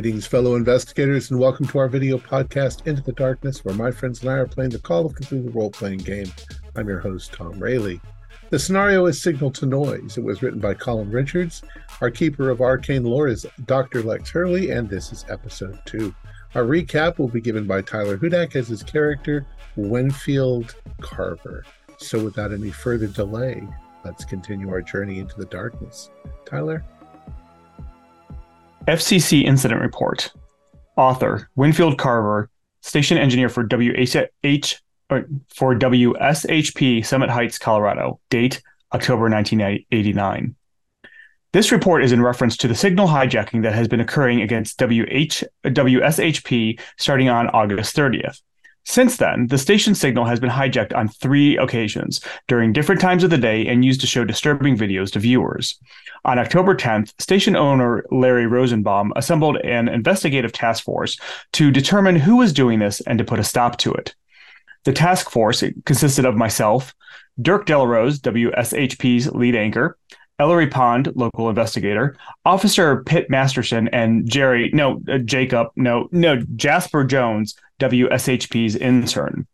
Greetings, fellow investigators, and welcome to our video podcast, Into the Darkness, where my friends and I are playing the Call of Cthulhu role playing game. I'm your host, Tom Rayleigh. The scenario is Signal to Noise. It was written by Colin Richards. Our keeper of arcane lore is Dr. Lex Hurley, and this is episode two. Our recap will be given by Tyler Hudak as his character, Winfield Carver. So, without any further delay, let's continue our journey into the darkness. Tyler? FCC Incident Report. Author Winfield Carver, station engineer for WH uh, for WSHP Summit Heights, Colorado. Date October 1989. This report is in reference to the signal hijacking that has been occurring against WH, WSHP starting on August 30th. Since then, the station signal has been hijacked on three occasions during different times of the day and used to show disturbing videos to viewers. On October 10th, station owner Larry Rosenbaum assembled an investigative task force to determine who was doing this and to put a stop to it. The task force consisted of myself, Dirk Delarose, WSHP's lead anchor, Ellery Pond, local investigator, Officer Pitt Masterson, and Jerry, no, uh, Jacob, no, no, Jasper Jones, WSHP's intern.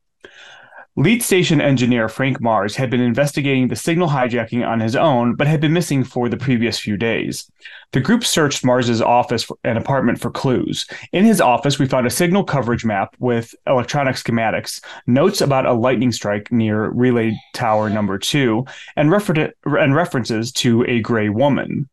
Lead station engineer Frank Mars had been investigating the signal hijacking on his own, but had been missing for the previous few days. The group searched Mars's office and apartment for clues. In his office, we found a signal coverage map with electronic schematics, notes about a lightning strike near Relay Tower number two, and, refer- and references to a gray woman.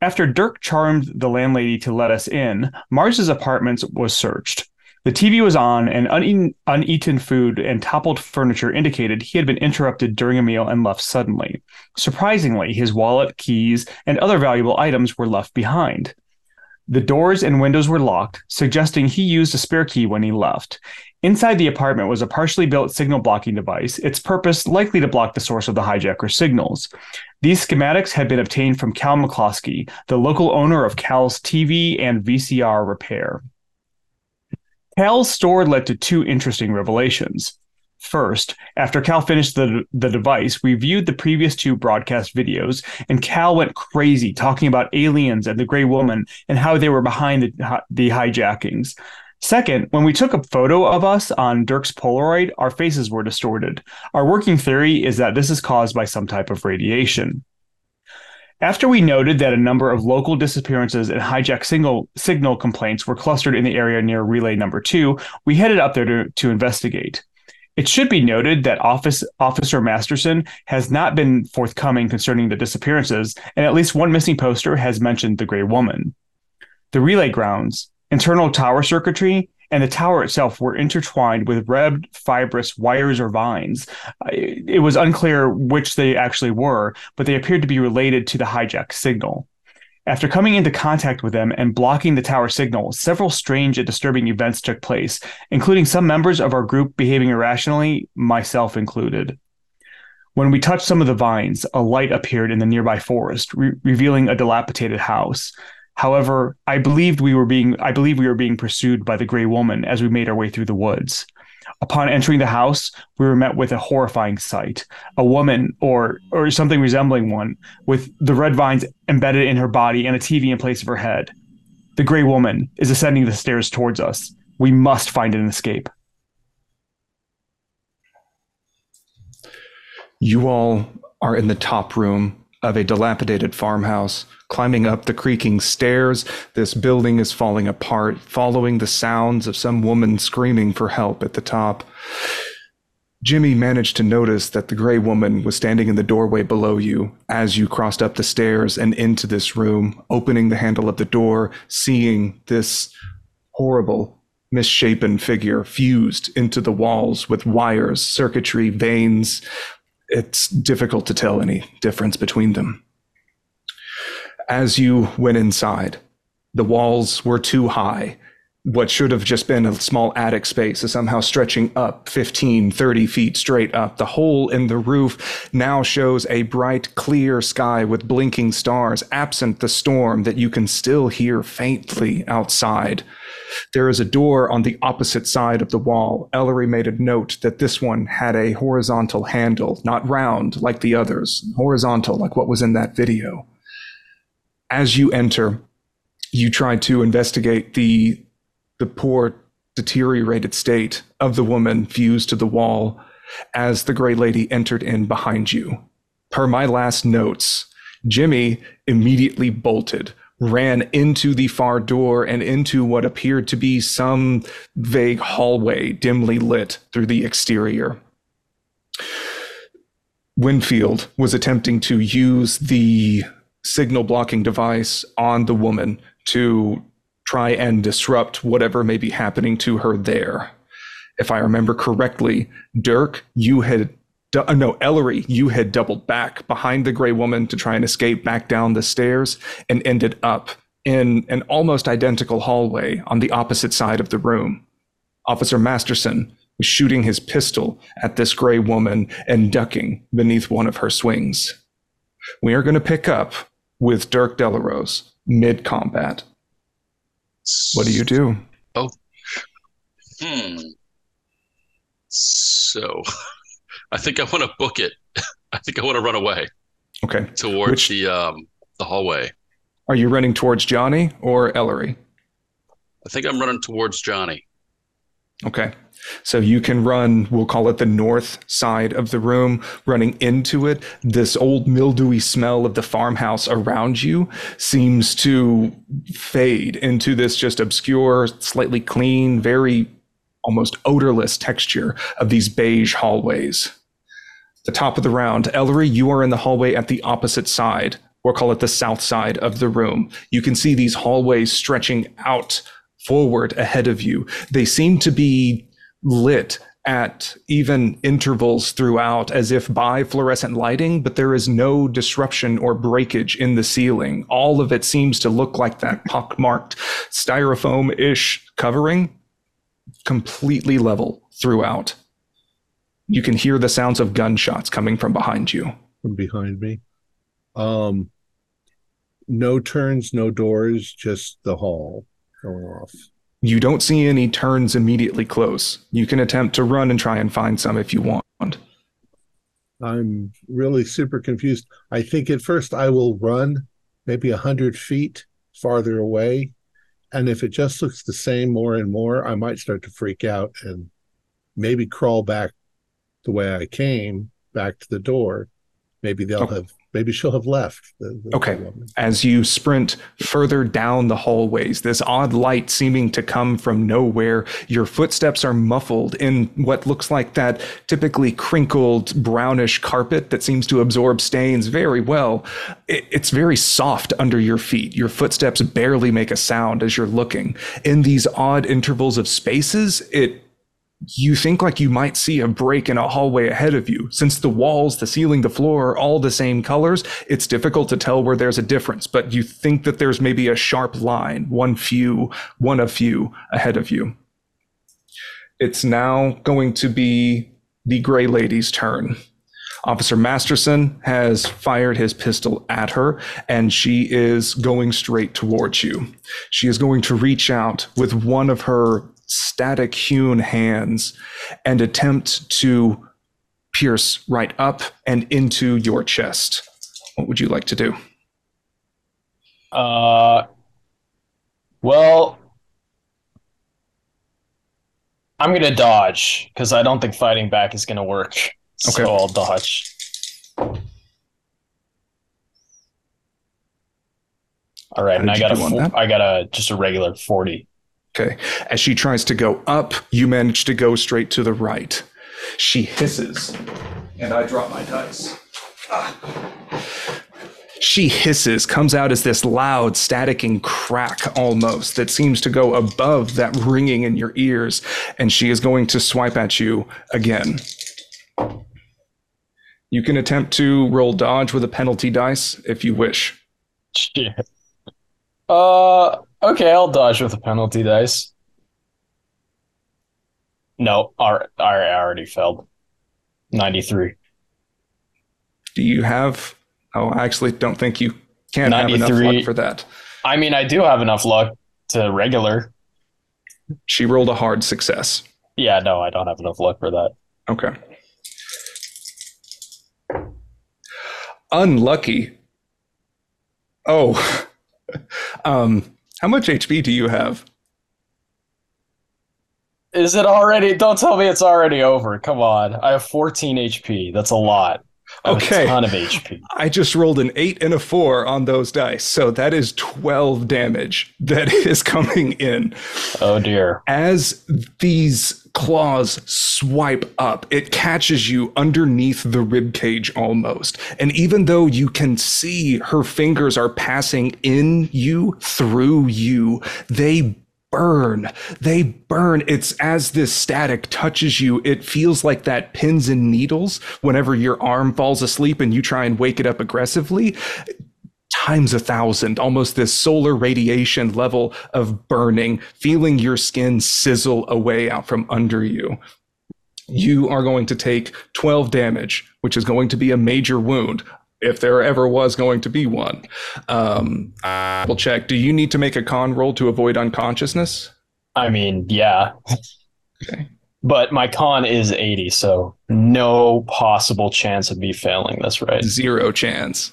After Dirk charmed the landlady to let us in, Mars's apartment was searched. The TV was on, and uneaten, uneaten food and toppled furniture indicated he had been interrupted during a meal and left suddenly. Surprisingly, his wallet, keys, and other valuable items were left behind. The doors and windows were locked, suggesting he used a spare key when he left. Inside the apartment was a partially built signal blocking device, its purpose likely to block the source of the hijacker's signals. These schematics had been obtained from Cal McCloskey, the local owner of Cal's TV and VCR repair. Cal's store led to two interesting revelations. First, after Cal finished the, the device, we viewed the previous two broadcast videos, and Cal went crazy talking about aliens and the gray woman and how they were behind the, the hijackings. Second, when we took a photo of us on Dirk's Polaroid, our faces were distorted. Our working theory is that this is caused by some type of radiation. After we noted that a number of local disappearances and hijack signal, signal complaints were clustered in the area near relay number two, we headed up there to, to investigate. It should be noted that Office Officer Masterson has not been forthcoming concerning the disappearances, and at least one missing poster has mentioned the Gray Woman. The relay grounds, internal tower circuitry, and the tower itself were intertwined with red fibrous wires or vines. It was unclear which they actually were, but they appeared to be related to the hijack signal. After coming into contact with them and blocking the tower signal, several strange and disturbing events took place, including some members of our group behaving irrationally, myself included. When we touched some of the vines, a light appeared in the nearby forest, re- revealing a dilapidated house. However, I believed we were being I believe we were being pursued by the gray woman as we made our way through the woods. Upon entering the house, we were met with a horrifying sight. A woman or or something resembling one with the red vines embedded in her body and a TV in place of her head. The gray woman is ascending the stairs towards us. We must find an escape. You all are in the top room of a dilapidated farmhouse. Climbing up the creaking stairs, this building is falling apart, following the sounds of some woman screaming for help at the top. Jimmy managed to notice that the gray woman was standing in the doorway below you as you crossed up the stairs and into this room, opening the handle of the door, seeing this horrible, misshapen figure fused into the walls with wires, circuitry, veins, it's difficult to tell any difference between them. As you went inside, the walls were too high. What should have just been a small attic space is somehow stretching up 15, 30 feet straight up. The hole in the roof now shows a bright, clear sky with blinking stars, absent the storm that you can still hear faintly outside. There is a door on the opposite side of the wall. Ellery made a note that this one had a horizontal handle, not round like the others, horizontal like what was in that video. As you enter, you try to investigate the the poor deteriorated state of the woman fused to the wall as the gray lady entered in behind you. Per my last notes, Jimmy immediately bolted, ran into the far door and into what appeared to be some vague hallway dimly lit through the exterior. Winfield was attempting to use the signal blocking device on the woman to try and disrupt whatever may be happening to her there. If I remember correctly, Dirk, you had uh, no, Ellery, you had doubled back behind the gray woman to try and escape back down the stairs and ended up in an almost identical hallway on the opposite side of the room. Officer Masterson was shooting his pistol at this gray woman and ducking beneath one of her swings. We are going to pick up with Dirk Delarose mid combat. What do you do? Oh. Hmm. So, I think I want to book it. I think I want to run away. Okay. Towards Which, the um the hallway. Are you running towards Johnny or Ellery? I think I'm running towards Johnny. Okay. So you can run, we'll call it the north side of the room, running into it. This old mildewy smell of the farmhouse around you seems to fade into this just obscure, slightly clean, very almost odorless texture of these beige hallways. The top of the round, Ellery, you are in the hallway at the opposite side, or call it the south side of the room. You can see these hallways stretching out forward ahead of you. They seem to be lit at even intervals throughout as if by fluorescent lighting, but there is no disruption or breakage in the ceiling. All of it seems to look like that pockmarked styrofoam ish covering, completely level throughout. You can hear the sounds of gunshots coming from behind you. From behind me. Um, no turns, no doors, just the hall going off. You don't see any turns immediately close. You can attempt to run and try and find some if you want. I'm really super confused. I think at first I will run maybe a hundred feet farther away. And if it just looks the same more and more, I might start to freak out and maybe crawl back the way I came back to the door. Maybe they'll okay. have maybe she'll have left. The, the okay. As you sprint further down the hallways, this odd light seeming to come from nowhere, your footsteps are muffled in what looks like that typically crinkled brownish carpet that seems to absorb stains very well. It, it's very soft under your feet. Your footsteps barely make a sound as you're looking. In these odd intervals of spaces, it you think like you might see a break in a hallway ahead of you. Since the walls, the ceiling, the floor are all the same colors, it's difficult to tell where there's a difference, but you think that there's maybe a sharp line, one few, one of few ahead of you. It's now going to be the Gray Lady's turn. Officer Masterson has fired his pistol at her, and she is going straight towards you. She is going to reach out with one of her static hewn hands and attempt to pierce right up and into your chest. What would you like to do? Uh, well, I'm gonna dodge because I don't think fighting back is gonna work. Okay. So I'll dodge. All right, and I got a I got a just a regular forty. Okay. As she tries to go up, you manage to go straight to the right. She hisses, and I drop my dice. Ah. She hisses, comes out as this loud, staticking crack almost that seems to go above that ringing in your ears, and she is going to swipe at you again. You can attempt to roll dodge with a penalty dice if you wish. Shit. Uh, Okay, I'll dodge with a penalty dice. No, I already failed. 93. Do you have. Oh, I actually don't think you can have enough luck for that. I mean, I do have enough luck to regular. She rolled a hard success. Yeah, no, I don't have enough luck for that. Okay. Unlucky. Oh. um How much HP do you have? Is it already? Don't tell me it's already over. Come on. I have 14 HP. That's a lot. Okay. A ton of HP. I just rolled an eight and a four on those dice. So that is 12 damage that is coming in. Oh dear. As these claws swipe up, it catches you underneath the rib cage almost. And even though you can see her fingers are passing in you, through you, they burn. They burn. It's as this static touches you, it feels like that pins and needles whenever your arm falls asleep and you try and wake it up aggressively times a thousand, almost this solar radiation level of burning, feeling your skin sizzle away out from under you. You are going to take 12 damage, which is going to be a major wound. If there ever was going to be one, um, we'll check. Do you need to make a con roll to avoid unconsciousness? I mean, yeah. Okay. But my con is 80, so no possible chance of me failing this, right? Zero chance.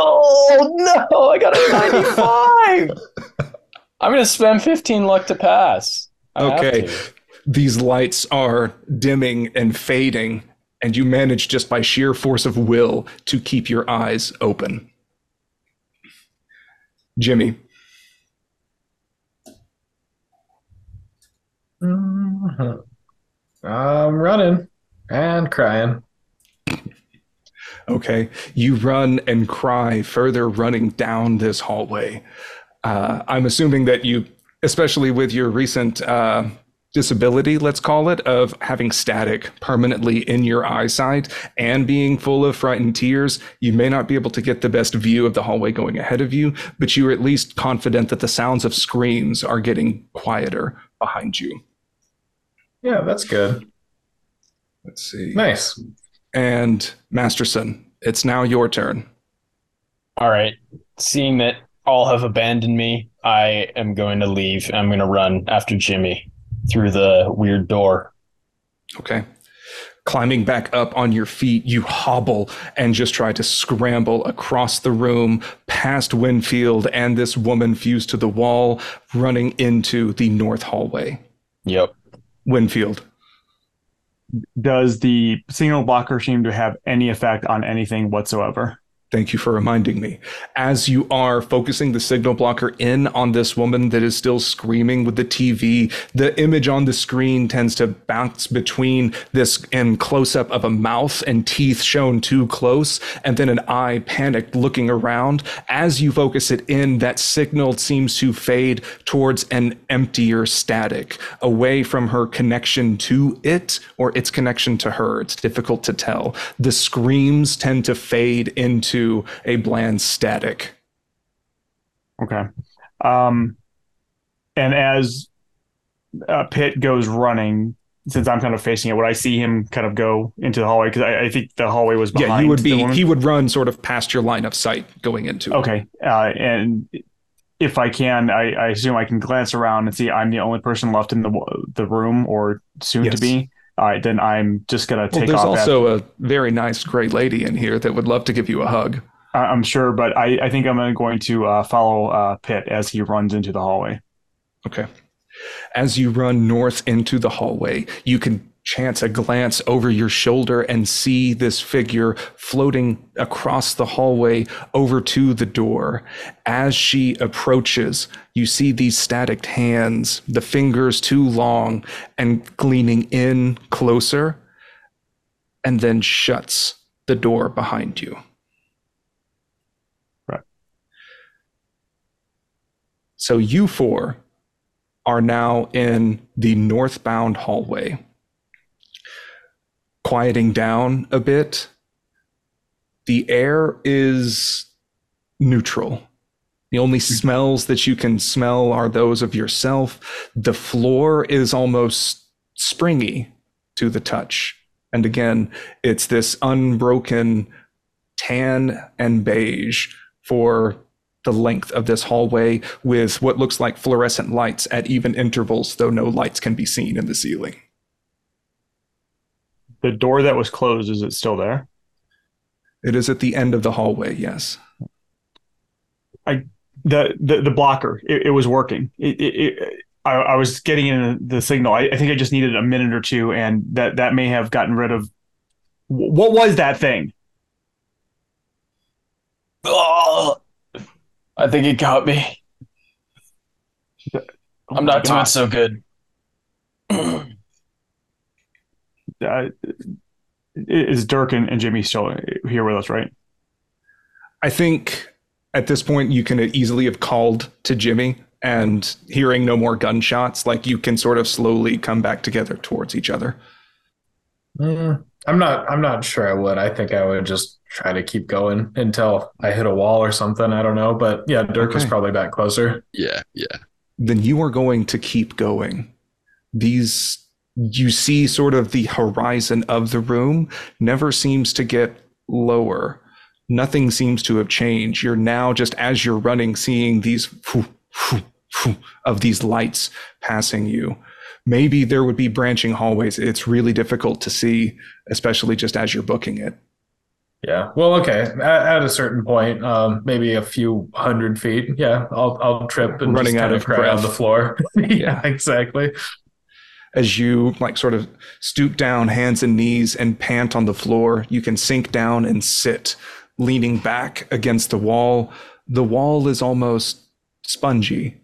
Oh no, I got a 95. I'm gonna spend 15 luck to pass. I Okay. to. these lights are dimming and fading, and you manage just by sheer force of will to keep your eyes open. Jimmy, Mhm. I'm running and crying. Okay, you run and cry further running down this hallway. Uh, I'm assuming that you, especially with your recent uh, disability, let's call it, of having static permanently in your eyesight and being full of frightened tears, you may not be able to get the best view of the hallway going ahead of you, but you are at least confident that the sounds of screams are getting quieter behind you. Yeah, that's good. Let's see. Nice. And Masterson, it's now your turn. All right. Seeing that all have abandoned me, I am going to leave. I'm going to run after Jimmy through the weird door. Okay. Climbing back up on your feet, you hobble and just try to scramble across the room, past Winfield and this woman fused to the wall, running into the north hallway. Yep. Winfield. Does the signal blocker seem to have any effect on anything whatsoever? Thank you for reminding me. As you are focusing the signal blocker in on this woman that is still screaming with the TV, the image on the screen tends to bounce between this and close up of a mouth and teeth shown too close, and then an eye panicked looking around. As you focus it in, that signal seems to fade towards an emptier static, away from her connection to it or its connection to her. It's difficult to tell. The screams tend to fade into a bland static. Okay. Um, and as uh, Pitt goes running, since I'm kind of facing it, would I see him kind of go into the hallway? Because I, I think the hallway was behind. Yeah, you would be. He would run sort of past your line of sight going into. it. Okay. Uh, and if I can, I, I assume I can glance around and see I'm the only person left in the the room or soon Yes. to be. All right, then I'm just gonna Well, take there's off. after- also a very nice gray lady in here that would love to give you a hug. I'm sure, but I, I think I'm going to uh, follow uh, Pitt as he runs into the hallway. Okay. As you run north into the hallway, you can chance a glance over your shoulder and see this figure floating across the hallway over to the door. As she approaches, you see these static hands, the fingers too long, and leaning in closer, and then shuts the door behind you. Right. So you four are now in the northbound hallway. Quieting down a bit, the air is neutral. The only hmm. smells that you can smell are those of yourself. The floor is almost springy to the touch. And again, it's this unbroken tan and beige for the length of this hallway with what looks like fluorescent lights at even intervals, though no lights can be seen in the ceiling. The door that was closed is it still there? It is at the end of the hallway, yes. the the, the blocker it, it was working. It, it, it I, I was getting in the signal. I, I think I just needed a minute or two, and that that may have gotten rid of. What was that thing? Oh, I think it got me. Oh I'm my not doing so good. Uh, is Dirk and, and Jimmy still here with us? Right? I think at this point you can easily have called to Jimmy and hearing no more gunshots, like you can sort of slowly come back together towards each other. Mm, I'm not. I'm not sure I would. I think I would just try to keep going until I hit a wall or something. I don't know, but yeah, Dirk was Okay. probably back closer. Yeah, yeah. Then you are going to keep going. These you see sort of the horizon of the room never seems to get lower. Nothing seems to have changed. You're now just as you're running, seeing these of these lights passing you. Maybe there would be branching hallways. It's really difficult to see, especially just as you're booking it. Yeah. Well, okay. At, at a certain point, um, maybe a few hundred feet. Yeah, I'll I'll trip and Running out kind of cry on the floor. Yeah. exactly. As you like sort of stoop down hands and knees and pant on the floor you can sink down and sit leaning back against the wall the wall is almost spongy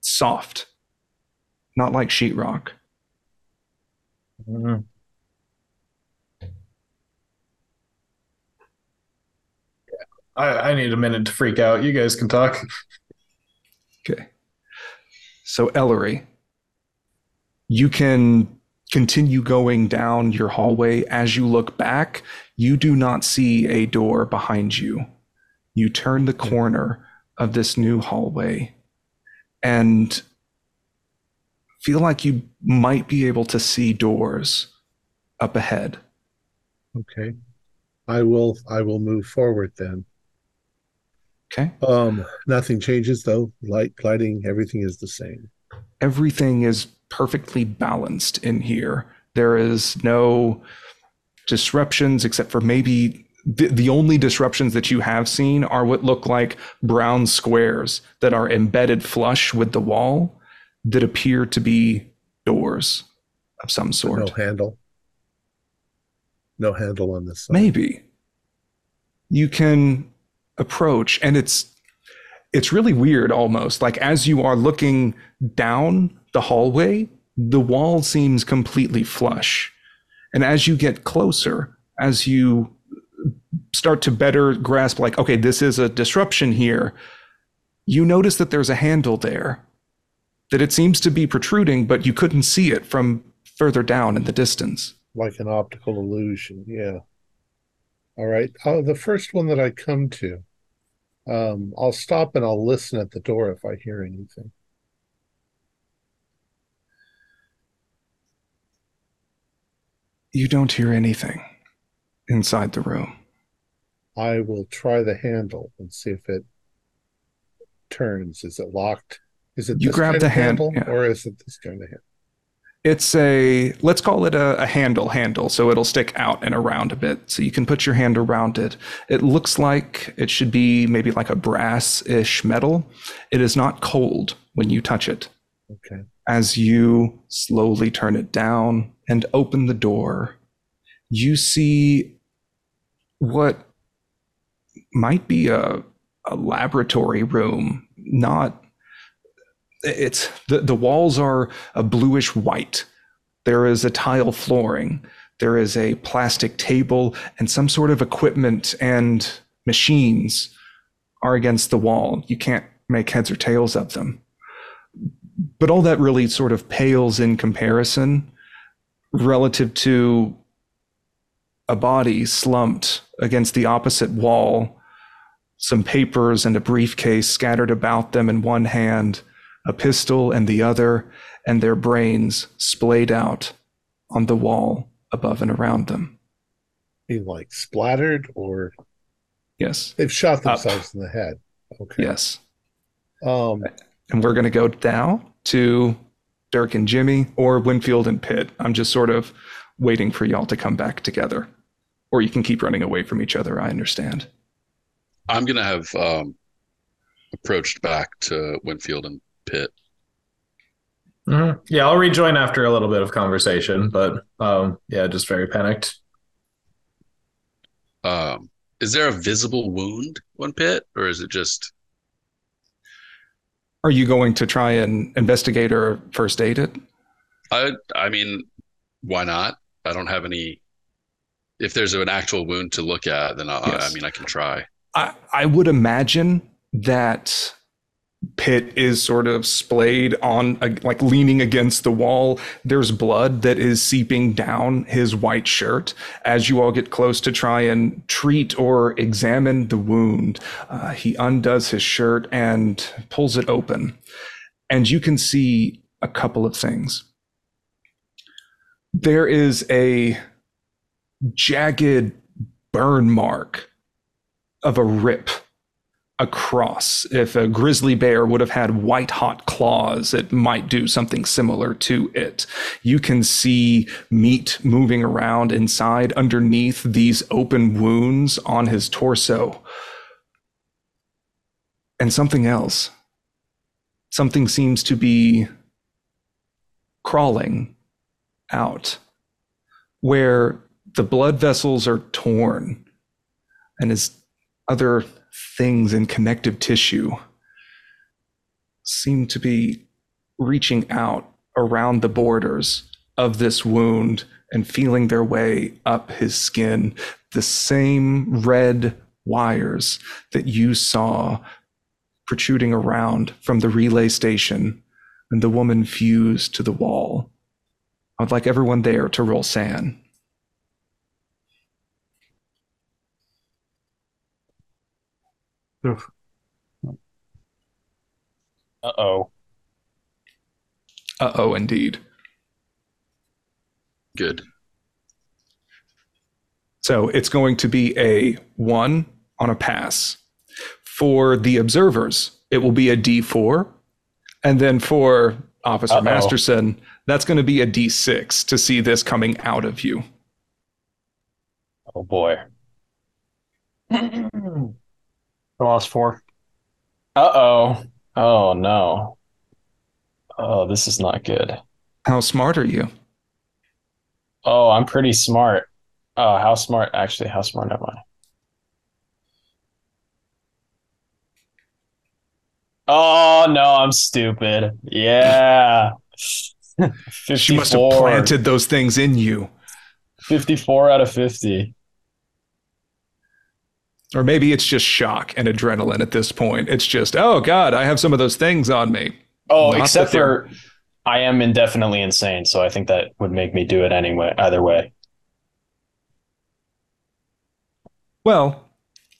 soft not like sheetrock Mhm. I, I need a minute to freak out. You guys can talk. okay so ellery you can continue going down your hallway as you look back you do not see a door behind you you turn the corner of this new hallway and feel like you might be able to see doors up ahead. Okay. I will I will move forward then. Okay. Um nothing changes though. Light lighting, everything is the same. Everything is perfectly balanced in here. There is no disruptions except for maybe the, the only disruptions that you have seen are what look like brown squares that are embedded flush with the wall that appear to be doors of some sort. No handle. No handle on this side. Maybe you can approach, and it's it's really weird almost. Like as you are looking down the hallway, the wall seems completely flush. And as you get closer, as you start to better grasp, like, okay, this is a disruption here, you notice that there's a handle there, that it seems to be protruding, but you couldn't see it from further down in the distance. like an optical illusion. Yeah. All right. Uh, the first one that I come to, um, I'll stop and I'll listen at the door if I hear anything. You don't hear anything inside the room. I will try the handle and see if it turns. Is it locked? Is it You this grab kind the hand- handle yeah. or is it this kind of handle? It's a, let's call it a, a handle handle, so it'll stick out and around a bit. So you can put your hand around it. It looks like it should be maybe like a brass ish metal. It is not cold when you touch it. Okay. As you slowly turn it down and open the door, you see what might be a, a laboratory room. Not, it's the, the walls are a bluish white. There is a tile flooring. There is a plastic table and some sort of equipment and machines are against the wall. You can't make heads or tails of them but all that really sort of pales in comparison relative to a body slumped against the opposite wall, some papers and a briefcase scattered about them in one hand, a pistol in the other, and their brains splayed out on the wall above and around them. Being like splattered or Yes. they've shot Up. themselves in the head. Okay. Yes. Um, And we're going to go now to Dirk and Jimmy or Winfield and Pitt. I'm just sort of waiting for y'all to come back together. Or you can keep running away from each other. I understand. I'm gonna have um, approached back to Winfield and Pitt. Mhm. Yeah, I'll rejoin after a little bit of conversation, but um, yeah, just very panicked. Um, is there a visible wound on Pitt, or is it just Are you going to try and investigate or first aid it? I I mean, why not? I don't have any. If there's an actual wound to look at, then I, I Yes. mean I can try. I, I would imagine that Pitt is sort of splayed on, uh, like leaning against the wall. There's blood that is seeping down his white shirt. As you all get close to try and treat or examine the wound, uh, he undoes his shirt and pulls it open. And you can see a couple of things. There is a jagged burn mark of a rip across. If a grizzly bear would have had white hot claws, it might do something similar to it. You can see meat moving around inside underneath these open wounds on his torso. And something else. Something seems to be crawling out where the blood vessels are torn and his other things in connective tissue seem to be reaching out around the borders of this wound and feeling their way up his skin. The same red wires that you saw protruding around from the relay station and the woman fused to the wall. I'd like everyone there to roll SAN. Oof. Uh oh. Uh oh, indeed. Good. So it's going to be a one on a pass. For the observers, it will be a D4. And then for Officer Uh-oh. Masterson, that's going to be a D6 to see this coming out of you. Oh boy. I lost four. Uh oh. Oh no. Oh, this is not good. How smart are you? Oh, I'm pretty smart. Oh, how smart? Actually, how smart am I? Oh no, I'm stupid. Yeah. She must have planted those things in you. 54 out of 50. Or maybe it's just shock and adrenaline at this point. It's just, oh God, I have some of those things on me. Oh, Not except for I am indefinitely insane, so I think that would make me do it anyway, either way. Well,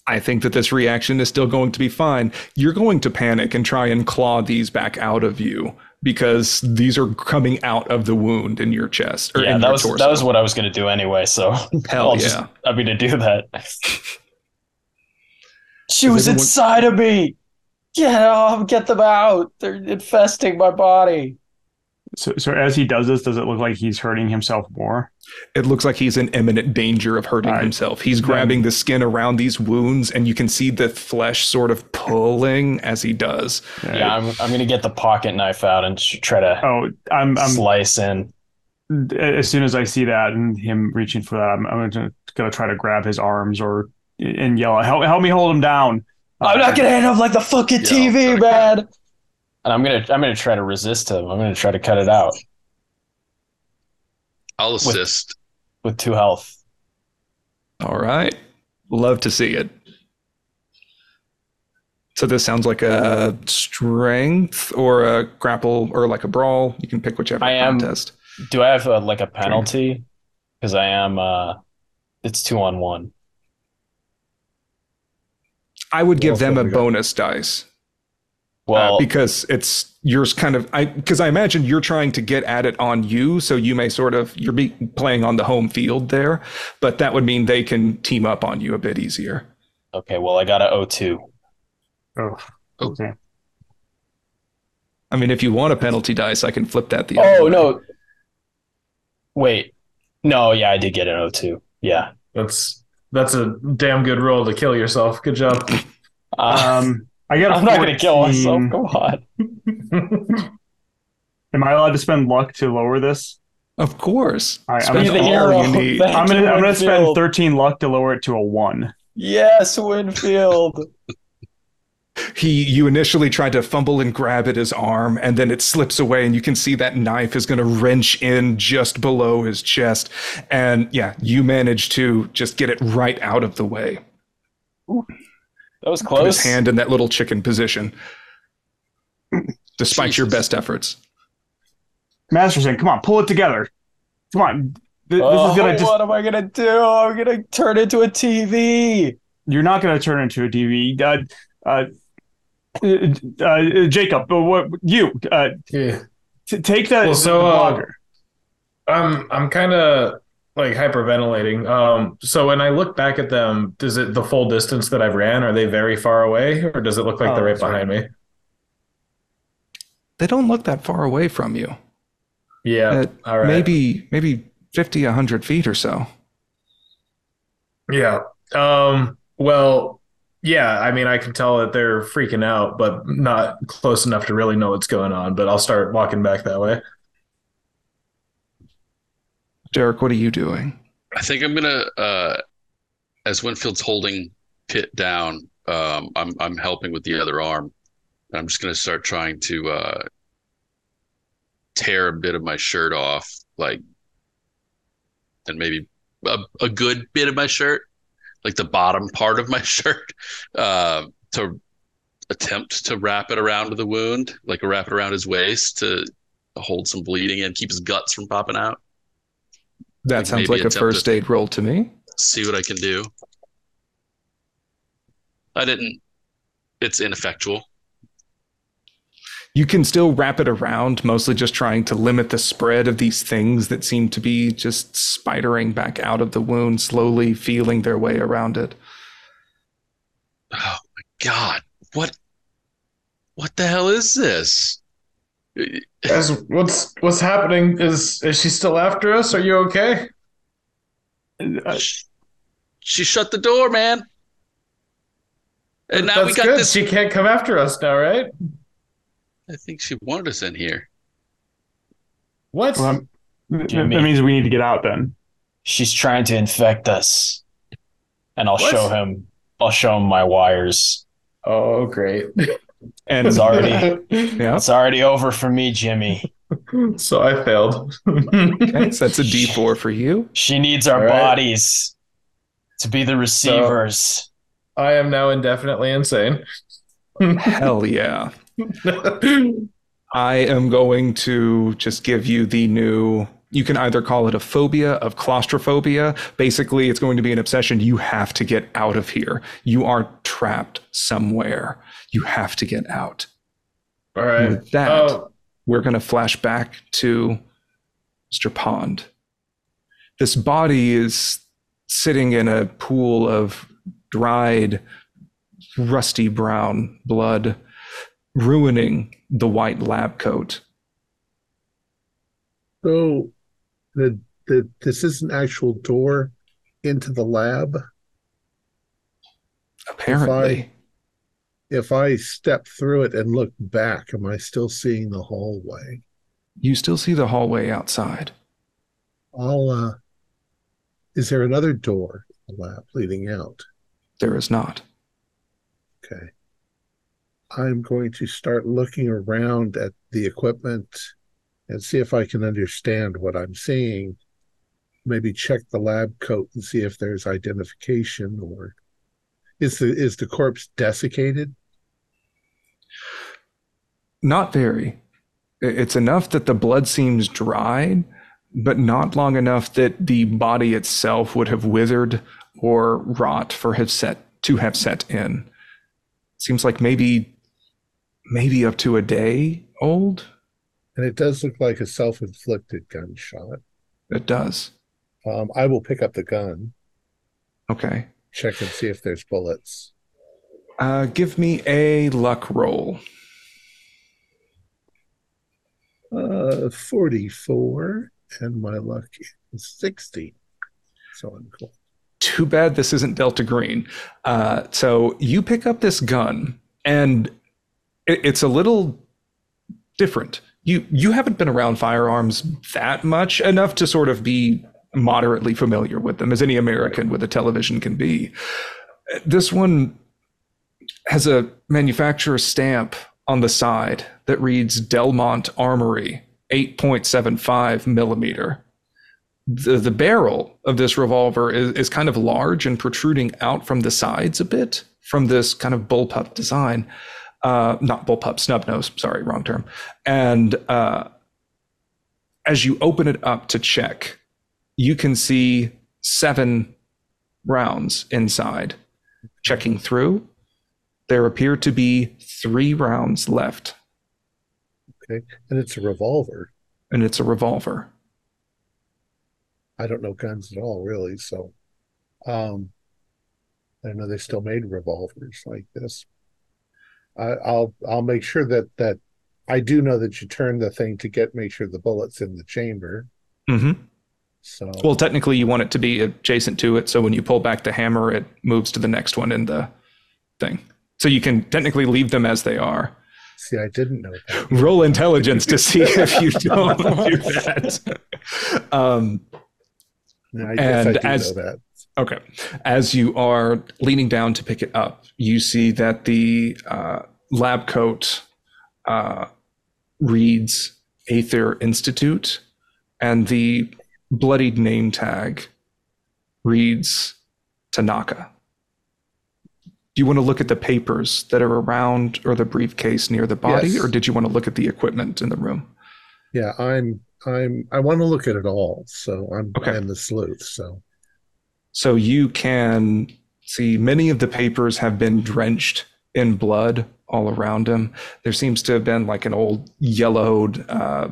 I think that this reaction is still going to be fine. You're going to panic and try and claw these back out of you because these are coming out of the wound in your chest or yeah, in that your was torso. that was what I was going to do anyway, so Hell I'll yeah. just I'm going to do that. she was everyone- inside of me. Get off, get them out. They're infesting my body. So, so as he does this, does it look like he's hurting himself more? It looks like he's in imminent danger of hurting All right. himself. He's grabbing the skin around these wounds, and you can see the flesh sort of pulling as he does. Yeah, I'm I'm going to get the pocket knife out and try to Oh, I'm, I'm slice in. as soon as I see that and him reaching for that, I'm, I'm gonna, gonna try to grab his arms or and yell, "Help! Help me hold him down!" I'm not gonna end up like the fucking Yeah, TV, try man. And I'm gonna I'm gonna try to resist him. I'm gonna try to cut it out I'll assist. with two health. All right. Love to see it. So this sounds like a strength or a grapple or like a brawl. You can pick whichever I am- contest. Do I have a, like a penalty? Because I am. uh It's two on one. I would give them a else have we got? bonus dice uh, Well, because it's yours kind of I because I imagine you're trying to get at it on you, so you may sort of you're be playing on the home field there, but that would mean they can team up on you a bit easier. okay. Well, I got a O2. Oh, okay. I mean, if you want a penalty dice, I can flip that the other Oh way. no. Wait. No. Yeah, I did get an O2. Yeah. That's that's a damn good roll to kill yourself. Good job. Uh, Um, I got a I'm not going to kill myself. Come on. Am I allowed to spend luck to lower this? Of course. All right, I'm gonna- all you need. I'm gonna I'm gonna spend 13 luck to lower it to a one. Yes, Winfield. He, you initially tried to fumble and grab at his arm, and then it slips away, and you can see that knife is going to wrench in just below his chest. And yeah, you manage to just get it right out of the way. That was Put his hand in that little chicken position, despite your best efforts. Masterson, come on, pull it together. Come on. Th- This oh, is gonna just what am I gonna do? I'm gonna turn into a TV. you're not gonna turn into a TV. Uh, uh, uh, uh, Jacob, but what you uh, Yeah. t- take that Well, so, the uh. I'm I'm kind of like hyperventilating. Um, so when I look back at them, does it the full distance that I've ran? Are they very far away, or does it look like Oh, they're right sorry. behind me? They don't look that far away from you. Yeah. Uh, all right. Maybe, maybe 50, 100 feet or so. Yeah. Um. Well. Yeah. I mean, I can tell that they're freaking out, but not close enough to really know what's going on. But I'll start walking back that way. Derek, what are you doing? I think I'm gonna uh as Winfield's holding Pitt down, um I'm I'm helping with the other arm. And I'm just gonna start trying to uh tear a bit of my shirt off, like and maybe a, a good bit of my shirt, like the bottom part of my shirt, uh, to attempt to wrap it around the wound, like wrap it around his waist to hold some bleeding and keep his guts from popping out. That Like sounds like a first aid roll to me. see what I can do. I didn't. It's ineffectual. You can still wrap it around, mostly just trying to limit the spread of these things that seem to be just spidering back out of the wound, slowly feeling their way around it. Oh my god! What? What the hell is this? Guys, what's what's happening? Is is she still after us? Are you okay? Uh, She shut the door, man. And now we got good. this. She can't come after us now, right? I think she wanted us in here. What? well, that Jimmy. that means we need to get out then. She's trying to infect us, and I'll What? show him. I'll show him my wires. oh, great. And It's already. yeah, It's already over for me, Jimmy. so I failed. okay, so that's a D4 for you. She needs our All right. bodies to be the receivers. I am now indefinitely insane. Hell yeah. I am going to just give you the new. You can either call it a phobia of claustrophobia. Basically, it's going to be an obsession. You have to get out of here. You are trapped somewhere. You have to get out. All right. With that, Oh, we're going to flash back to Mr. Pond. This body is sitting in a pool of dried, rusty brown blood, ruining the white lab coat. So, the the this is an actual door into the lab. Apparently, If I step through it and look back, am I still seeing the hallway? you still see the hallway outside. I'll. Uh, is there another door in the lab leading out? There is not. Okay. I'm going to start looking around at the equipment and see if I can understand what I'm seeing. Maybe check the lab coat and see if there's identification or is the is the corpse desiccated? Not very. It's enough that the blood seems dried, but not long enough that the body itself would have withered or rot for have set to have set in. Seems like maybe maybe up to a day old. And it does look like a self-inflicted gunshot. It does. Um, I will pick up the gun, Okay. check and see if there's bullets. Uh, give me a luck roll. Uh, 44, and my luck is 60. So I'm cool. Too bad this isn't Delta Green. Uh, so you pick up this gun, and it, it's a little different. You you haven't been around firearms that much enough to sort of be moderately familiar with them, as any American with a television can be. This one has a manufacturer stamp on the side that reads Delmont Armory, 8.75 millimeter. The, the barrel of this revolver is, is kind of large and protruding out from the sides a bit from this kind of bullpup design. Uh, not bullpup, snub nose, sorry, wrong term. And uh, as you open it up to check, you can see seven rounds inside. Checking through, there appear to be three rounds left, Okay. And it's a revolver. and it's a revolver. I don't know guns at all, really. So, um, I know they still made revolvers like this. I'll I'll make sure that that I do know that you turn the thing to get make sure the bullets in the chamber. hmm So Well, technically, you want it to be adjacent to it, so when you pull back the hammer, it moves to the next one in the thing. So you can technically leave them as they are. see, I didn't know that. Roll intelligence to see if you don't do that. Um, I And as- know that. Okay. As you are leaning down to pick it up, you see that the uh, lab coat uh, reads Aether Institute, and the bloodied name tag reads Tanaka. Do you want to look at the papers that are around or the briefcase near the body, Yes. or did you want to look at the equipment in the room? Yeah, I'm I'm I want to look at it all. So I'm Okay. I'm the sleuth. So So you can see many of the papers have been drenched in blood all around them. There seems to have been like an old yellowed uh,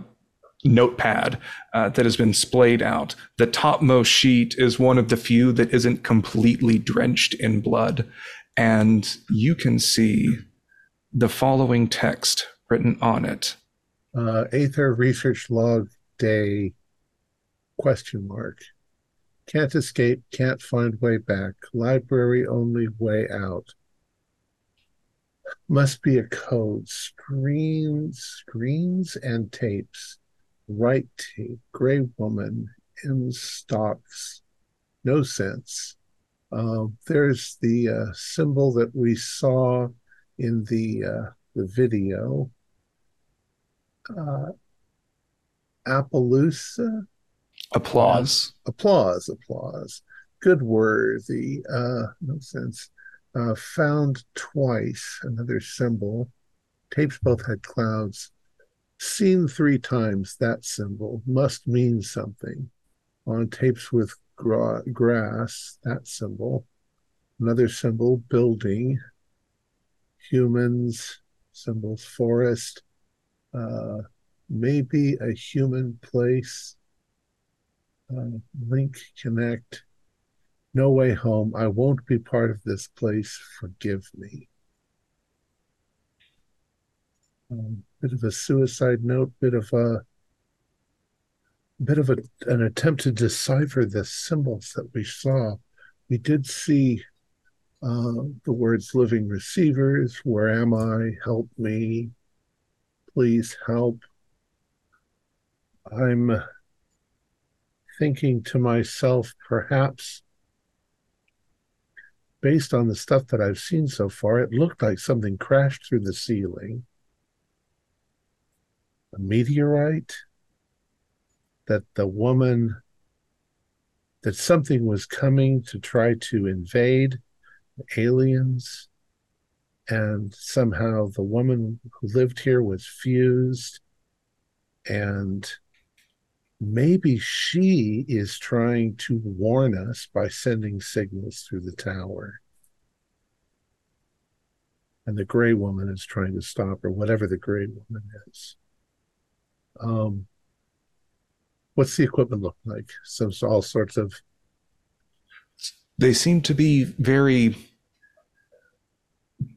notepad uh, that has been splayed out. The topmost sheet is one of the few that isn't completely drenched in blood. And you can see the following text written on it. uh Aether Research Log Day question mark. Can't escape, can't find way back. Library only way out. Must be a code. Screens, screens and tapes. Right tape. Gray woman in stocks. No sense. Uh, there's the uh, symbol that we saw in the uh, the video. Uh, Appaloosa Applause. applause, applause. Good worthy, uh, no sense. Uh, found twice, another symbol. Tapes both had clouds. Seen three times, that symbol must mean something. On tapes with gra- grass, that symbol. Another symbol, building. Humans, symbols, forest. Uh, maybe a human place uh, link connect no way home. I won't be part of this place. Forgive me. Um, bit of a suicide note bit of a bit of a, an attempt to decipher the symbols that we saw. We did see uh, the words living receivers where am i? Help me. Please help. I'm thinking to myself, perhaps based on the stuff that I've seen so far, it looked like something crashed through the ceiling. A meteorite? That the woman, that something was coming to try to invade aliens, and somehow the woman who lived here was fused, and maybe she is trying to warn us by sending signals through the tower. And the gray woman is trying to stop her, whatever the gray woman is. Um, what's the equipment look like? So all sorts of they seem to be very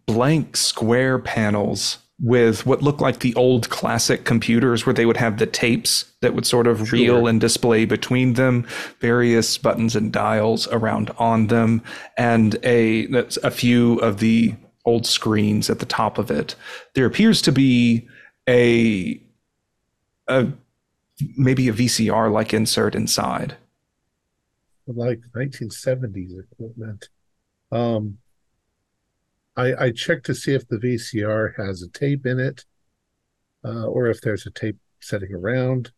blank square panels with what looked like the old classic computers where they would have the tapes that would sort of Sure. reel and display between them various buttons and dials around on them and a a few of the old screens at the top of it. There appears to be a, a maybe a VCR like insert inside. Like 1970s equipment. Um, I, I checked to see if the VCR has a tape in it, uh, or if there's a tape sitting around.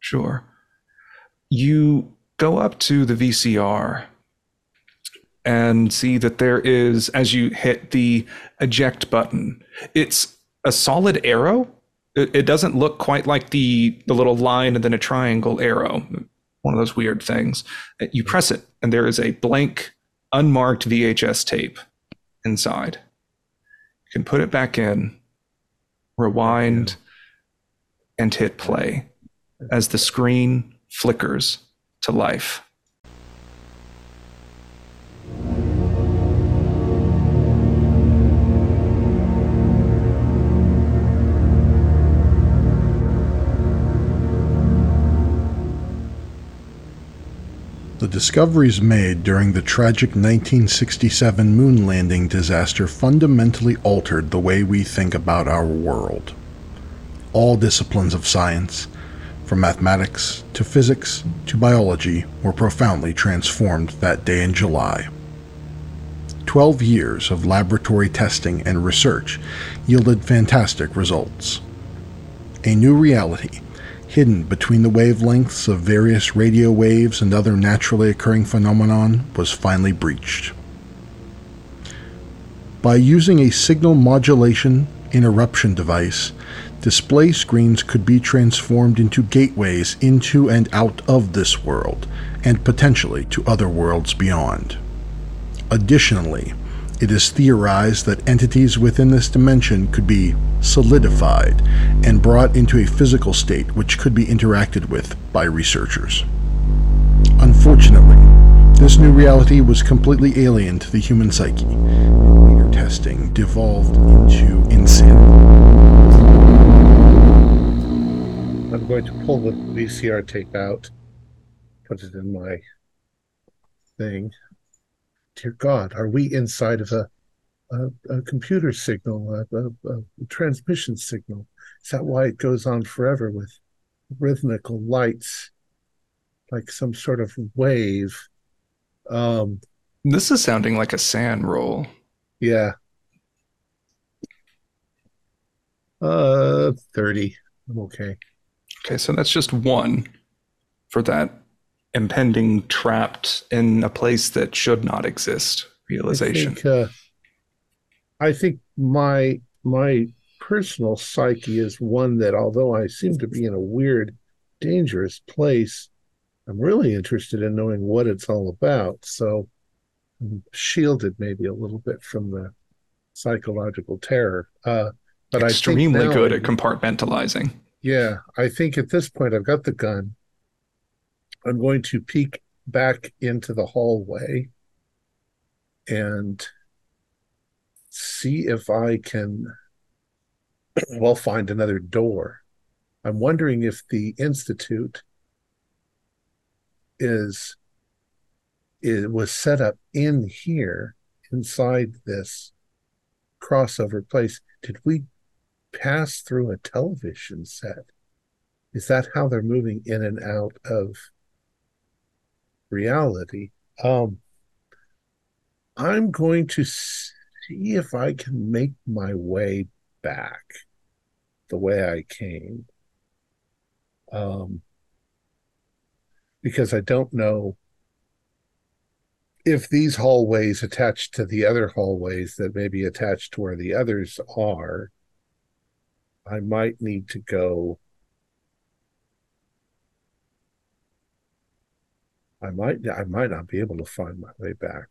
Sure. You go up to the VCR and see that there is, as you hit the eject button, it's a solid arrow. It, it doesn't look quite like the, the little line and then a triangle arrow, one of those weird things. You press it, and there is a blank, unmarked VHS tape inside. You can put it back in, rewind, and hit play as the screen flickers to life. The discoveries made during the tragic 1967 moon landing disaster fundamentally altered the way we think about our world. All disciplines of science, from mathematics to physics to biology, were profoundly transformed that day in July. Twelve years of laboratory testing and research yielded fantastic results. A new reality hidden between the wavelengths of various radio waves and other naturally occurring phenomenon was finally breached. By using a signal modulation interruption device, display screens could be transformed into gateways into and out of this world, and potentially to other worlds beyond. Additionally, it is theorized that entities within this dimension could be solidified and brought into a physical state which could be interacted with by researchers. Unfortunately, this new reality was completely alien to the human psyche, and later testing devolved into insanity. I'm going to pull the VCR tape out, put it in my thing. Dear God, are we inside of a a, a computer signal, a, a, a, transmission signal? Is that why it goes on forever with rhythmical lights, like some sort of wave? Um, this is sounding like a SAN roll. Yeah. Uh, thirty. I'm okay. Okay, so that's just one for that impending trapped in a place that should not exist realization. I think, uh, I think my my personal psyche is one that although I seem to be in a weird, dangerous place, I'm really interested in knowing what it's all about. So I'm shielded maybe a little bit from the psychological terror. Uh, but extremely I extremely good at compartmentalizing. Yeah, I think at this point I've got the gun. I'm going to peek back into the hallway and see if I can, well, find another door. I'm wondering if the Institute is it was set up in here inside this crossover place. Did we pass through a television set? Is that how they're moving in and out of reality? Um, I'm going to see if I can make my way back the way I came. Um, because I don't know if these hallways attach to the other hallways that may be attached to where the others are. I might need to go. I might I might not be able to find my way back.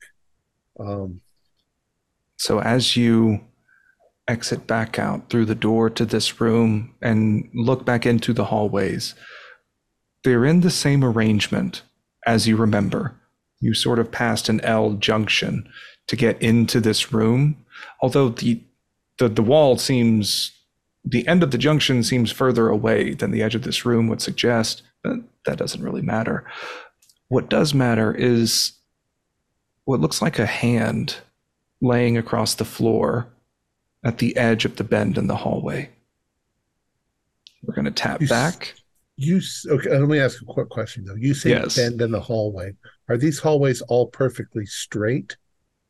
Um, so as you exit back out through the door to this room and look back into the hallways, they're in the same arrangement as you remember. You sort of passed an L junction to get into this room, although the the, the wall seems the end of the junction seems further away than the edge of this room would suggest, but that doesn't really matter. What does matter is what looks like a hand laying across the floor at the edge of the bend in the hallway. We're going to tap You s- back. You s- okay? Let me ask a quick question though. You say Yes. bend in the hallway. Are these hallways all perfectly straight,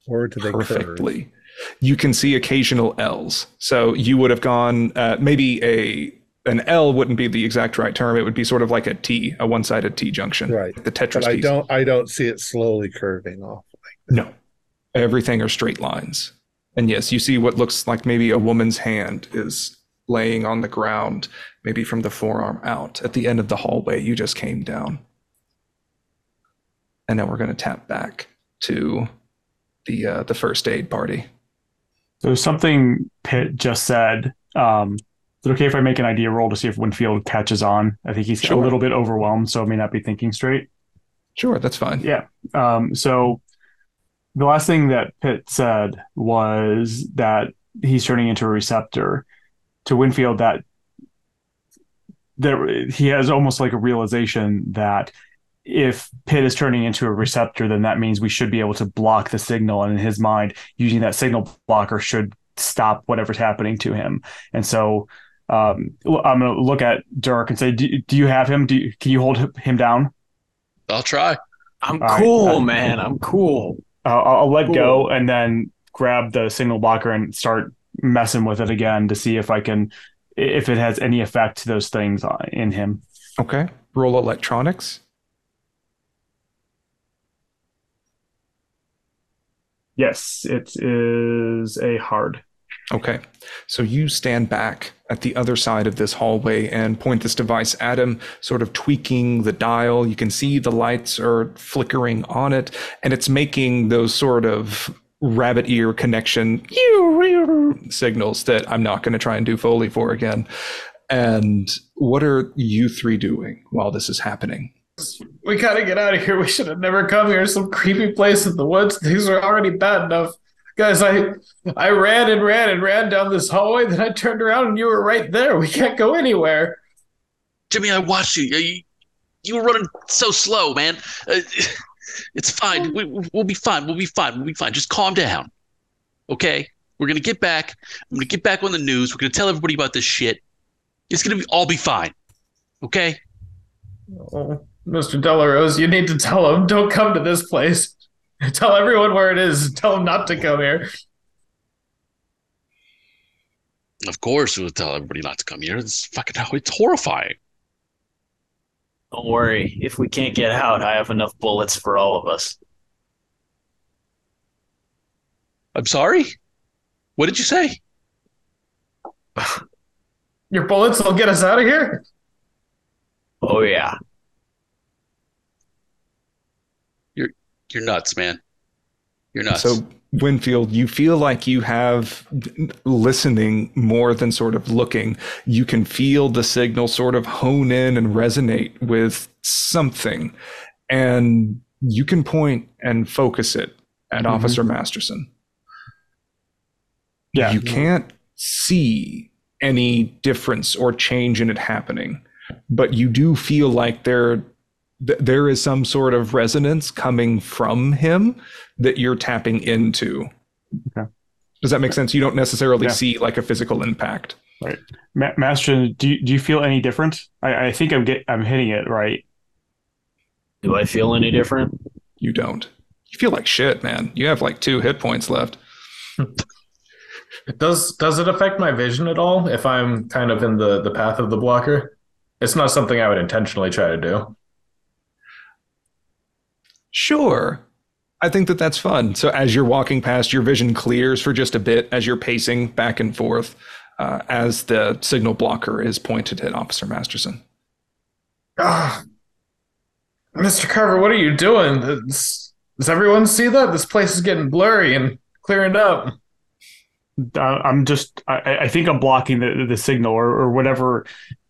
or do they curve? perfectly. You can see occasional L's. So you would have gone uh, maybe a an L wouldn't be the exact right term. It would be sort of like a T, a one-sided T junction. Right. The Tetris But I piece. don't. I don't see it slowly curving off. Like No. Everything are straight lines. And yes, you see what looks like maybe a woman's hand is laying on the ground, maybe from the forearm out at the end of the hallway you just came down. And now we're going to tap back to the uh, the first aid party. So something Pitt just said. Um, is it okay if I make an idea roll to see if Winfield catches on? I think he's Sure. a little bit overwhelmed, so may not be thinking straight. Sure, that's fine. Yeah. Um, so the last thing that Pitt said was that he's turning into a receptor. To Winfield, that there he has almost like a realization that if Pitt is turning into a receptor, then that means we should be able to block the signal. And in his mind, using that signal blocker should stop whatever's happening to him. And so um, I'm going to look at Dirk and say, do, do you have him? Do you, can you hold him down? I'll try. I'm All right, cool, uh, man. I'm cool. Uh, I'll, I'll let go and then grab the signal blocker and start messing with it again to see if I can, if it has any effect to those things uh, in him. Okay. Roll electronics. Yes, it is a hard. Okay. So you stand back at the other side of this hallway and point this device at him, sort of tweaking the dial. You can see the lights are flickering on it, and it's making those sort of rabbit ear connection signals that I'm not going to try and do Foley for again. And what are you three doing while this is happening? We gotta get out of here. We should have never come here. Some creepy place in the woods. Things are already bad enough. Guys, I I ran and ran and ran down this hallway, then I turned around and you were right there. We can't go anywhere. Jimmy, I watched you. You, you were running so slow, man. Uh, it's fine. We, we'll be fine. We'll be fine. We'll be fine. Just calm down. Okay? We're going to get back. I'm going to get back on the news. We're going to tell everybody about this shit. It's going to be all be fine. Okay? Oh, Mr. Delarose, you need to tell him, don't come to this place. Tell everyone where it is. Tell them not to come here. Of course, we'll tell everybody not to come here. It's fucking, it's horrifying. Don't worry. If we can't get out, I have enough bullets for all of us. I'm sorry? What did you say? Your bullets will get us out of here? Oh yeah. You're nuts, man. You're nuts. So, Winfield, you feel like you have listening more than sort of looking. You can feel the signal sort of hone in and resonate with something. And you can point and focus it at Mhm. Officer Masterson. Yeah. You can't see any difference or change in it happening, but you do feel like there th- there is some sort of resonance coming from him that you're tapping into. Okay. Does that make sense? You don't necessarily Yeah. see like a physical impact. Ma- Master, do you, do you feel any different? I, I think I'm get I'm hitting it right. Do I feel any different? You don't. You feel like shit, man. You have like two hit points left. Does does it affect my vision at all if I'm kind of in the, the path of the blocker? It's not something I would intentionally try to do. Sure. I think that that's fun. So as you're walking past, your vision clears for just a bit as you're pacing back and forth uh, as the signal blocker is pointed at Officer Masterson. Ah, Mr. Carver, what are you doing? Does, does everyone see that? This place is getting blurry and clearing up. Uh, I'm just I, I think I'm blocking the the signal or, or whatever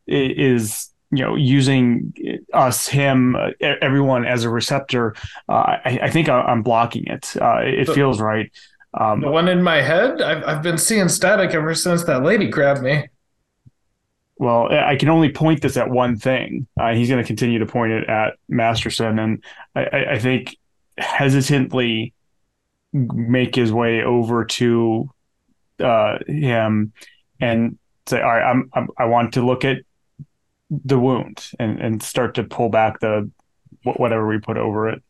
is you know using us him uh, everyone as a receptor. Uh, I, I think I- I'm blocking it. Uh, it But- feels right. Um, The one in my head, I've, I've been seeing static ever since that lady grabbed me. Well, I can only point this at one thing. Uh, he's going to continue to point it at Masterson, and I, I, I think hesitantly, make his way over to uh, him and say, "All right, I'm, I'm I want to look at the wound and and start to pull back the whatever we put over it,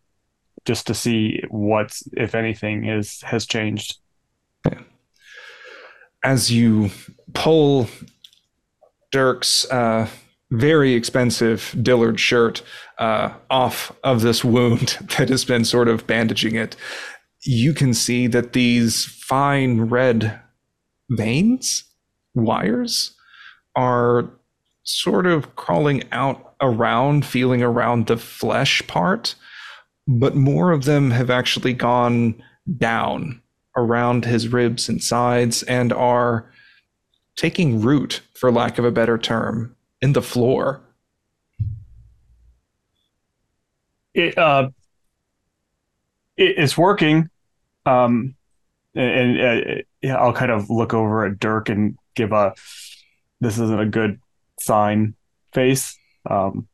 just to see what's if anything is has changed." As you pull Dirk's uh, very expensive Dillard shirt uh, off of this wound that has been sort of bandaging it, you can see that these fine red veins, wires, are sort of crawling out around, feeling around the flesh part, but more of them have actually gone down around his ribs and sides and are taking root, for lack of a better term, in the floor. It uh, it, it's working. Um, and, and uh, I'll kind of look over at Dirk and give a this isn't a good sign face. Um,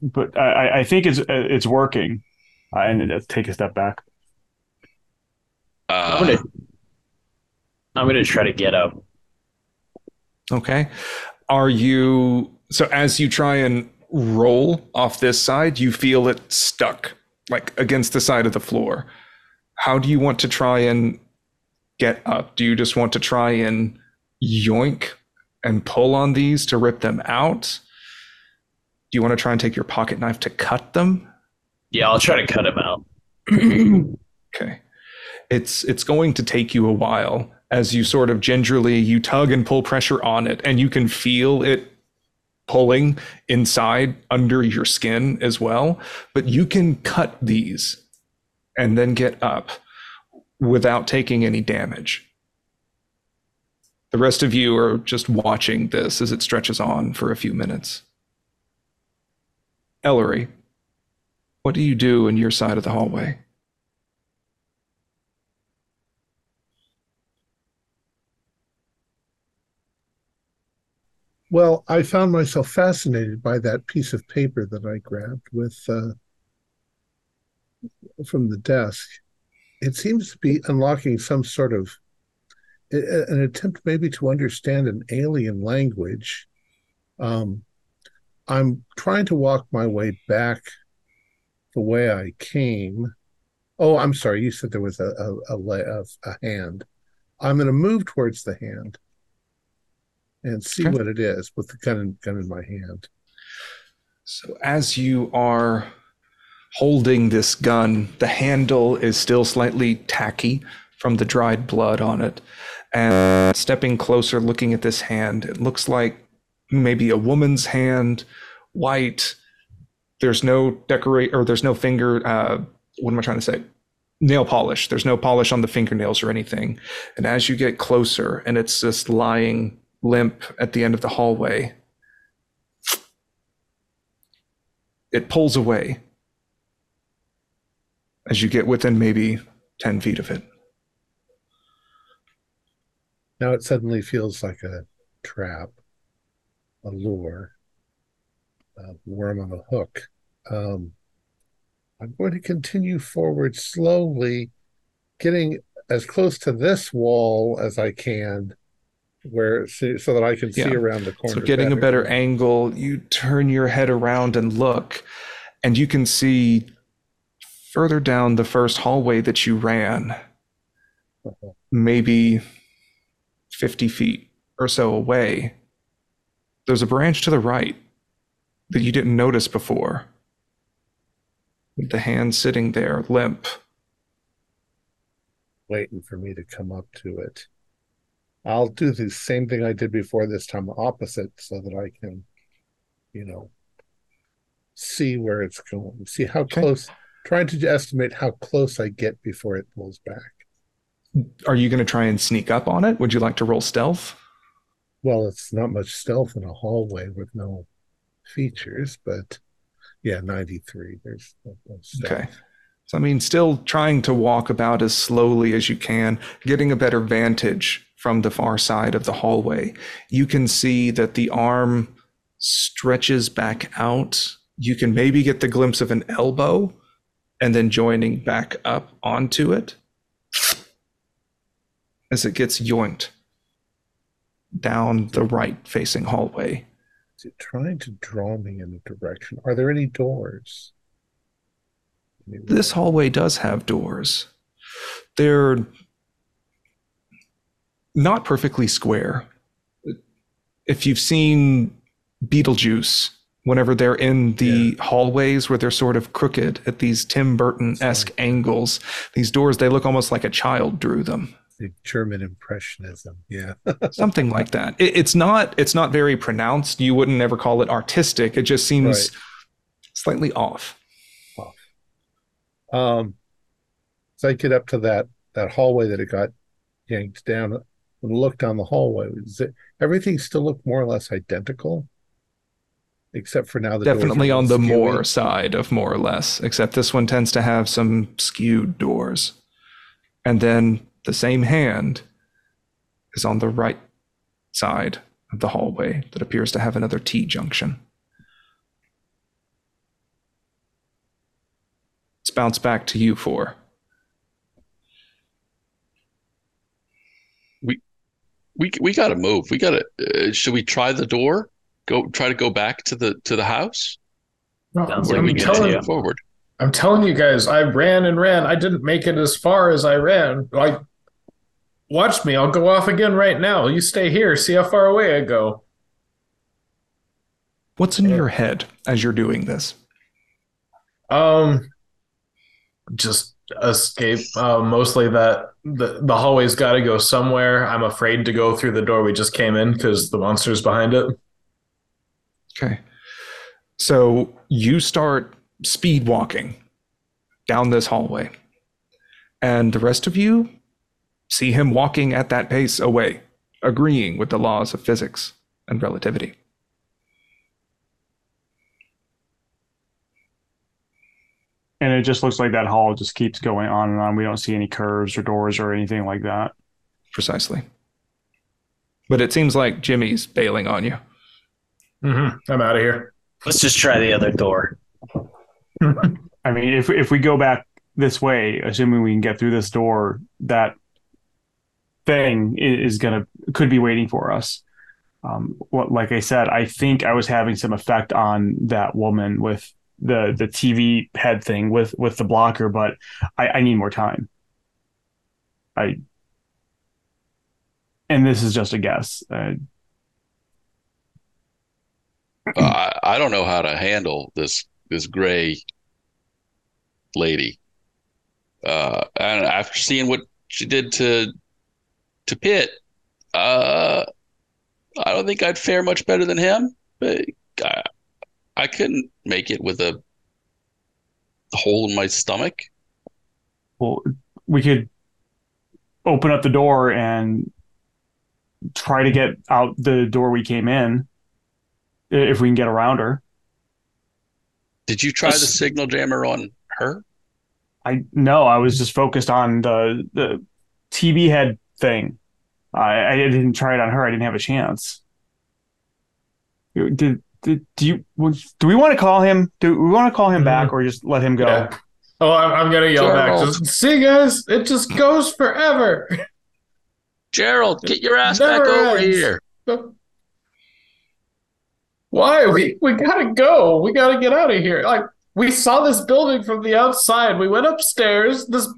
but I, I think it's it's working, uh, and take a step back. I'm gonna Uh, I'm gonna try to get up. Okay. Are you so as you try and roll off this side, you feel it stuck like against the side of the floor. How do you want to try and get up? Do you just want to try and yoink and pull on these to rip them out? Do you want to try and take your pocket knife to cut them? Yeah, I'll try to cut them out. Okay. It's it's going to take you a while as you sort of gingerly you tug and pull pressure on it and you can feel it pulling inside under your skin as well, but you can cut these and then get up without taking any damage. The rest of you are just watching this as it stretches on for a few minutes. Ellery, what do you do in your side of the hallway? Well, I found myself fascinated by that piece of paper that I grabbed with uh, from the desk. It seems to be unlocking some sort of an attempt, maybe to understand an alien language. Um, I'm trying to walk my way back the way I came. Oh, I'm sorry. You said there was a a, a, a hand. I'm going to move towards the hand and see Okay. what it is with the gun in, gun in my hand. So as you are holding this gun, the handle is still slightly tacky from the dried blood on it. And stepping closer, looking at this hand, it looks like maybe a woman's hand, white. There's no decorate or there's no finger. Uh, what am I trying to say? Nail polish. There's no polish on the fingernails or anything. And as you get closer, and it's just lying limp at the end of the hallway, it pulls away as you get within maybe 10 feet of it. Now it suddenly feels like a trap, a lure, a worm on a hook. Um, I'm going to continue forward slowly, getting as close to this wall as I can, where so, so that I can see Yeah. around the corner. So, getting a better angle, you turn your head around and look, and you can see further down the first hallway that you ran, maybe 50 feet or so away, there's a branch to the right that you didn't notice before. With the hand sitting there, limp. waiting for me to come up to it. I'll do the same thing I did before this time opposite so that I can, you know, see where it's going. See how Okay. close trying to estimate how close I get before it pulls back. Are you going to try and sneak up on it? Would you like to roll stealth? Well, it's not much stealth in a hallway with no features, but yeah, 93. There's no. Okay. So, I mean, still trying to walk about as slowly as you can, getting a better vantage from the far side of the hallway. You can see that the arm stretches back out. You can maybe get the glimpse of an elbow and then joining back up onto it. As it gets yoinked down the right facing hallway. Is it trying to draw me in a direction? Are there any doors? Anywhere? This hallway does have doors. They're not perfectly square. If you've seen Beetlejuice, whenever they're in the hallways where they're sort of crooked at these Tim Burton esque angles, these doors, they look almost like a child drew them. German impressionism. Yeah. Something like that. It, it's not it's not very pronounced. You wouldn't ever call it artistic. It just seems Right. slightly off. Off. Um, so I get up to that that hallway that it got yanked down and look down the hallway. Is it everything still look more or less identical? Except for now the Definitely on the little more side of more or less, except this one tends to have some skewed doors. And then the same hand is on the right side of the hallway that appears to have another T junction. Let's bounce back to you four. We we got to move. We got to. Uh, should we try the door? Go try to go back to the to the house. Sounds like I'm we a get telling, idea. forward? I'm telling you guys, I ran and ran. I didn't make it as far as I ran. Like, watch me. I'll go off again right now. You stay here. See how far away I go. What's in your head as you're doing this? Um, just escape. Uh, mostly that the the hallway's got to go somewhere. I'm afraid to go through the door we just came in because the monster's behind it. Okay. So you start speed walking down this hallway, and the rest of you see him walking at that pace away, agreeing with the laws of physics and relativity. And it just looks like that hall just keeps going on and on. We don't see any curves or doors or anything like that. Precisely. But it seems like Jimmy's bailing on you. Mm-hmm. I'm out of here. Let's just try the other door. I mean, if if we go back this way, assuming we can get through this door, that thing is gonna could be waiting for us. Um, what, like I said, I think I was having some effect on that woman with the the TV head thing with with the blocker, but I, I need more time. I and this is just a guess. Uh, I I don't know how to handle this this gray lady. Uh, and after seeing what she did to to Pitt, uh, I don't think I'd fare much better than him. But I, I couldn't make it with a hole in my stomach. well, we could open up the door and try to get out the door we came in if we can get around her. Did you try the signal jammer on her? I no, I was just focused on the the TV head thing. I, I didn't try it on her. I didn't have a chance. Did, did do you do we want to call him? Do we want to call him back mm-hmm. or just let him go? Yeah. Oh, I'm, I'm gonna yell back. Gerald. Just see, guys, it just goes forever. Gerald, get your ass Never back over ends. here. Why? We we gotta go. We gotta get out of here. Like we saw this building from the outside. We went upstairs. This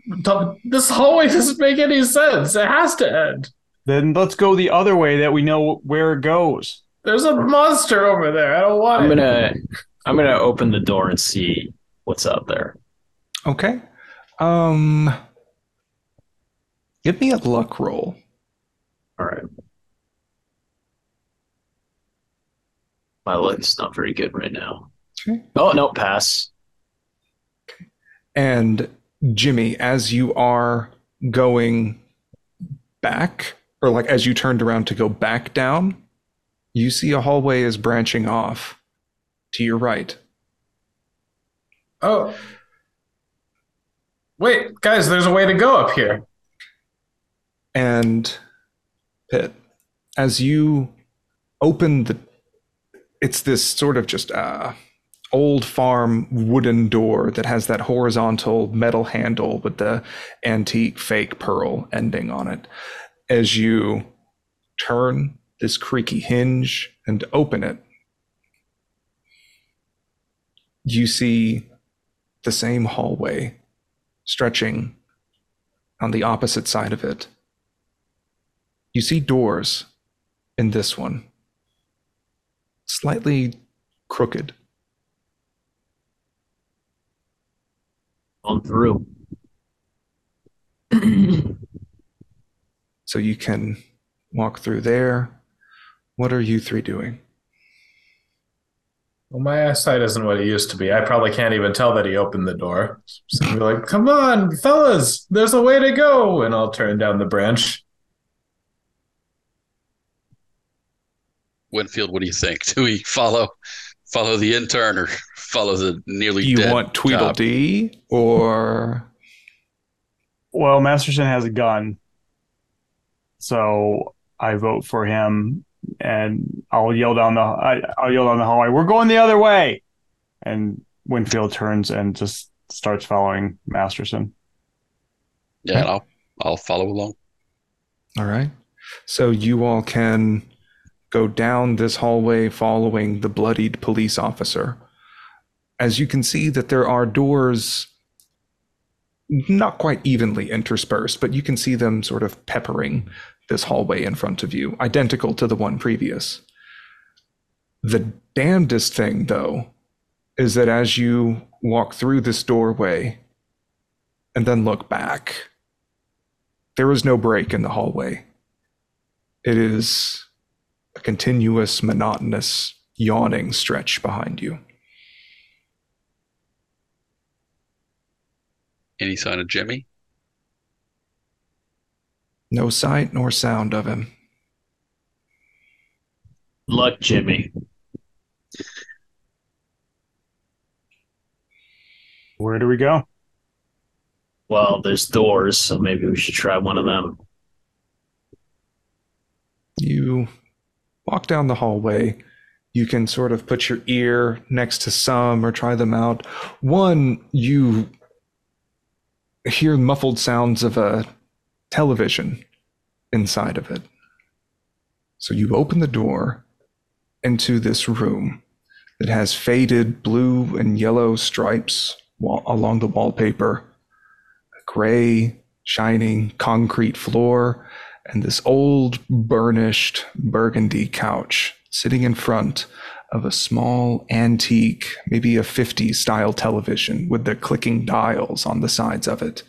this hallway doesn't make any sense. It has to end. Then let's go the other way that we know where it goes. There's a monster over there. I don't want I'm it. gonna I'm gonna open the door and see what's out there. Okay. Um Give me a luck roll. All right. My luck's not very good right now. Okay. Oh no, pass. And Jimmy, as you are going back, or like as you turned around to go back down, you see a hallway is branching off to your right. Oh. Wait, guys, there's a way to go up here. And Pitt, as you open the, it's this sort of just uh, old farm wooden door that has that horizontal metal handle with the antique fake pearl ending on it. as you turn this creaky hinge and open it, you see the same hallway stretching on the opposite side of it. You see doors in this one, slightly crooked. On through. So you can walk through there. What are you three doing? Well, my eyesight isn't what it used to be. I probably can't even tell that he opened the door. So I'll be like, come on, fellas, there's a way to go. And I'll turn down the branch. Winfield, what do you think? Do we follow follow the intern or follow the nearly Do you dead want cop? Tweedledee or Well, Masterson has a gun, so I vote for him, and I'll yell down the I, I'll yell down the hallway. We're going the other way, and Winfield turns and just starts following Masterson. Yeah, and I'll I'll follow along. All right. So you all can go down this hallway following the bloodied police officer. As you can see that there are doors not quite evenly interspersed, but you can see them sort of peppering this hallway in front of you, identical to the one previous. The damnedest thing, though, is that as you walk through this doorway and then look back, there is no break in the hallway. It is a continuous, monotonous, yawning stretch behind you. Any sign of Jimmy? No sight nor sound of him. Luck, Jimmy. Where do we go? Well, there's doors, so maybe we should try one of them. You walk down the hallway. You can sort of put your ear next to some or try them out. One, you hear muffled sounds of a television inside of it. So you open the door into this room that has faded blue and yellow stripes along the wallpaper, a gray, shining concrete floor, and this old, burnished burgundy couch sitting in front of a small antique, maybe a 50s style television with the clicking dials on the sides of it.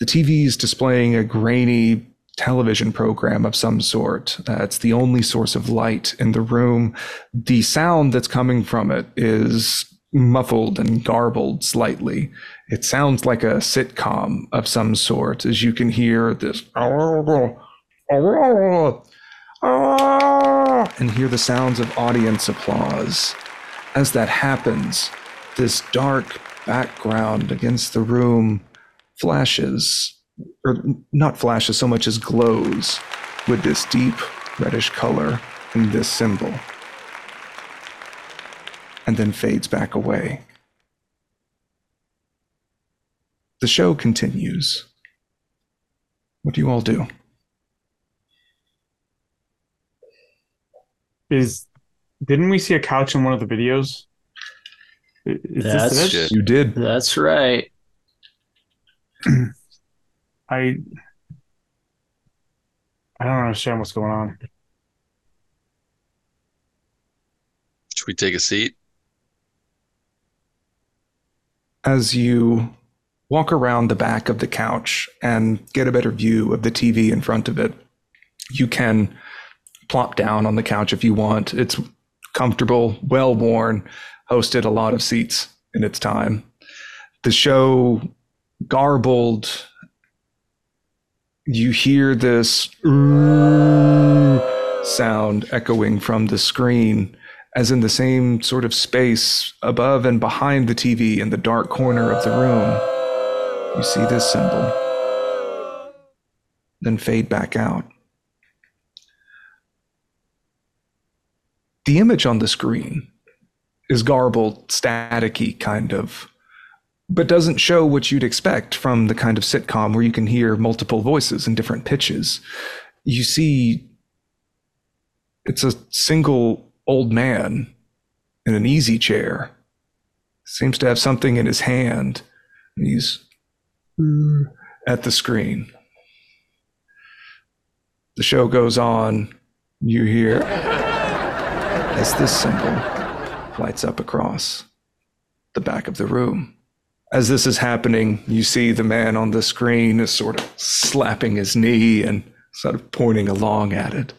The TV is displaying a grainy television program of some sort. It's the only source of light in the room. The sound that's coming from it is muffled and garbled slightly. It sounds like a sitcom of some sort, as you can hear this and hear the sounds of audience applause. As that happens, this dark background against the room flashes, or not flashes so much as glows with this deep reddish color and this symbol, and then fades back away. The show continues. What do you all do? Is didn't we see a couch in one of the videos? Is That's this it? You did. That's right. I I don't understand what's going on. Should we take a seat? as you walk around the back of the couch and get a better view of the TV in front of it, you can plop down on the couch if you want. It's comfortable, well worn, hosted a lot of seats in its time. The show garbled. You hear this sound echoing from the screen as in the same sort of space above and behind the TV in the dark corner of the room. You see this symbol, then fade back out. The image on the screen is garbled, staticky kind of, but doesn't show what you'd expect from the kind of sitcom where you can hear multiple voices in different pitches. You see, it's a single old man in an easy chair. Seems to have something in his hand. He's at the screen. The show goes on. You hear as this symbol lights up across the back of the room. As this is happening, you see the man on the screen is sort of slapping his knee and sort of pointing along at it.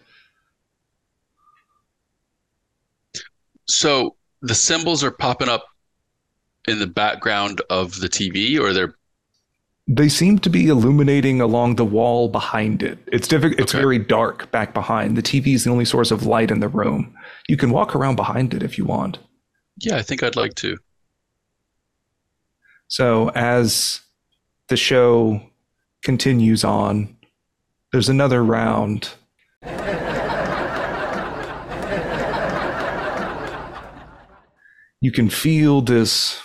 So the symbols are popping up in the background of the TV, or they're They seem to be illuminating along the wall behind it. It's difficult. It's Okay. very dark back behind. The TV is the only source of light in the room. You can walk around behind it if you want. yeah. I think I'd like to. So as the show continues on, there's another round. You can feel this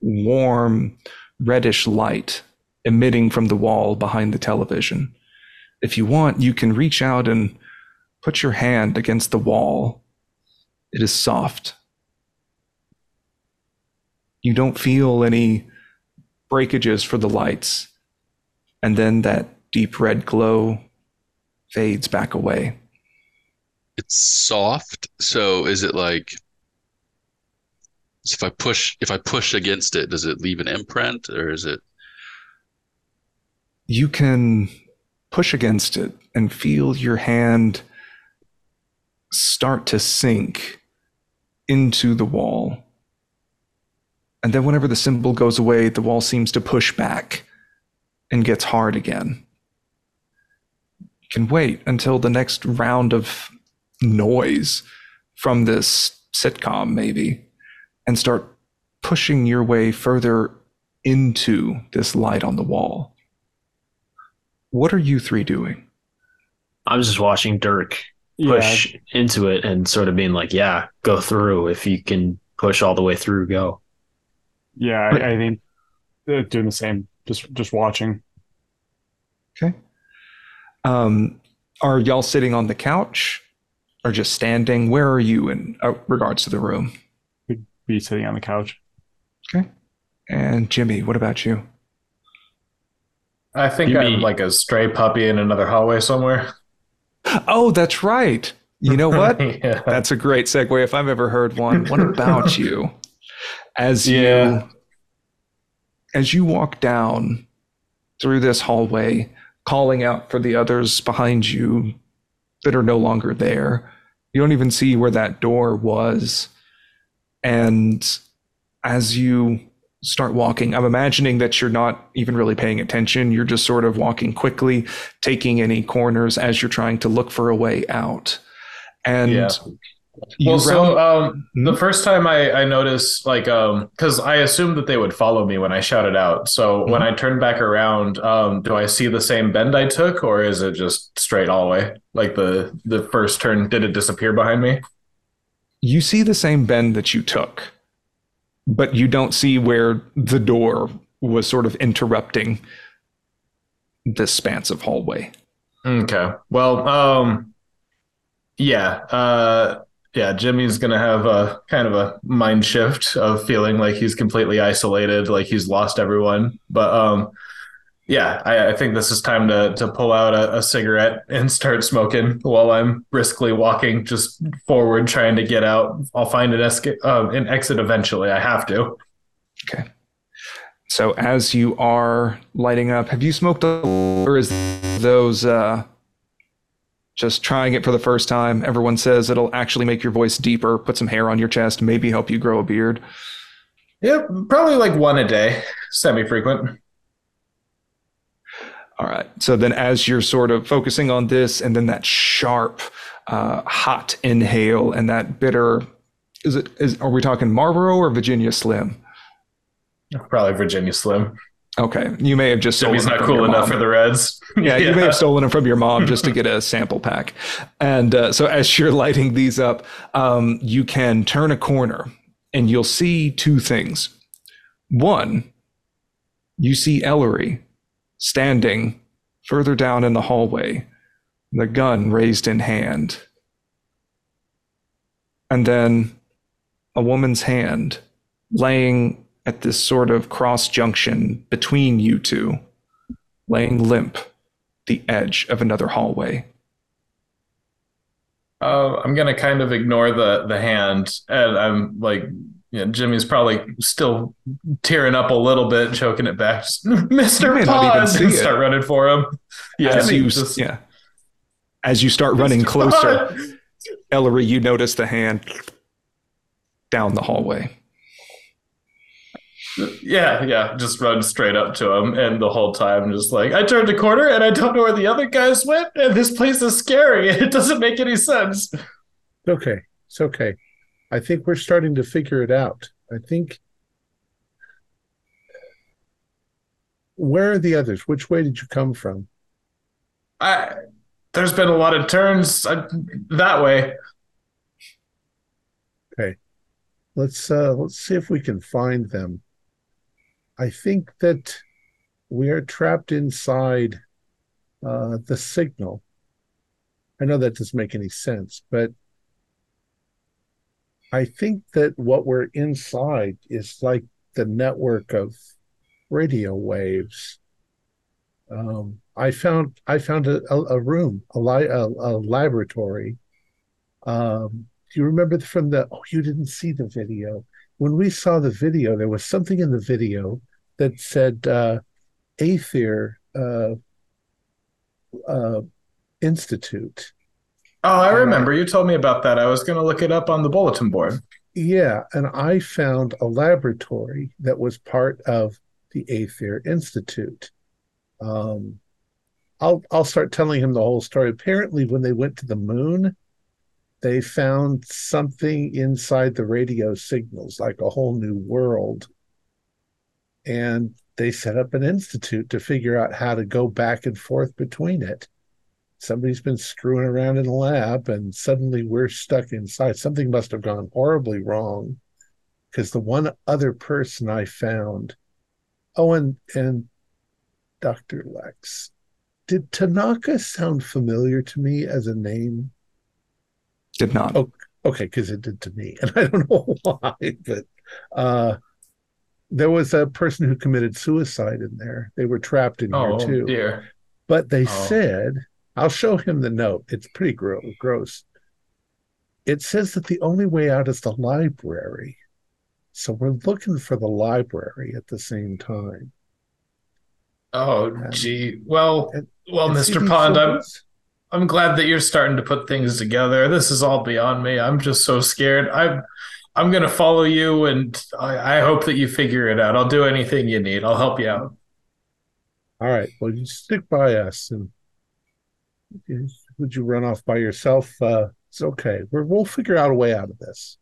warm reddish light emitting from the wall behind the television. If you want, you can reach out and put your hand against the wall. It is soft. You don't feel any breakages for the lights, and then that deep red glow fades back away. It's soft. So is it like? so if I push, if I push against it, does it leave an imprint, or is it? You can push against it and feel your hand start to sink into the wall. And then, whenever the symbol goes away, the wall seems to push back and gets hard again. You can wait until the next round of noise from this sitcom, maybe, and start pushing your way further into this light on the wall. What are you three doing? I'm just watching Dirk Yeah, push into it and sort of being like, yeah, go through. If you can push all the way through, go. yeah. I, I think uh, doing the same. Just just watching. Okay. Um, are y'all sitting on the couch or just standing? Where are you in uh, regards to the room? Be sitting on the couch. Okay. And Jimmy, what about you? I think You I'm mean- like a stray puppy in another hallway somewhere. Oh, that's right. You know what? yeah. That's a great segue if I've ever heard one. What about you? As you as you walk down through this hallway, calling out for the others behind you that are no longer there. You don't even see where that door was. And as you start walking, I'm imagining that you're not even really paying attention. You're just sort of walking quickly, taking any corners as you're trying to look for a way out. And Yeah. Well, so round- um, Hmm? the first time I, I noticed, like, um, because I assumed that they would follow me when I shouted out. So when I turned back around, um, do I see the same bend I took, or is it just straight all the way? Like the the first turn, did it disappear behind me? you see the same bend that you took, but you don't see where the door was sort of interrupting this span of hallway. Okay. Well, um, yeah, uh, yeah. Jimmy's gonna have a kind of a mind shift of feeling like he's completely isolated, like he's lost everyone. But um, yeah, I, I think this is time to to pull out a, a cigarette and start smoking while I'm briskly walking just forward, trying to get out. I'll find an escape, uh, an exit eventually. I have to. Okay. So as you are lighting up, have you smoked a, or is those uh, just trying it for the first time? Everyone says it'll actually make your voice deeper, put some hair on your chest, maybe help you grow a beard. Yeah, probably like one a day, semi frequent. All right. So then, as you're sort of focusing on this, and then that sharp, uh, hot inhale, and that bitter, is it? Is are we talking Marlboro or Virginia Slim? Probably Virginia Slim. Okay, you may have just stolen Jimmy's not from cool your enough mom. for the Reds. yeah, you may have stolen them from your mom just to get a sample pack. And uh, so, as you're lighting these up, um, you can turn a corner and you'll see two things. One, you see Ellery standing further down in the hallway, the gun raised in hand. And then a woman's hand laying at this sort of cross junction between you two, laying limp the edge of another hallway. Uh, I'm gonna kind of ignore the the hand, and I'm like, yeah, Jimmy's probably still tearing up a little bit, choking it back. Mister may not even Pond, see and it. start running for him. Yeah, as you just- yeah, as you start running Mr. closer, Pond! Ellery, you notice the hand down the hallway. Yeah, yeah, just run straight up to him, and the whole time, just like I turned a corner, and I don't know where the other guys went, and this place is scary, and it doesn't make any sense. Okay, it's okay. I think we're starting to figure it out. I think. Where are the others? Which way did you come from? I there's been a lot of turns uh, that way. Okay, let's uh let's see if we can find them. I think that we are trapped inside uh the signal. I know that doesn't make any sense, but I think that what we're inside is like the network of radio waves. Um, I found I found a, a, room, a, li- a, a laboratory. Um, do you remember from the? Oh, you didn't see the video. When we saw the video, there was something in the video that said uh, Aether uh, uh, Institute. Oh, I remember you told me about that. I was going to look it up on the bulletin board. Yeah, and I found a laboratory that was part of the Aether Institute. Um, I'll I'll start telling him the whole story. Apparently, when they went to the moon, they found something inside the radio signals, like a whole new world, and they set up an institute to figure out how to go back and forth between it. Somebody's been screwing around in the lab, and suddenly we're stuck inside. Something must have gone horribly wrong, because the one other person I found, oh, and and Dr. Lex, did Tanaka sound familiar to me as a name? Did not. Oh, Okay, because it did to me, and I don't know why, but uh, there was a person who committed suicide in there. They were trapped in Oh here too. dear. But they Oh. said, I'll show him the note. It's pretty gro- gross. It says that the only way out is the library. So we're looking for the library at the same time. Oh Um, gee. Well, well, Mr. Pond, I'm I'm glad that you're starting to put things together. This is all beyond me. I'm just so scared. I'm I'm gonna follow you, and I, I hope that you figure it out. I'll do anything you need. I'll help you out. All right. Well, you stick by us, and would you run off by yourself? Uh, it's okay. We're, we'll figure out a way out of this.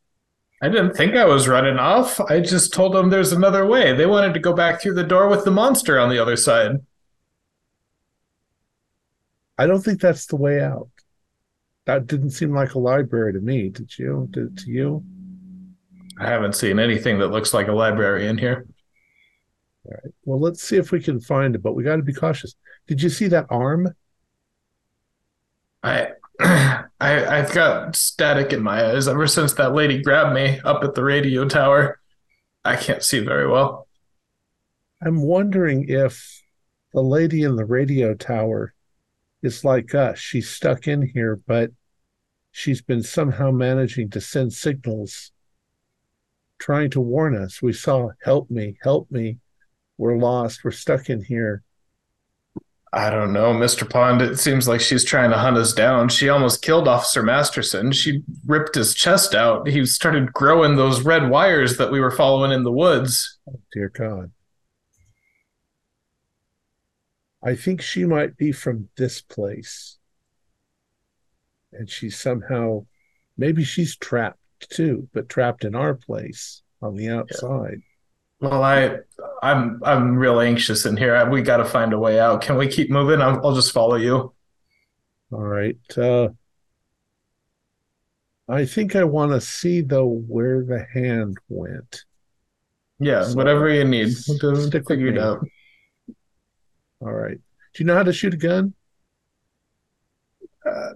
I didn't think I was running off. I just told them there's another way. They wanted to go back through the door with the monster on the other side. I don't think that's the way out. That didn't seem like a library to me. Did you? Did to you? I haven't seen anything that looks like a library in here. All right. Well, let's see if we can find it, but we got to be cautious. Did you see that arm? I, I I've got static in my eyes ever since that lady grabbed me up at the radio tower. I can't see very well. I'm wondering if the lady in the radio tower is like us. She's stuck in here, but she's been somehow managing to send signals trying to warn us. We saw, help me, help me. We're lost. We're stuck in here. I don't know, Mr. Pond. It seems like she's trying to hunt us down. She almost killed Officer Masterson. She ripped his chest out. He started growing those red wires that we were following in the woods. Oh, Dear God. I think she might be from this place. And she's somehow, maybe she's trapped too, but trapped in our place on the outside. Well, I, I'm, I'm real anxious in here. We got to find a way out. Can we keep moving? I'll, I'll just follow you. All right. Uh, I think I want to see though where the hand went. Yeah, So, whatever you need. We'll stick figure it out. All right. Do you know how to shoot a gun? Uh,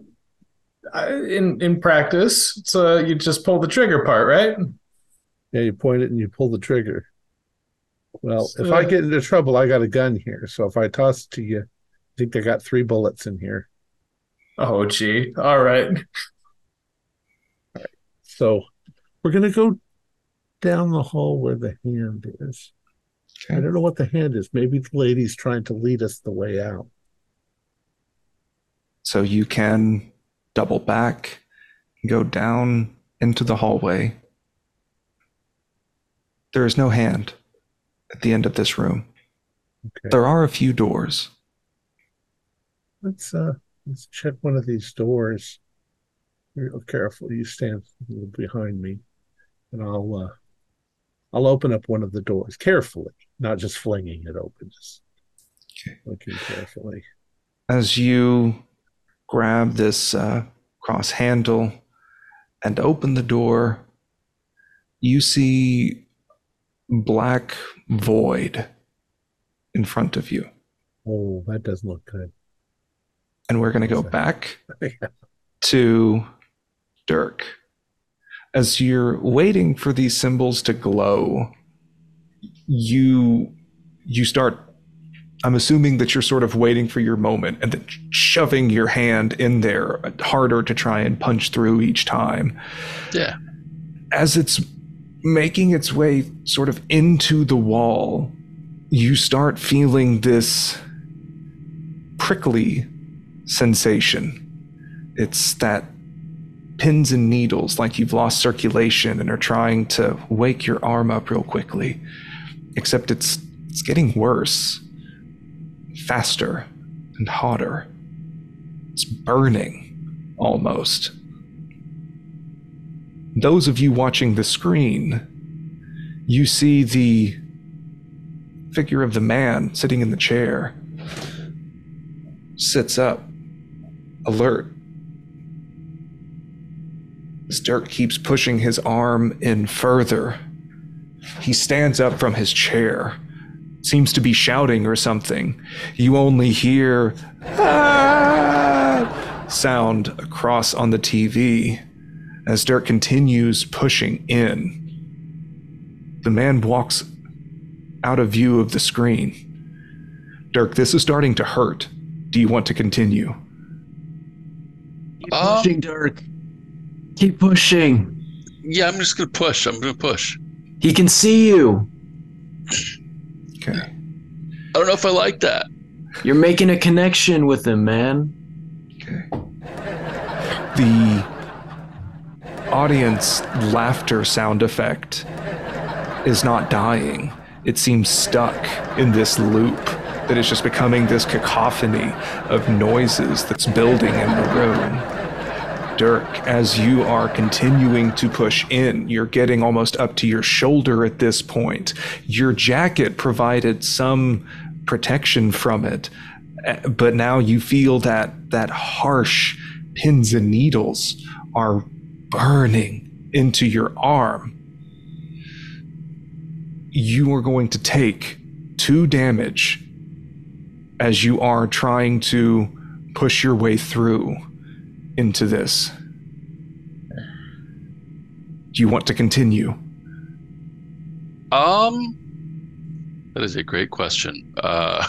I, in in practice, so you just pull the trigger part, right? Yeah, you point it and you pull the trigger. Well, if I uh, get into trouble, I got a gun here. So if I toss it to you, I think I got three bullets in here. Oh, gee. All right. All right. So we're gonna go down the hall where the hand is. I don't know what the hand is. Maybe the lady's trying to lead us the way out. So you can double back, go down into the hallway. There is no hand at the end of this room. Okay. There are a few doors. Let's uh let's check one of these doors. Real careful. You stand behind me, and I'll uh I'll open up one of the doors carefully, not just flinging it open, just Okay. looking carefully. As you grab this uh, cross handle and open the door, you see black void in front of you. Oh, that doesn't look good. And we're going to go Okay. back to Dirk. As you're waiting for these symbols to glow, you you start I'm assuming that you're sort of waiting for your moment and then shoving your hand in there harder to try and punch through each time. Yeah. As it's making its way sort of into the wall, you start feeling this prickly sensation. It's that pins and needles, like you've lost circulation and are trying to wake your arm up real quickly. Except it's it's getting worse, faster and hotter. It's burning almost. Those of you watching the screen, you see the figure of the man sitting in the chair sits up, alert. As Dirk keeps pushing his arm in further, he stands up from his chair, seems to be shouting or something. You only hear "Ah!" sound across on the TV as Dirk continues pushing in. The man walks out of view of the screen. Dirk, this is starting to hurt. Do you want to continue? Keep Um, pushing, Dirk. Keep pushing. Yeah, I'm just gonna push. I'm gonna push. He can see you. Okay. I don't know if I like that. You're making a connection with him, man. Okay. The audience laughter sound effect is not dying. It seems stuck in this loop that is just becoming this cacophony of noises that's building in the room. Dirk, as you are continuing to push in, you're getting almost up to your shoulder at this point. Your jacket provided some protection from it, uh, but now you feel that that harsh pins and needles are burning into your arm. You are going to take two damage as you are trying to push your way through into this. Do you want to continue? Um, that is a great question. Uh,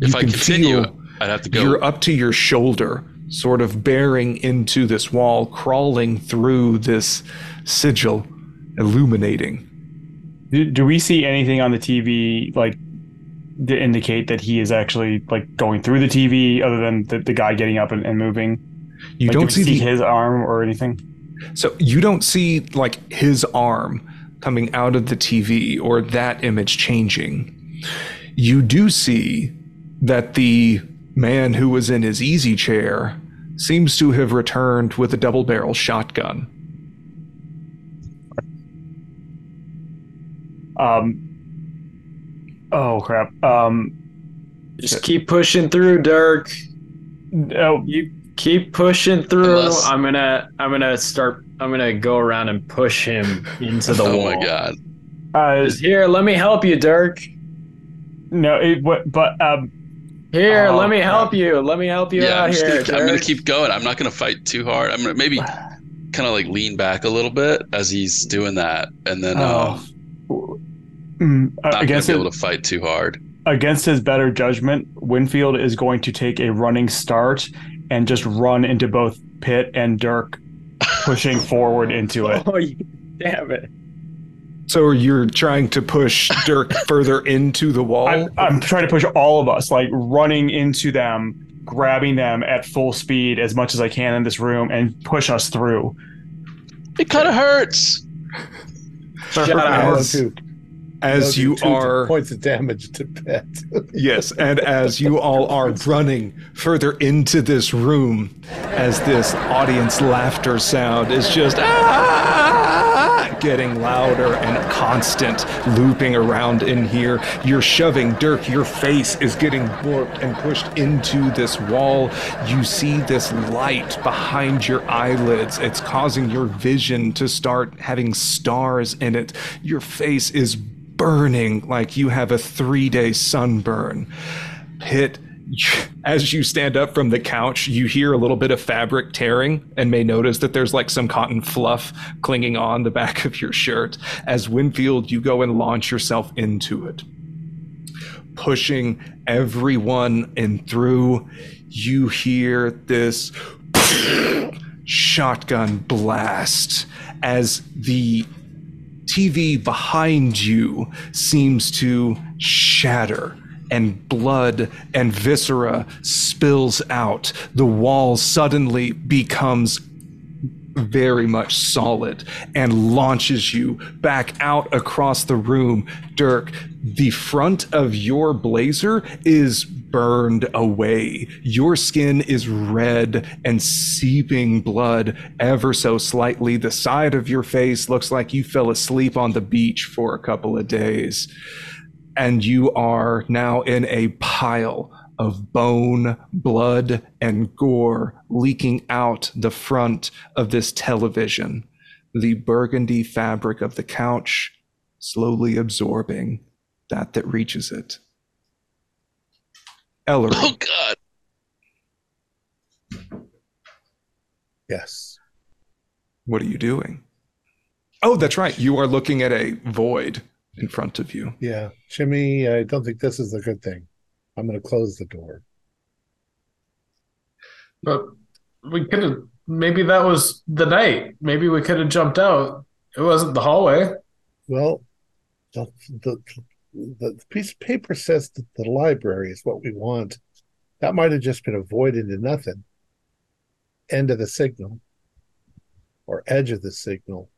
if I continue, feel I'd have to go. You're up to your shoulder, sort of bearing into this wall, crawling through this sigil, illuminating. Do, do we see anything on the TV like to indicate that he is actually like going through the TV, other than the, the guy getting up and, and moving? You Like, do don't we see, see the his arm or anything. so you don't see like his arm coming out of the TV or that image changing. You do see that the man who was in his easy chair seems to have returned with a double barrel shotgun. Um. Oh crap. Um. Just keep pushing through, Dirk. Oh, You keep pushing through. Unless- I'm gonna I'm gonna start I'm gonna go around and push him into the oh wall. my god! uh, Just here, let me help you, Dirk. no. It. But um, Here, Oh, let me help crap. you. Let me help you yeah, I'm, out here. gonna, I'm gonna keep going. I'm not gonna fight too hard. I'm gonna maybe kind of like lean back a little bit as he's doing that, and then uh, Oh. Mm, uh, not gonna be it, able to fight too hard. against his better judgment, Winfield is going to take a running start and just run into both Pitt and Dirk, pushing forward into it. Oh, damn it. So you're trying to push Dirk further into the wall? I'm, I'm trying to push all of us, like running into them, grabbing them at full speed as much as I can in this room, and push us through. It kind of hurts. Shut up. As- two- as those you are points of damage to pet. Yes, and as you all are running further into this room, as this audience laughter sound is just ah, getting louder and constant, looping around in here, you're shoving Dirk. Your face is getting warped and pushed into this wall. You see this light behind your eyelids. It's causing your vision to start having stars in it. Your face is burning like you have a three day sunburn. Pitt, as you stand up from the couch, you hear a little bit of fabric tearing and may notice that there's like some cotton fluff clinging on the back of your shirt. As Winfield, you go and launch yourself into it. Pushing everyone in through, you hear this shotgun blast as the TV behind you seems to shatter and blood and viscera spills out. The wall suddenly becomes very much solid and launches you back out across the room. Dirk, the front of your blazer is burned away. Your skin is red and seeping blood ever so slightly. The side of your face looks like you fell asleep on the beach for a couple of days. And you are now in a pile of bone, blood, and gore leaking out the front of this television. The burgundy fabric of the couch slowly absorbing that that reaches it. Ellery, Oh God. yes. what are you doing? Oh, that's right. You are looking at a void in front of you. Yeah. Jimmy, I don't think this is a good thing. I'm going to close the door. But we could have maybe that was the night. Maybe we could have jumped out. It wasn't the hallway. Well, the, the, the piece of paper says that the library is what we want. That might have just been a void into nothing. End of the signal or edge of the signal.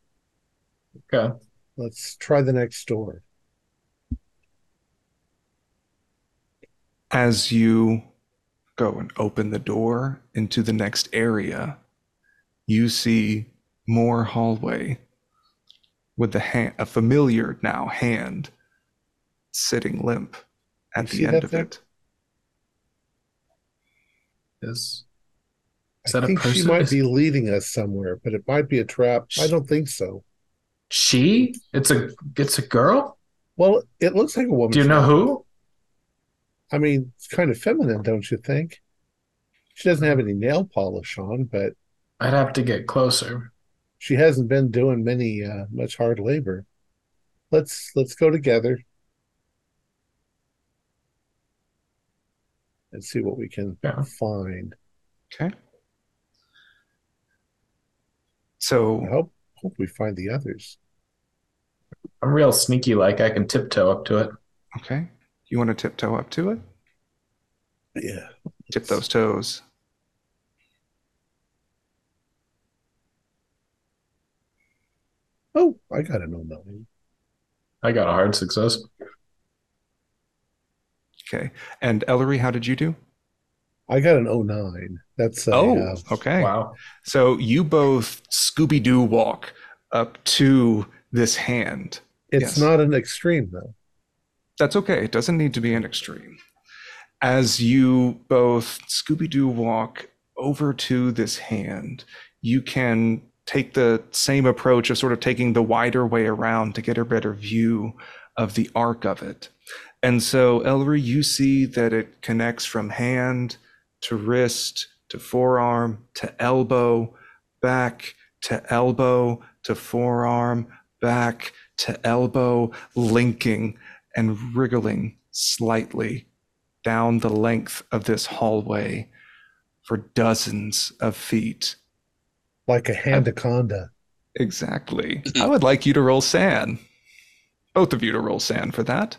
Okay. Let's try the next door. As you go and open the door into the next area, you see more hallway with the hand, a familiar now hand sitting limp at You the end that of it. Yes. is I that a think she person? might be leading us somewhere, but it might be a trap. I don't think so. she? It's a it's a girl? Well, it looks like a woman. Do you know who? I mean, it's kind of feminine, don't you think? She doesn't have any nail polish on, but I'd have to get closer. she hasn't been doing many uh, much hard labor. Let's let's go together and see what we can Yeah. find. Okay. I So hope hope we find the others. I'm real sneaky like I can tiptoe up to it. okay, you want to tiptoe up to it? Yeah. Tip those toes. Oh, I got an oh nine. I got a hard success. Okay. And Ellery, how did you do? I got an oh nine. That's a, Oh, uh, okay. Wow. So you both Scooby Doo walk up to this hand. it's yes. not an extreme though. That's okay. It doesn't need to be an extreme. As you both Scooby Doo walk over to this hand, you can take the same approach of sort of taking the wider way around to get a better view of the arc of it. And so, Ellery, you see that it connects from hand to wrist to forearm to elbow, back to elbow to forearm, back to elbow, linking and wriggling slightly down the length of this hallway for dozens of feet. Like a handaconda. Exactly. I would like you to roll SAN. Both of you to roll SAN for that.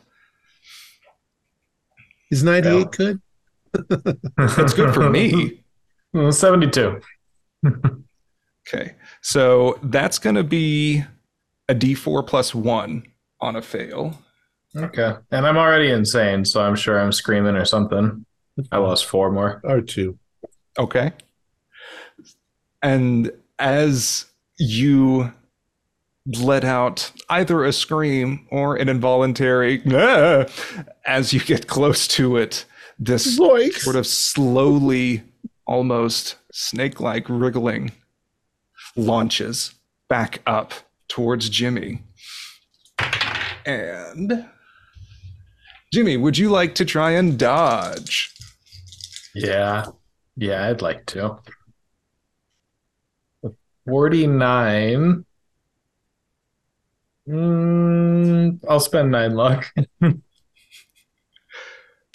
Is 98 Yeah. good? That's good for me. Well, 72. Okay. So that's going to be a d4 plus one on a fail. Okay. And I'm already insane, so I'm sure I'm screaming or something. I lost four more. Or two. Okay. And as you let out either a scream or an involuntary "Ah," as you get close to it, this Zoinks! sort of slowly, almost snake like wriggling launches back up towards Jimmy. And Jimmy, would you like to try and dodge? Yeah. Yeah, I'd like to. 49. Mm, I'll spend nine luck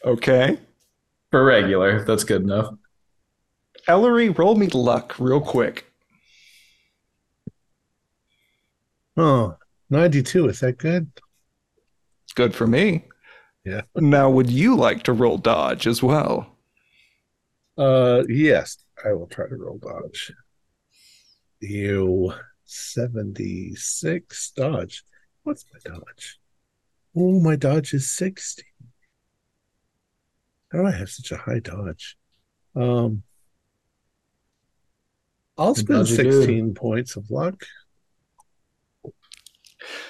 Okay. for regular. That's good enough. Ellery, roll me luck real quick. Oh, 92. Is that good? It's good for me. Yeah. Now, would you like to roll dodge as well? Uh, yes. I will try to roll dodge. You 76 dodge. What's my dodge? Oh, my dodge is 60. How do I have such a high dodge? Um, I'll spend dodgy dude. 16 points of luck.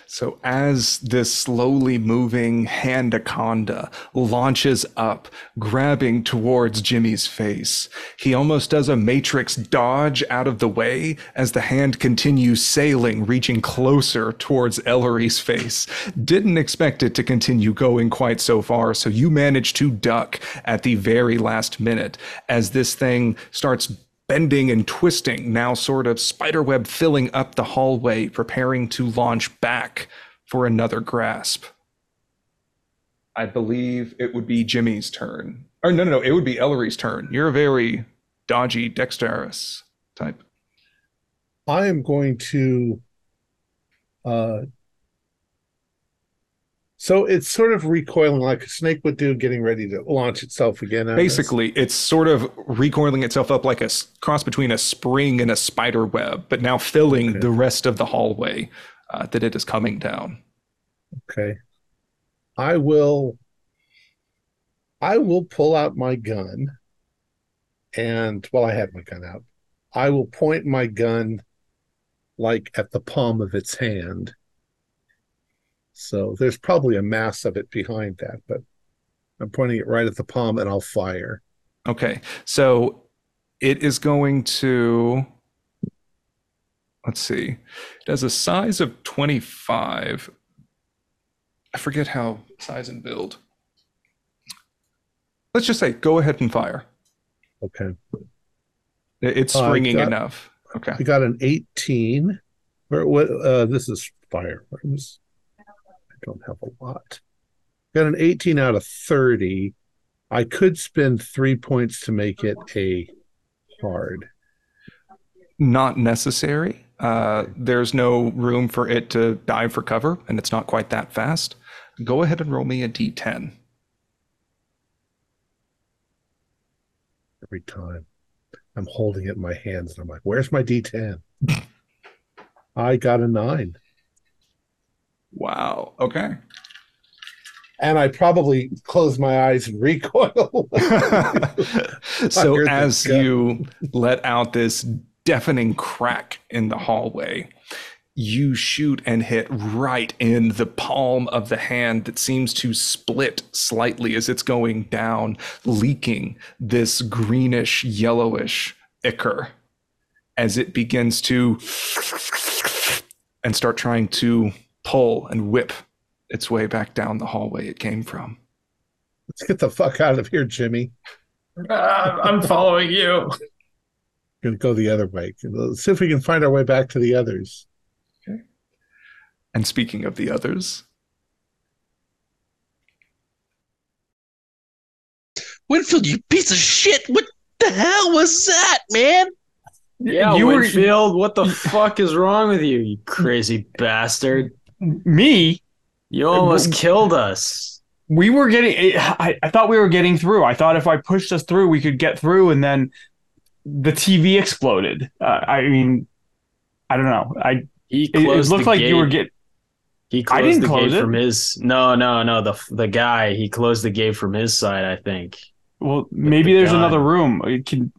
So, as this slowly moving handaconda launches up, grabbing towards Jimmy's face, he almost does a matrix dodge out of the way as the hand continues sailing, reaching closer towards Ellery's face. Didn't expect it to continue going quite so far, so you manage to duck at the very last minute as this thing starts bending and twisting, now sort of spiderweb filling up the hallway, preparing to launch back for another grasp. I believe it would be Jimmy's turn. Or no, no, no, it would be Ellery's turn. You're a very dodgy, dexterous type. I am going to uh so it's sort of recoiling like a snake would do, getting ready to launch itself again. Basically, it's sort of recoiling itself up like a cross between a spring and a spider web, but now filling Okay. the rest of the hallway uh, that it is coming down. Okay. I will I will pull out my gun and well I have my gun out. I will point my gun like at the palm of its hand. So there's probably a mass of it behind that, but I'm pointing it right at the palm and I'll fire. Okay, so it is going to. Let's see. It has a size of 25. I forget how size and build. Let's just say go ahead and fire. Okay. It- It's Uh, I springing got- enough. Okay. We got an 18. Where what uh this is fire. Where was- don't have a lot. Got an 18 out of 30. I could spend three points to make it a hard. Not necessary. Uh, there's no room for it to dive for cover, and it's not quite that fast. Go ahead and roll me a d10. every time. I'm holding it in my hands and I'm like, where's my D10? I got a nine. Wow. Okay. And I probably close my eyes and recoil. so as you let out this deafening crack in the hallway, you shoot and hit right in the palm of the hand that seems to split slightly as it's going down, leaking this greenish yellowish ichor as it begins to and start trying to pull and whip its way back down the hallway it came from. Let's get the fuck out of here, Jimmy. Uh, I'm following you. We're gonna go the other way. Let's see if we can find our way back to the others. Okay. And speaking of the others, Winfield, you piece of shit! What the hell was that, man? Yeah, You were- Winfield, what the fuck is wrong with you, you crazy bastard? Me? You almost killed us. We were getting. I, I thought we were getting through. I thought if I pushed us through, we could get through, and then the TV exploded. Uh, I mean, I don't know. I He it, it looked like gate. you were getting. He I closed didn't the close gate it. from his. No, no, no. The the guy he closed the gate from his side. I think. Well, maybe the there's another room. It can.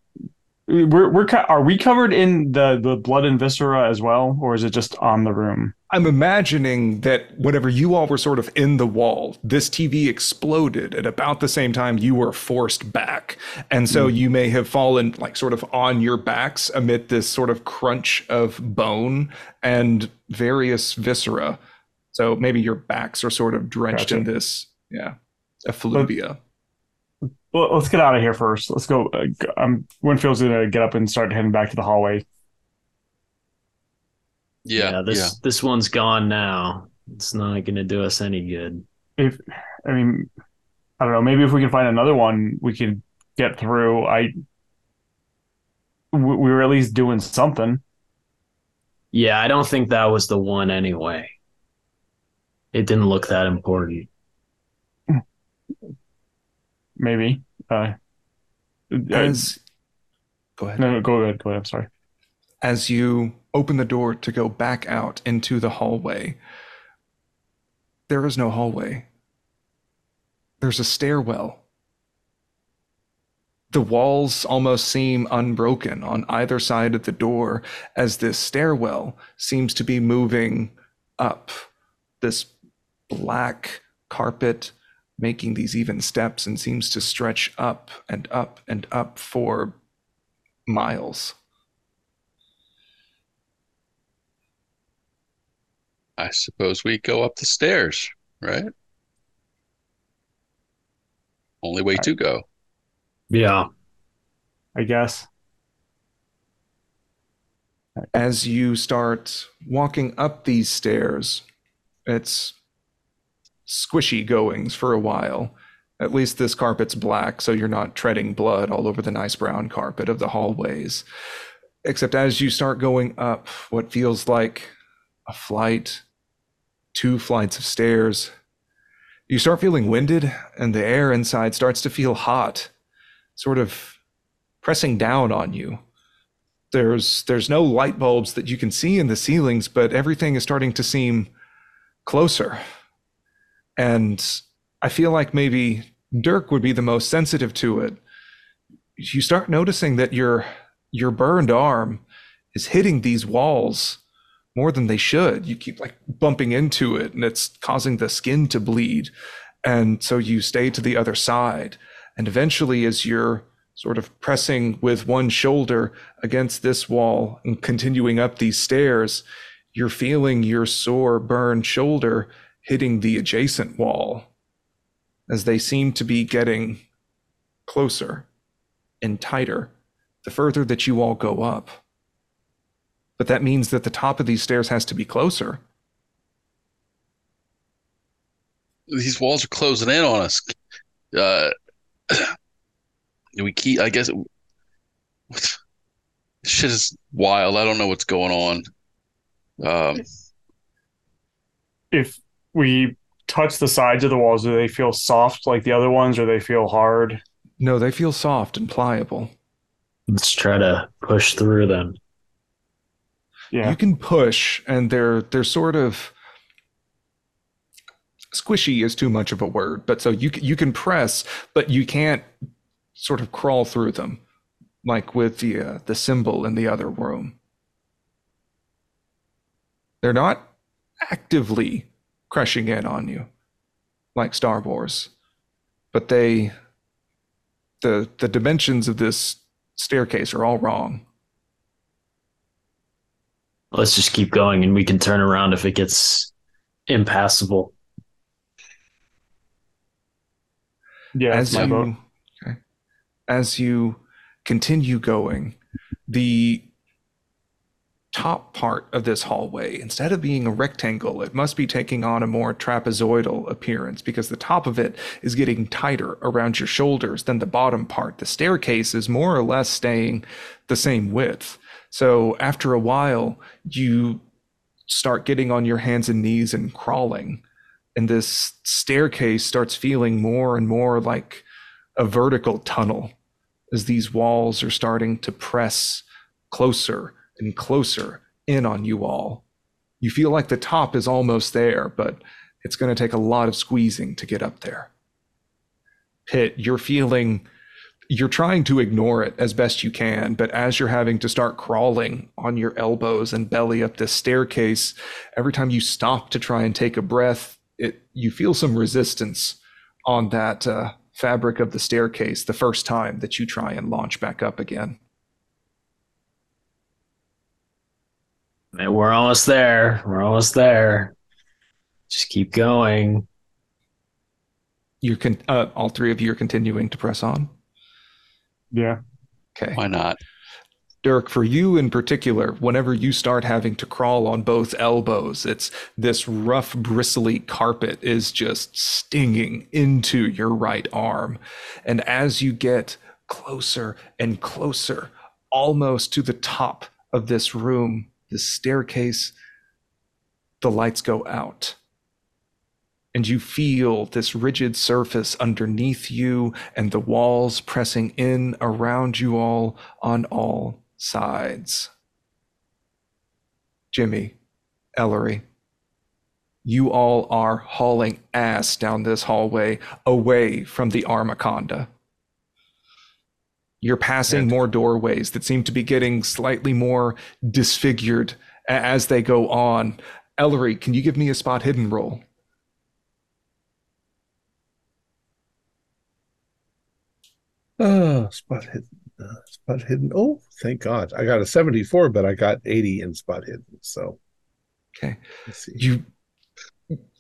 We're we're are we covered in the the blood and viscera as well, or is it just on the room? I'm imagining that whenever you all were sort of in the wall, this TV exploded at about the same time you were forced back. And so you may have fallen like sort of on your backs amid this sort of crunch of bone and various viscera. So maybe your backs are sort of drenched in this, yeah, effluvia. Well, let's get out of here first. Let's go. Uh, um, Winfield's gonna get up and start heading back to the hallway. Yeah, yeah. this this one's gone now. It's not gonna do us any good. If I mean, I don't know. Maybe if we can find another one, we could get through. I we, we were at least doing something. Yeah, I don't think that was the one anyway. It didn't look that important. Maybe. Uh, As go ahead. no, no, go ahead. Go ahead. I'm sorry. As you open the door to go back out into the hallway, there is no hallway. There's a stairwell. The walls almost seem unbroken on either side of the door as this stairwell seems to be moving up. This black carpet making these even steps and seems to stretch up and up and up for miles. I suppose we go up the stairs, right? Only way to go. Yeah. I guess. as you start walking up these stairs, it's squishy goings for a while. At least this carpet's black, so you're not treading blood all over the nice brown carpet of the hallways. Except as you start going up what feels like a flight, two flights of stairs, you start feeling winded, and the air inside starts to feel hot, sort of pressing down on you. There's there's no light bulbs that you can see in the ceilings but everything is starting to seem closer. And i feel like maybe dirk would be the most sensitive to it. You start noticing that your your burned arm is hitting these walls more than they should. You keep like bumping into it and it's causing the skin to bleed. And so you stay to the other side. And eventually as you're sort of pressing with one shoulder against this wall and continuing up these stairs, you're feeling your sore, burned shoulder hitting the adjacent wall as they seem to be getting closer and tighter the further that you all go up. But that means that the top of these stairs has to be closer. These walls are closing in on us. Uh, we keep? I guess. What, shit is wild. I don't know what's going on. Um, If we touch the sides of the walls, do they feel soft like the other ones, or they feel hard? No, they feel soft and pliable. Let's try to push through them. Yeah. You can push, and they're they're sort of squishy is too much of a word, but so you you can press, but you can't sort of crawl through them, like with the uh, the symbol in the other room. They're not actively crushing in on you, like Star Wars, but they the the dimensions of this staircase are all wrong. Let's just keep going and we can turn around if it gets impassable. Yeah, as you okay. as you continue going, the top part of this hallway, instead of being a rectangle, it must be taking on a more trapezoidal appearance because the top of it is getting tighter around your shoulders than the bottom part. The staircase is more or less staying the same width. So after a while, you start getting on your hands and knees and crawling. And this staircase starts feeling more and more like a vertical tunnel as these walls are starting to press closer and closer in on you all. You feel like the top is almost there, but it's going to take a lot of squeezing to get up there. Pitt, you're feeling, you're trying to ignore it as best you can, but as you're having to start crawling on your elbows and belly up this staircase, every time you stop to try and take a breath, it you feel some resistance on that uh, fabric of the staircase the first time that you try and launch back up again. Man, we're almost there. We're almost there. Just keep going. You're con- uh, all three of you are continuing to press on. Yeah. Okay. Why not? Dirk, for you in particular, whenever you start having to crawl on both elbows, it's this rough, bristly carpet is just stinging into your right arm. And as you get closer and closer, almost to the top of this room, this staircase, the lights go out. And you feel this rigid surface underneath you and the walls pressing in around you all on all sides. Jimmy, Ellery, you all are hauling ass down this hallway away from the Armaconda. You're passing more doorways that seem to be getting slightly more disfigured as they go on. Ellery, can you give me a spot hidden roll? Oh, spot hidden. Uh, spot hidden. Oh, thank God. I got a 74, but I got 80 in spot hidden. So Okay. you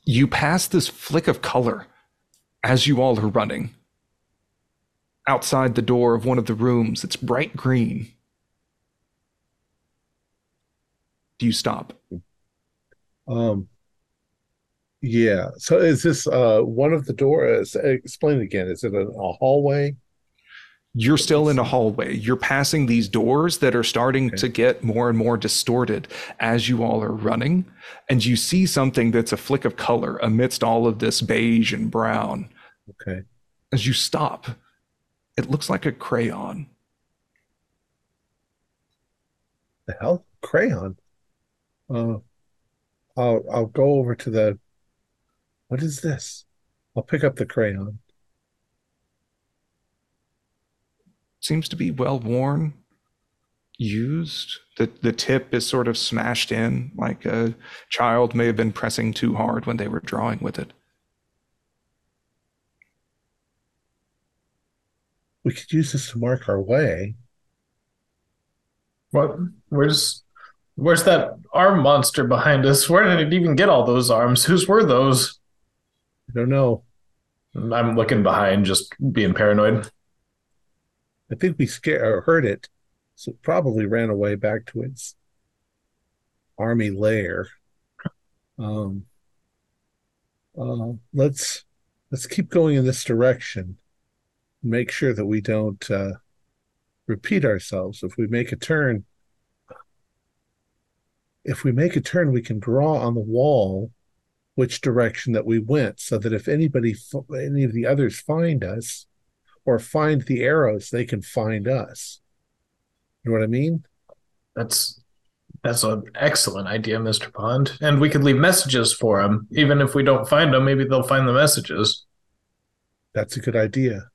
you pass this flick of color as you all are running outside the door of one of the rooms it's bright green do you stop Um, yeah. So is this uh one of the doors? Explain it again. Is it a, a hallway? you're still in a hallway you're passing these doors that are starting Okay. to get more and more distorted as you all are running and you see something that's a flick of color amidst all of this beige and brown Okay. as you stop it looks like a crayon The hell? Crayon. Uh, I'll I'll go over to the. What is this? I'll pick up the crayon. seems to be well worn, used. The the tip is sort of smashed in, like a child may have been pressing too hard when they were drawing with it. We could use this to mark our way. What? Where's where's that arm monster behind us? Where did it even get all those arms? Whose were those? I don't know. I'm looking behind, just being paranoid. I think we scared or heard it, so it probably ran away back to its army lair. Um, uh, let's let's keep going in this direction. Make sure that we don't uh, repeat ourselves. If we make a turn, if we make a turn, we can draw on the wall which direction that we went, so that if anybody, any of the others find us, or find the arrows, they can find us. You know what I mean? That's that's an excellent idea, Mr. Pond. And we could leave messages for them. Even if we don't find them, maybe they'll find the messages. That's a good idea.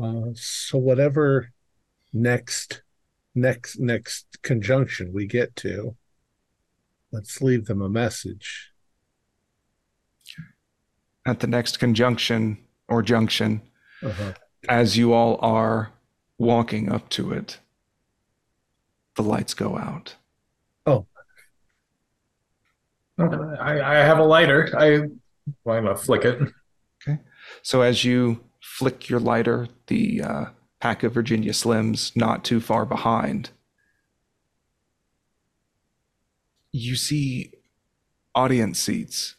Uh, so whatever next next next conjunction we get to, let's leave them a message. At the next conjunction or junction, Uh-huh. as you all are walking up to it, the lights go out. Oh. I, I have a lighter. I I'm gonna flick it. Okay. So as you flick your lighter, the uh, pack of Virginia Slims not too far behind, you see audience seats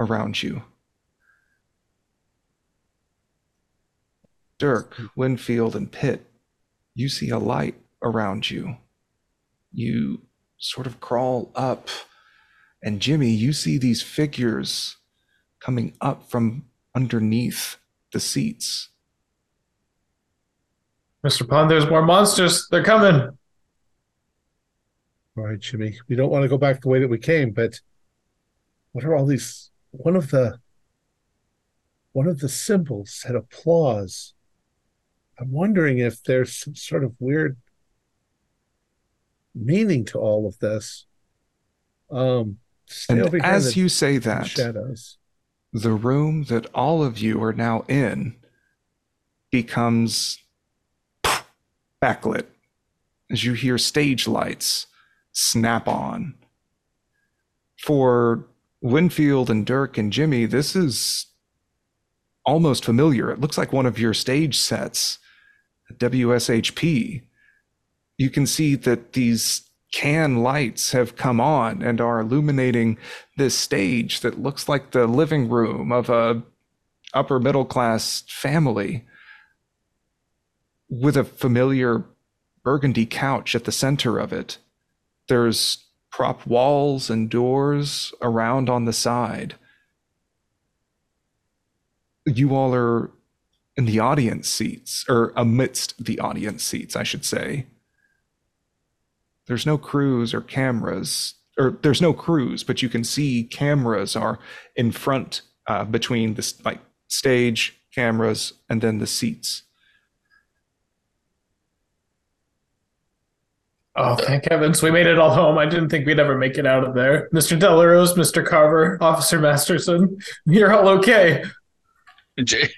around you. Dirk, Winfield, and Pitt, you see a light around you. You sort of crawl up, and Jimmy, you see these figures coming up from underneath the seats. Mr. Pond, there's more monsters. They're coming. All right, Jimmy. We don't want to go back the way that we came, but what are all these? One of the one of the symbols said applause. I'm wondering if there's some sort of weird meaning to all of this. Um, stay over And here as you say that, shadows. The room that all of you are now in becomes backlit as you hear stage lights snap on. For Winfield and Dirk and Jimmy, this is almost familiar. It looks like one of your stage sets WSHP. You can see that these can lights have come on and are illuminating this stage that looks like the living room of a upper middle class family with a familiar burgundy couch at the center of it. There's prop walls and doors around on the side. You all are in the audience seats, or amidst the audience seats, I should say. There's no crews or cameras, or there's no crews, but you can see cameras are in front uh, between this like stage cameras and then the seats. Oh, thank heavens. We made it all home. I didn't think we'd ever make it out of there. Mr. Delarose, Mr. Carver, Officer Masterson, you're all okay. Jay,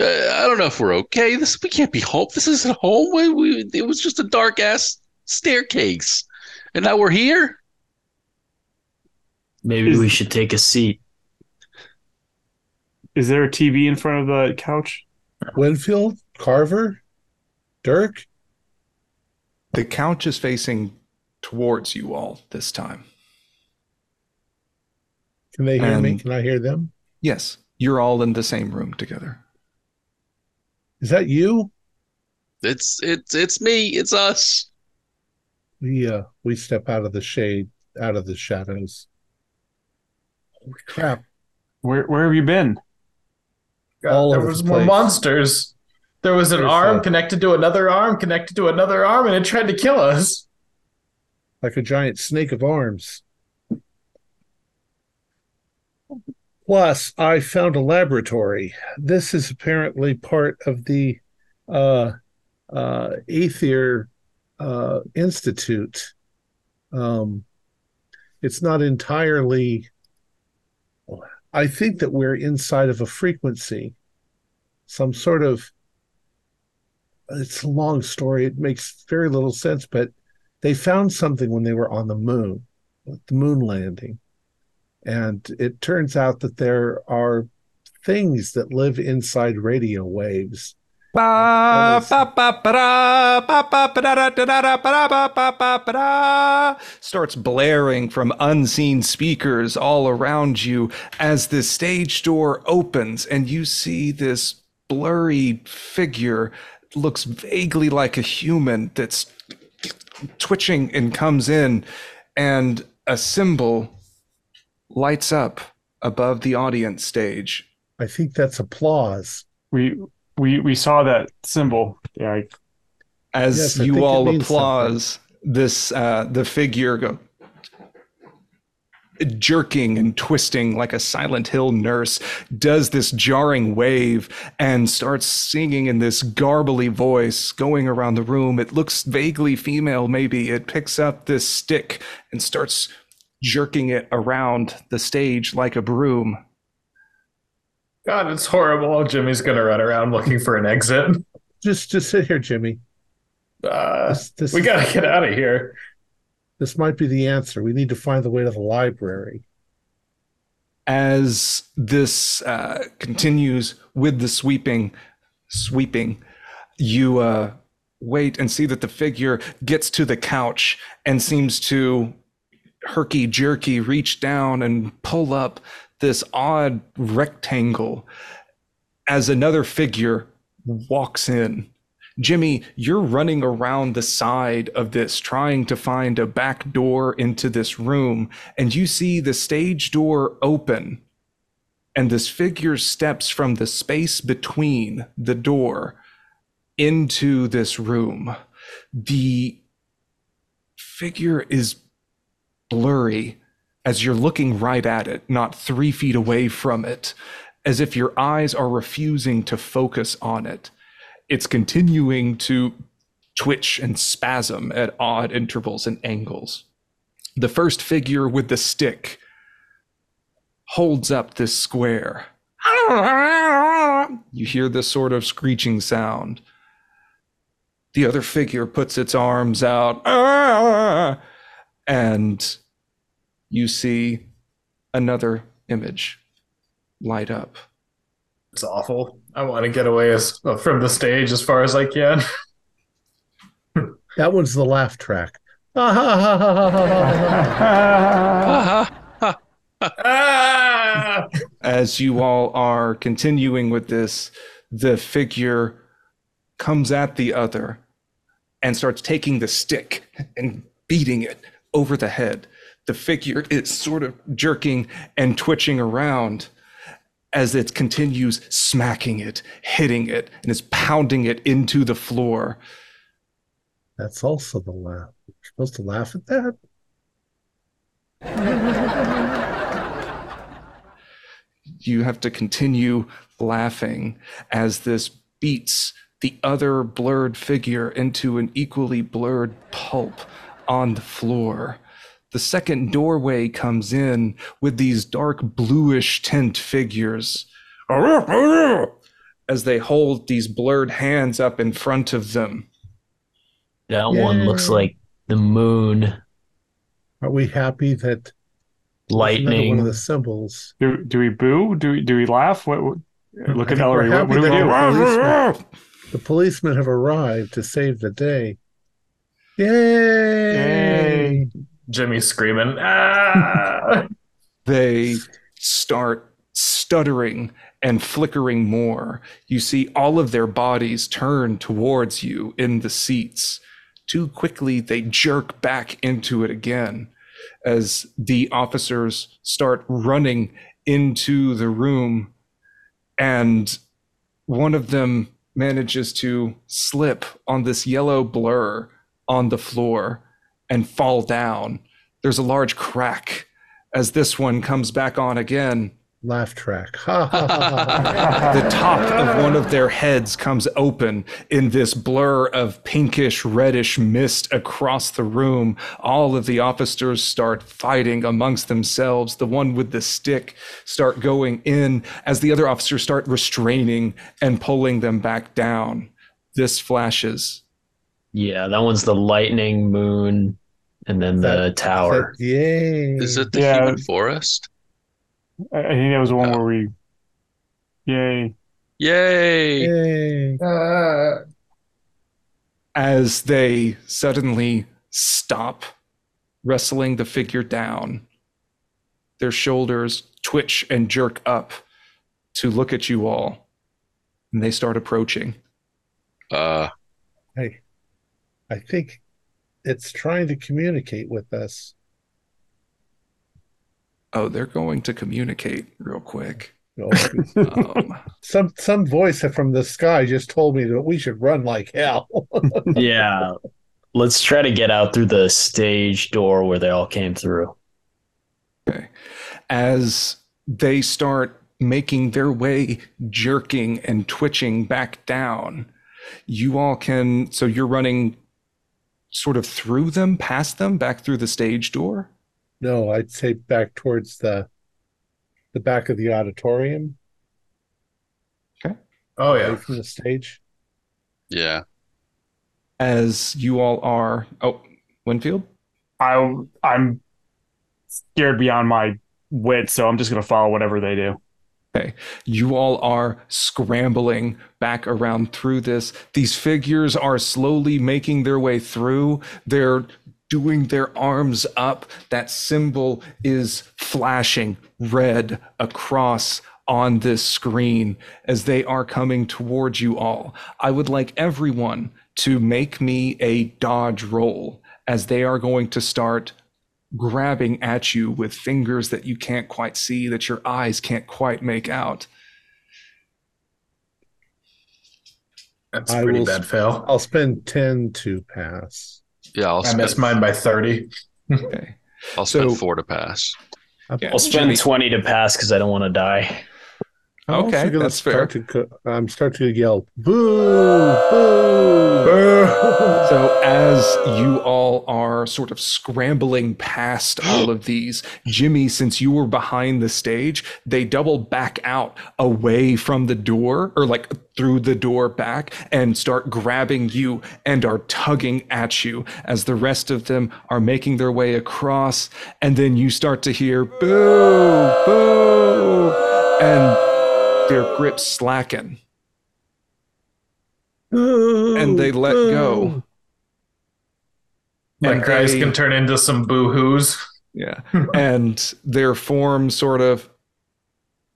uh, I don't know if we're okay. This we can't be home. This isn't home. We, we, it was just a dark ass staircase, and now we're here. Maybe Is- we should take a seat. Is there a TV in front of the couch? Winfield, Carver, Dirk. The couch is facing towards you all this time. Can they hear me? Can I hear them? Yes, you're all in the same room together. Is that you? It's it's it's me. It's us. We uh we step out of the shade, out of the shadows. Holy crap. Where where have you been? God, All there was the more place. monsters. There was an There's, arm uh, connected to another arm, connected to another arm, and it tried to kill us. Like a giant snake of arms. Plus, I found a laboratory. This is apparently part of the uh uh Aether uh Institute. Um it's not entirely I think that we're inside of a frequency, some sort of. It's a long story. It makes very little sense, but they found something when they were on the moon, the moon landing. And it turns out that there are things that live inside radio waves. Starts blaring from unseen speakers all around you as the stage door opens and you see this blurry figure looks vaguely like a human that's twitching and comes in and a symbol lights up above the audience stage I think that's applause. We we we saw that symbol. Yeah, I- as Yes, you all means applause this uh the figure go jerking and twisting like a silent hill nurse does this jarring wave and starts singing in this garbly voice going around the room. It looks vaguely female maybe. It picks up this stick and starts jerking it around the stage like a broom God, it's horrible. Jimmy's gonna run around looking for an exit. Just just sit here, Jimmy. Uh, This, this, we gotta get out of here. this might be the answer. We need to find the way to the library. As this uh, continues with the sweeping, sweeping, you uh, wait and see that the figure gets to the couch and seems to herky jerky reach down and pull up this odd rectangle as another figure walks in. Jimmy, you're running around the side of this trying to find a back door into this room, and you see the stage door open. And this figure steps from the space between the door into this room. The figure is blurry as you're looking right at it, not three feet away from it, as if your eyes are refusing to focus on it. It's continuing to twitch and spasm at odd intervals and angles. The first figure with the stick holds up this square. You hear this sort of screeching sound. The other figure puts its arms out, and you see another image light up. It's awful. I want to get away as from the stage as far as I can. That one's the laugh track. ah! As you all are continuing with this, the figure comes at the other and starts taking the stick and beating it over the head. The figure is sort of jerking and twitching around as it continues smacking it, hitting it, and is pounding it into the floor. That's also the laugh. You're supposed to laugh at that. you have to continue laughing as this beats the other blurred figure into an equally blurred pulp on the floor. The second doorway comes in with these dark bluish tint figures as they hold these blurred hands up in front of them. That one looks like the moon, Are we happy that another one of the symbols? Do do we boo? Do we do we laugh? What? what look I at think Ellery. What, what do we do? policemen, the policemen have arrived to save the day. Yay! Yay. Jimmy screaming. Ah! they start stuttering and flickering more. You see all of their bodies turn towards you in the seats. Too quickly, they jerk back into it again as the officers start running into the room. And one of them manages to slip on this yellow blur on the floor and fall down. There's a large crack as this one comes back on again. Laugh track. The top of one of their heads comes open in this blur of pinkish reddish mist across the room. All of the officers start fighting amongst themselves. The one with the stick start going in as the other officers start restraining and pulling them back down. This flashes. Yeah, that one's the lightning, moon, and then the That- tower. Yay! Is it the Yeah. human forest? I I think that was the one where we. Yay! Yay! Yay! Ah. as they suddenly stop wrestling the figure down. Their shoulders twitch and jerk up to look at you all, and they start approaching. Uh, Hey, I think it's trying to communicate with us. Oh, they're going to communicate real quick. Oh, Um, some some voice from the sky just told me that we should run like hell. Yeah. Let's try to get out through the stage door where they all came through. Okay, as they start making their way jerking and twitching back down, you all can. So you're running sort of through them, past them, back through the stage door. No, I'd say back towards the the back of the auditorium, Okay. Oh away yeah. from the stage. yeah. as you all are. Oh, Winfield? I I'm scared beyond my wit, so I'm just gonna follow whatever they do. You all are scrambling back around through this. These figures are slowly making their way through. They're doing their arms up. That symbol is flashing red across on this screen as they are coming towards you all. I would like everyone to make me a dodge roll as they are going to start grabbing at you with fingers that you can't quite see, that your eyes can't quite make out. That's I a pretty will bad fail. I'll spend 10 to pass. Yeah, I'll I missed spend, mine by 30. Okay. I'll spend So- four to pass. Yeah. I'll spend 20 to pass because I don't want to die. I'm Okay, that's fair. To, I'm starting to yell, boo, boo. So as you all are sort of scrambling past all of these, Jimmy, since you were behind the stage, they double back out away from the door or like through the door back and start grabbing you and are tugging at you as the rest of them are making their way across. And then you start to hear boo, boo, and their grips slacken and they let go. My And cries they- can turn into some boo-hoos. Yeah. and their form sort of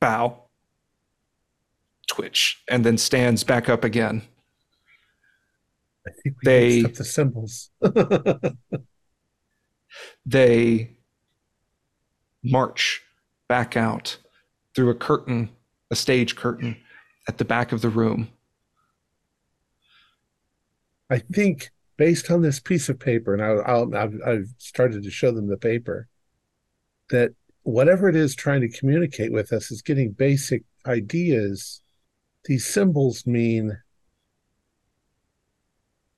bow, twitch, and then stands back up again. I think we They- mixed up the symbols. They march back out through a curtain, a stage curtain at the back of the room. I think based on this piece of paper, and I've, I've started to show them the paper, that whatever it is trying to communicate with us is getting basic ideas. These symbols mean,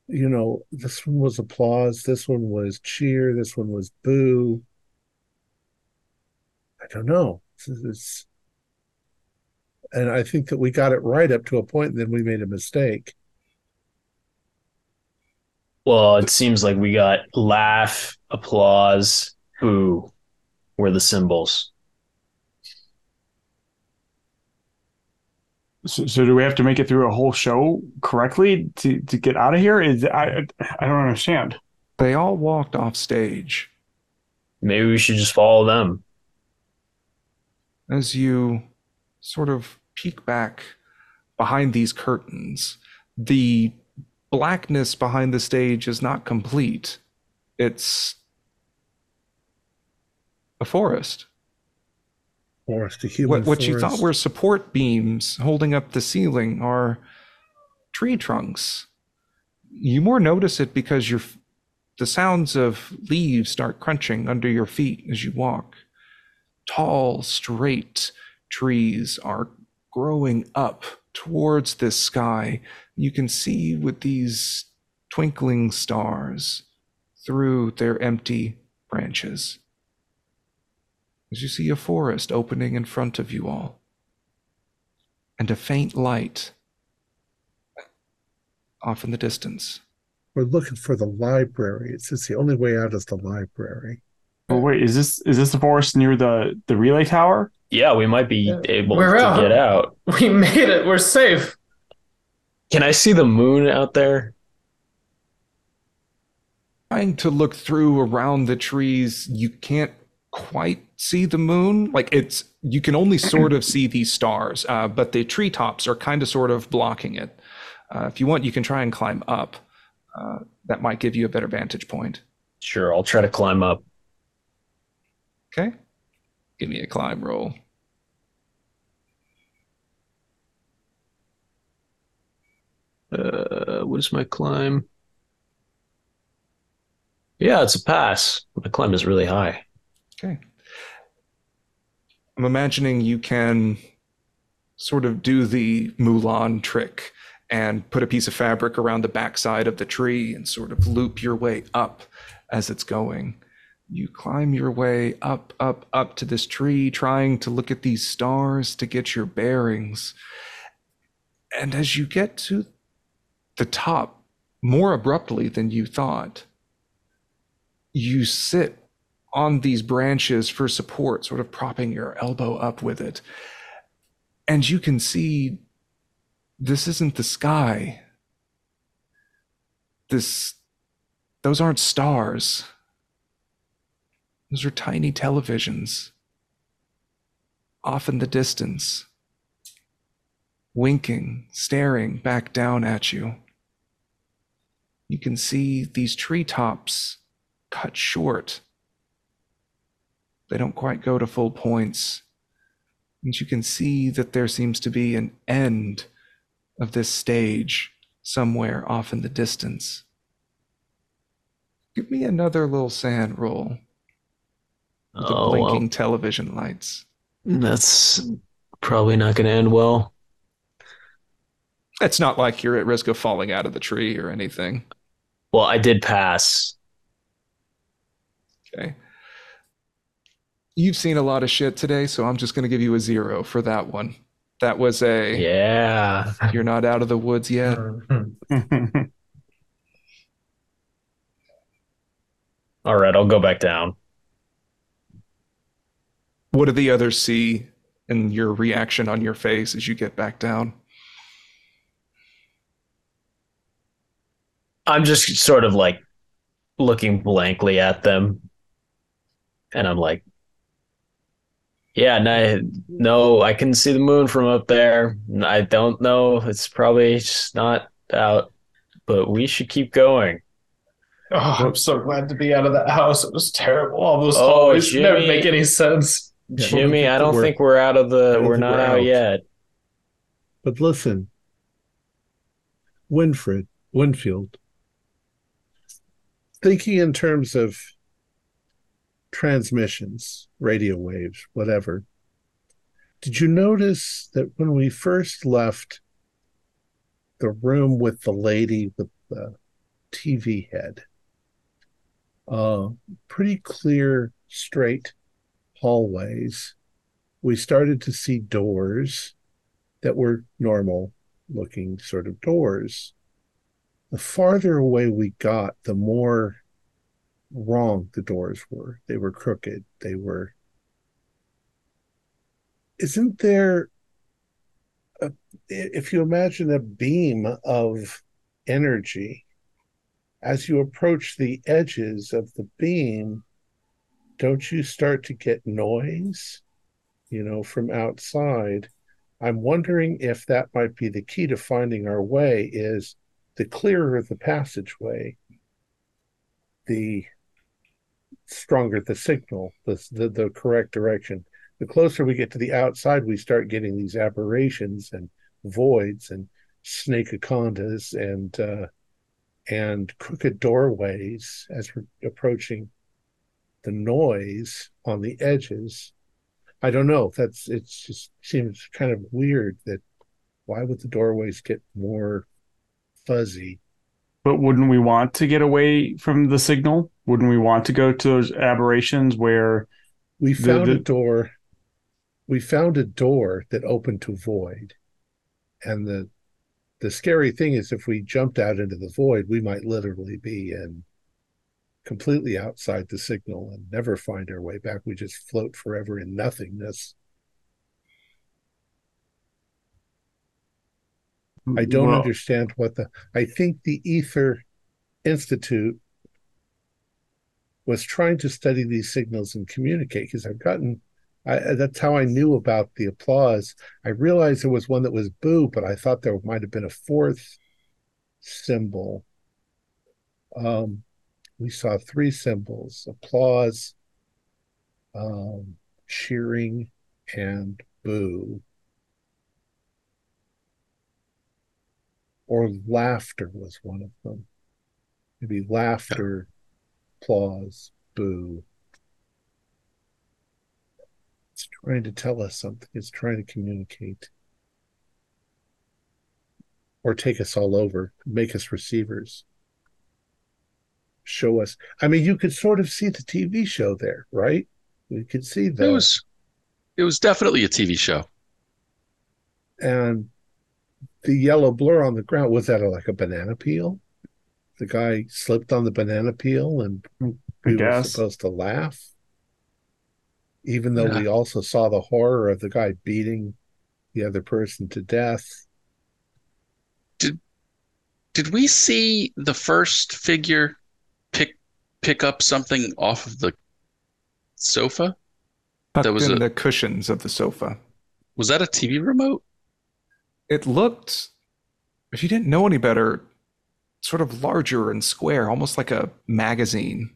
you know, this one was applause, this one was cheer, this one was boo. I don't know. This is, and I think that we got it right up to a point, and then we made a mistake. Well, it seems like we got laugh, applause, boo were the symbols. So, so do we have to make it through a whole show correctly to, to get out of here? Is I I don't understand. They all walked off stage. Maybe we should just follow them. as you sort of peek back behind these curtains, the blackness behind the stage is not complete. It's a forest. Forest, a human What, what you thought were support beams holding up the ceiling are tree trunks. You more notice it because your the sounds of leaves start crunching under your feet as you walk. Tall, straight trees are growing up towards this sky. You can see with these twinkling stars through their empty branches as you see a forest opening in front of you all, and a faint light off in the distance. We're looking for the library. It says the only way out is the library. Oh wait, is this is this the forest near the the relay tower? Yeah, we might be able We're to out. get out. We made it. We're safe. Can I see the moon out there? Trying to look through around the trees, you can't quite see the moon. Like it's, you can only sort of see these stars, uh, but the treetops are kind of sort of blocking it. Uh, if you want, you can try and climb up. Uh, that might give you a better vantage point. Sure, I'll try to climb up. Okay. Give me a climb roll. Uh, what is my climb? Yeah, it's a pass. My climb is really high. Okay. I'm imagining you can sort of do the Mulan trick and put a piece of fabric around the backside of the tree and sort of loop your way up as it's going. You climb your way up, up, up to this tree, trying to look at these stars to get your bearings. And as you get to the top, more abruptly than you thought, you sit on these branches for support, sort of propping your elbow up with it. And you can see this isn't the sky. This, those aren't stars. Those are tiny televisions off in the distance, winking, staring back down at you. You can see these treetops cut short. They don't quite go to full points. And you can see that there seems to be an end of this stage somewhere off in the distance. Give me another little SAN roll. With the Oh, well. blinking television lights. That's probably not going to end well. It's not like you're at risk of falling out of the tree or anything. Well, I did pass. Okay. You've seen a lot of shit today, so I'm just going to give you a zero for that one. That was a Yeah. you're not out of the woods yet. All right, I'll go back down. What do the others see in your reaction on your face as you get back down? I'm just sort of like looking blankly at them. And I'm like, yeah, no, no, I can see the moon from up there. I don't know. It's probably just not out, but we should keep going. Oh, I'm so glad to be out of that house. It was terrible. All those Oh, hallways never make any sense. Jimmy, I don't think we're out of the, we're not we're out out. yet. But listen, Winfred, Winfield, thinking in terms of transmissions, radio waves, whatever, did you notice that when we first left the room with the lady with the TV head, uh, pretty clear, straight hallways, we started to see doors that were normal looking sort of doors. The farther away we got, the more wrong the doors were. They were crooked. They were. Isn't there, a, if you imagine a beam of energy, as you approach the edges of the beam, don't you start to get noise, you know, from outside? I'm wondering if that might be the key to finding our way is the clearer the passageway, the stronger the signal, the, the, the correct direction. The closer we get to the outside, we start getting these aberrations and voids and snake acondas and uh, and crooked doorways as we're approaching the noise on the edges. I don't know. That's it's just seems kind of weird that why would the doorways get more fuzzy? But wouldn't we want to get away from the signal? Wouldn't we want to go to those aberrations where We The- found a door. We found a door that opened to void, and the the scary thing is if we jumped out into the void, we might literally be in completely outside the signal and never find our way back. We just float forever in nothingness. I don't Well, understand what the. I think the Ether Institute was trying to study these signals and communicate because I've gotten. I, that's how I knew about the applause. I realized there was one that was boo, but I thought there might have been a fourth symbol. Um, we saw three symbols: applause, um, cheering, and boo. Or laughter was one of them. Maybe laughter, applause, boo. It's trying to tell us something. It's trying to communicate. Or take us all over, make us receivers. Show us. I mean, you could sort of see the TV show there, right? We could see that. It was it was definitely a TV show. and the yellow blur on the ground was that a, like a banana peel? The guy slipped on the banana peel and mm, I we were supposed to laugh. even though we also saw the horror of the guy beating the other person to death. Did we see the first figure pick pick up something off of the sofa? Tucked That was in a- the cushions of the sofa. Was that a TV remote? It looked, if you didn't know any better, sort of larger and square, almost like a magazine.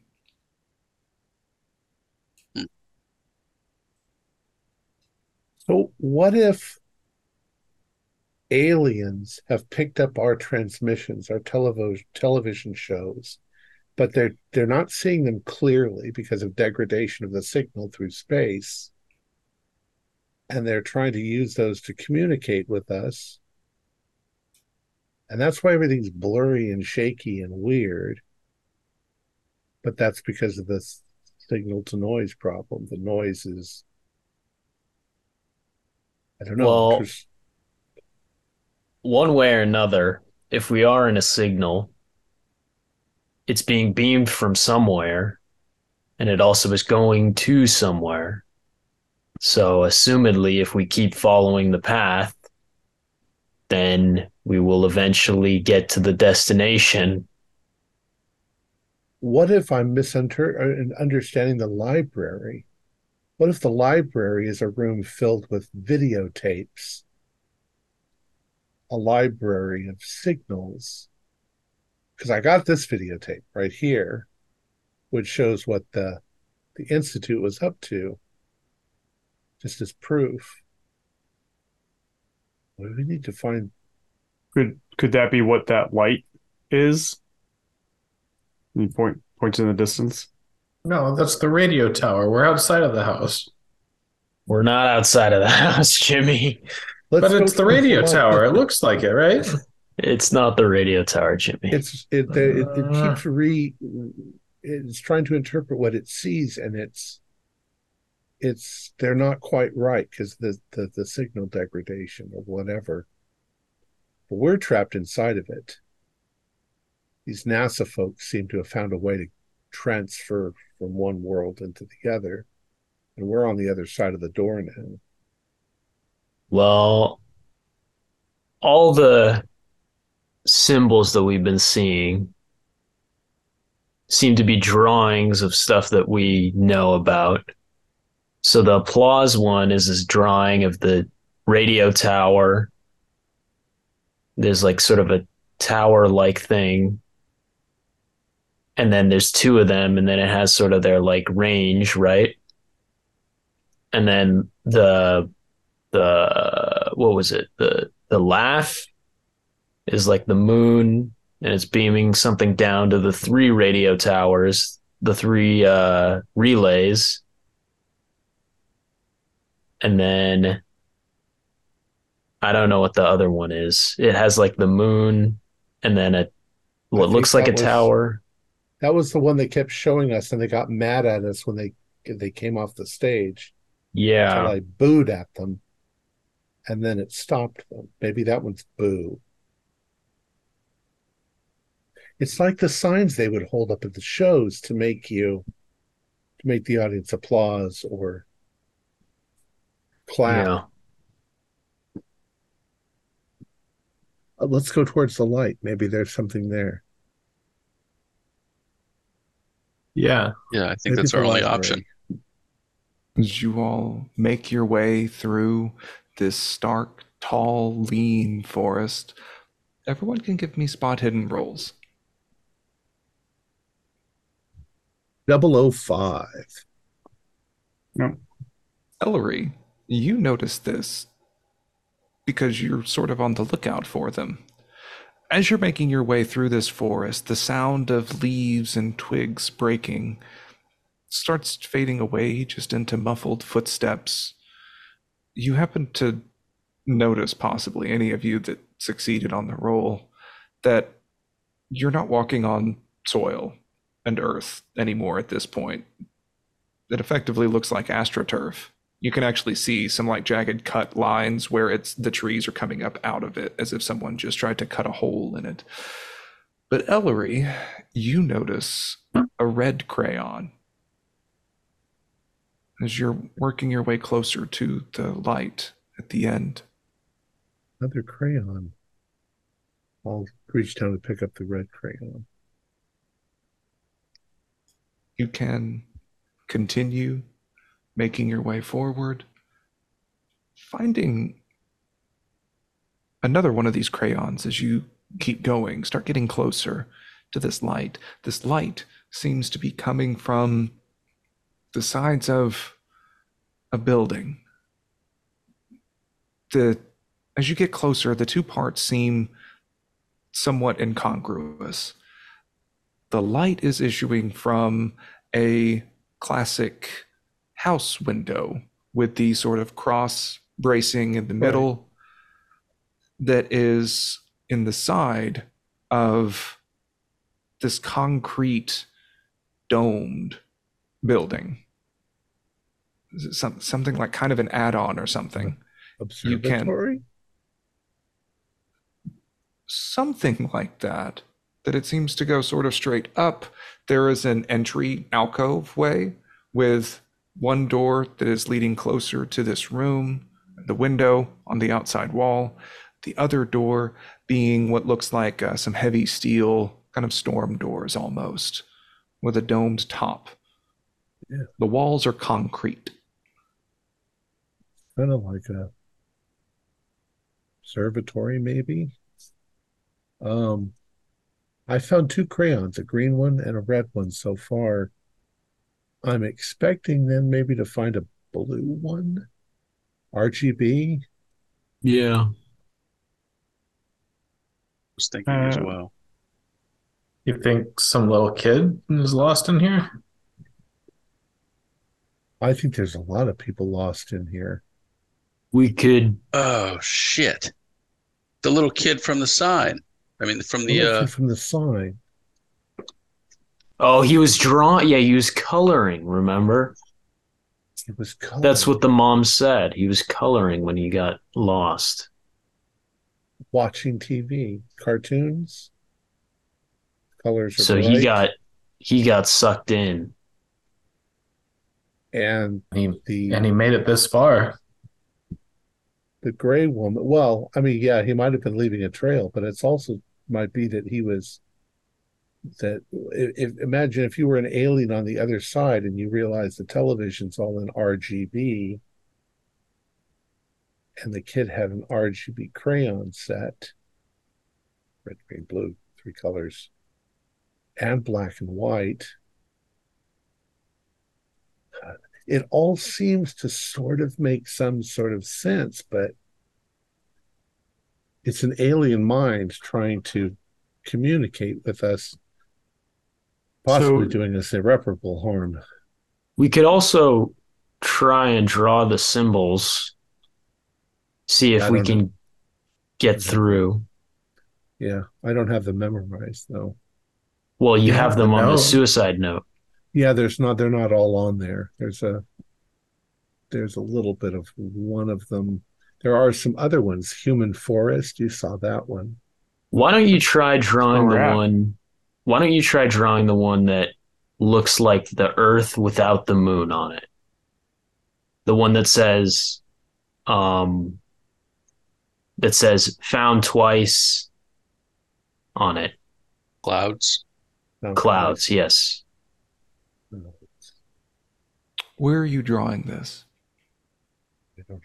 So, what if aliens have picked up our transmissions, our television television shows, but they're they're not seeing them clearly because of degradation of the signal through space, and they're trying to use those to communicate with us, and that's why everything's blurry and shaky and weird. But that's because of the signal to noise problem. The noise is I don't know. Well, One way or another, if we are in a signal, it's being beamed from somewhere, and it also is going to somewhere. So, assumedly, if we keep following the path, then we will eventually get to the destination. what if I'm misunderstanding uh, the library? What if the library is a room filled with videotapes? A library of signals. Because I got this videotape right here, which shows what the the institute was up to, just as proof. What do we need to find? Could could that be what that light is? And he point points in the distance. No, that's the radio tower. We're outside of the house. We're not outside of the house, Jimmy. Let's but it's the radio light. tower. It looks like it, right? It's not the radio tower, Jimmy. it's it, the, it, it Uh. keeps re it's trying to interpret what it sees and it's it's they're not quite right because the, the the signal degradation or whatever. But we're trapped inside of it. These nasa folks seem to have found a way to transfer from one world into the other and we're on the other side of the door now. Well, all the symbols that we've been seeing seem to be drawings of stuff that we know about. So the applause one is this drawing of the radio tower. There's like sort of a tower like thing. And then there's two of them, and then it has sort of their like range, right? And then the the what was it the the laugh is like the moon and it's beaming something down to the three radio towers the three uh relays and then i don't know what the other one is it has like the moon and then a what looks like a was- tower that was the one they kept showing us and they got mad at us when they they came off the stage yeah I booed at them, and then it stopped them. Maybe that one's boo. It's like the signs they would hold up at the shows to make you, to make the audience applause or clap. yeah Uh, Let's go towards the light. Maybe there's something there. Yeah. Yeah, I think Maybe that's our only library. option. As you all make your way through this stark, tall, lean forest, everyone can give me spot hidden rolls. 005. No. Ellery, you notice this because you're sort of on the lookout for them. As you're making your way through this forest, the sound of leaves and twigs breaking starts fading away just into muffled footsteps. You happen to notice, possibly any of you that succeeded on the roll, that you're not walking on soil and earth anymore at this point. It effectively looks like astroturf you can actually see some like jagged cut lines where it's the trees are coming up out of it as if someone just tried to cut a hole in it. But Ellery, you notice a red crayon. as you're working your way closer to the light at the end. Another crayon. I'll reach down to pick up the red crayon. You can continue making your way forward, finding another one of these crayons as you keep going, start getting closer to this light. This light seems to be coming from the sides of a building. The as you get closer, the two parts seem somewhat incongruous. The light is issuing from a classic house window with the sort of cross bracing in the middle that is in the side of this concrete domed building. Is it some, something like kind of an add-on or something. You can- Observatory? Something like that. That it seems to go sort of straight up. There is an entry alcove way with one door that is leading closer to this room, the window on the outside wall, the other door being what looks like uh, some heavy steel kind of storm doors almost with a domed top. Yeah. The walls are concrete. Kind of like a observatory, maybe. Um, I found two crayons, a green one and a red one so far. I'm expecting then maybe to find a blue one. RGB. Yeah. I was thinking as Uh, well. You think some little kid is lost in here? I think there's a lot of people lost in here. We could Oh shit! The little kid from the sign. I mean, from the Look uh, from the sign. Oh, he was drawing. Yeah, he was coloring. Remember? It was colored. That's what the mom said. He was coloring when he got lost. watching TV, cartoons. Colors are So he got he got sucked in. and He, the and he made it this far. the gray woman. Well, I mean, yeah, he might have been leaving a trail, but it's also might be that he was that. If, imagine if you were an alien on the other side and you realize the television's all in RGB, and the kid had an RGB crayon set, red, green, blue, three colors, and black and white. Uh, It all seems to sort of make some sort of sense, but it's an alien mind trying to communicate with us, possibly So- doing us irreparable harm. We could also try and draw the symbols. See if I we don't can get through. Yeah, I don't have them memorized though. Well, you You have have them to on know. the suicide note. Yeah, there's not. They're not all on there. There's a. There's a little bit of one of them. There are some other ones. Human Forest. You saw that one. Why don't you try drawing we're the at. one? Why don't you try drawing the one that looks like the Earth without the moon on it? The one that says, um, that says "found twice" on it. clouds. No, Clouds, yes. Where are you drawing this? I don't.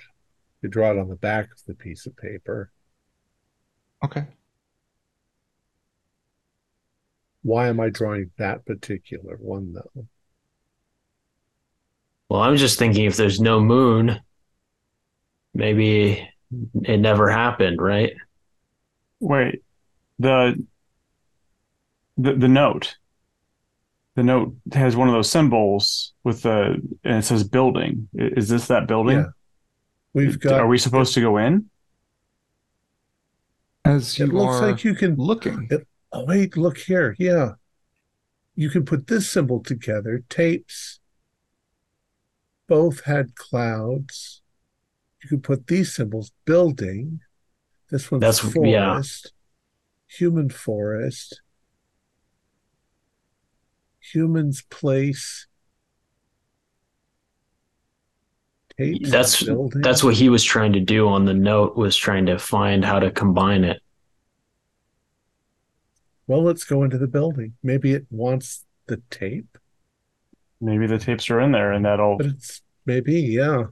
You draw it on the back of the piece of paper. Okay. Why am I drawing that particular one though? Well, I'm just thinking if there's no moon, maybe it never happened, right? Wait, the the the note. The note has one of those symbols with the and it says building. Is this that building? Yeah. We've got. Are we supposed to go in? As you It looks are like you can. looking, Oh wait, look here. Yeah, you can put this symbol together. Tapes. Both had clouds. You could put these symbols. Building. This one's That's- yeah. forest. Human forest. Humans place. Tapes That's that's what he was trying to do on the note was trying to find how to combine it. Well, let's go into the building. Maybe it wants the tape, Maybe the tapes are in there and that'll but it's maybe, yeah.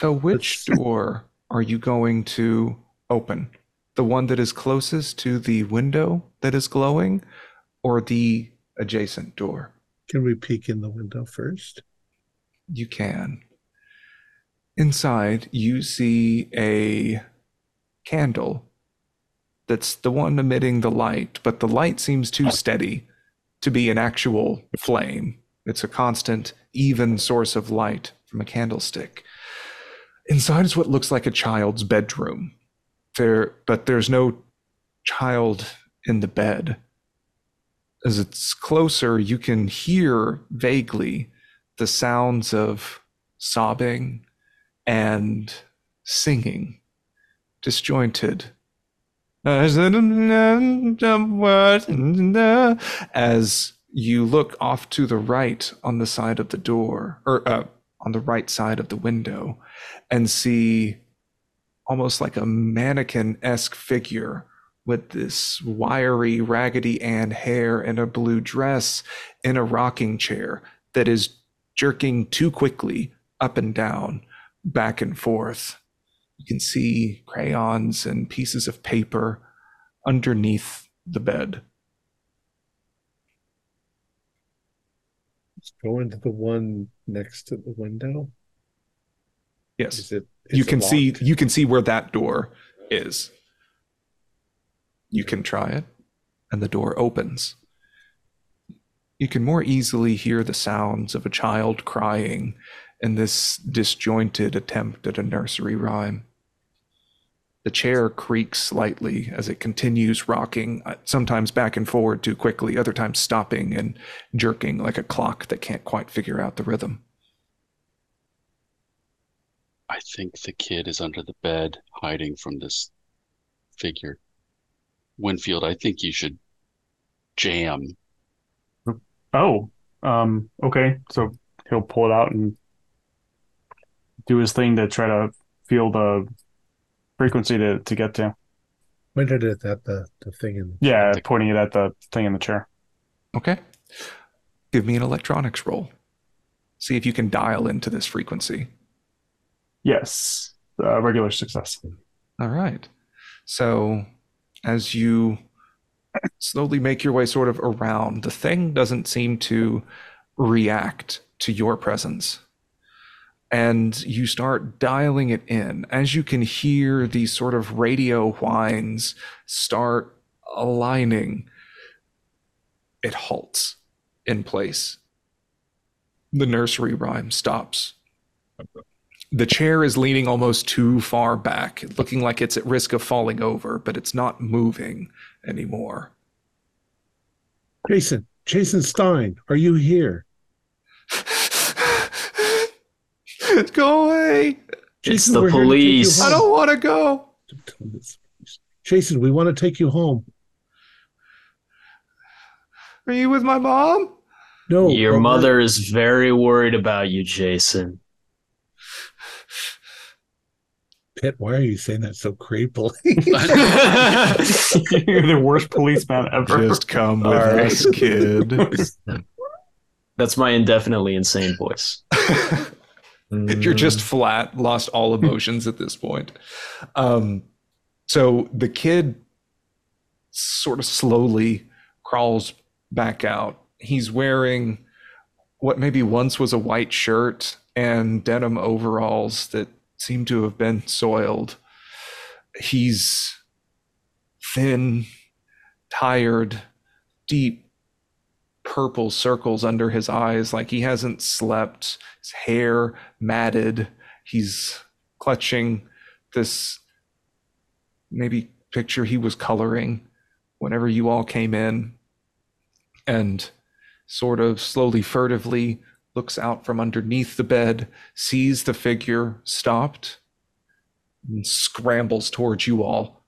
So, which Let's- door are you going to open? The one that is closest to the window that is glowing, or the adjacent door? Can we peek in the window first? You can. Inside, you see a candle that's the one emitting the light, but the light seems too steady to be an actual flame. It's a constant, even source of light from a candlestick. Inside is what looks like a child's bedroom. There, but there's no child in the bed. As it's closer, you can hear vaguely the sounds of sobbing and singing, disjointed. As you look off to the right on the side of the door, or uh, on the right side of the window, and see almost like a mannequin esque figure with this wiry Raggedy Ann hair and a blue dress in a rocking chair that is jerking too quickly up and down, back and forth. You can see crayons and pieces of paper underneath the bed. Let's go into the one next to the window. Yes. Is it? is you can see you can see where that door is. You can try it and the door opens. You can more easily hear the sounds of a child crying in this disjointed attempt at a nursery rhyme. The chair creaks slightly as it continues rocking, uh, sometimes back and forward too quickly, other times stopping and jerking like a clock that can't quite figure out the rhythm. I think the kid is under the bed hiding from this figure. Winfield, I think you should jam. Oh, um, okay. So he'll pull it out and do his thing to try to feel the frequency to, to get to. Pointed it at the, the thing in Yeah, pointing it at the thing in the chair. Okay. Give me an electronics roll. See if you can dial into this frequency. Yes, uh, regular success. All right. So, as you slowly make your way sort of around, the thing doesn't seem to react to your presence. And you start dialing it in. As you can hear these sort of radio whines start aligning, it halts in place. The nursery rhyme stops. The chair is leaning almost too far back, looking like it's at risk of falling over, but it's not moving anymore. Jason, Jason Stein, are you here? Go away. It's the we're here to take you police. I don't want to go. Jason, we want to take you home. Are you with my mom? No, Your mother is very worried about you, Jason. Pitt, why are you saying that so creepily? You're the worst policeman ever. Just come with All right. us, kid. That's my indefinitely insane voice. You're just flat, lost all emotions at this point. Um, so the kid sort of slowly crawls back out. He's wearing what maybe once was a white shirt and denim overalls that seem to have been soiled. He's thin, tired, deep purple circles under his eyes like he hasn't slept his hair matted he's clutching this maybe picture he was coloring whenever you all came in and sort of slowly furtively looks out from underneath the bed sees the figure stopped and scrambles towards you all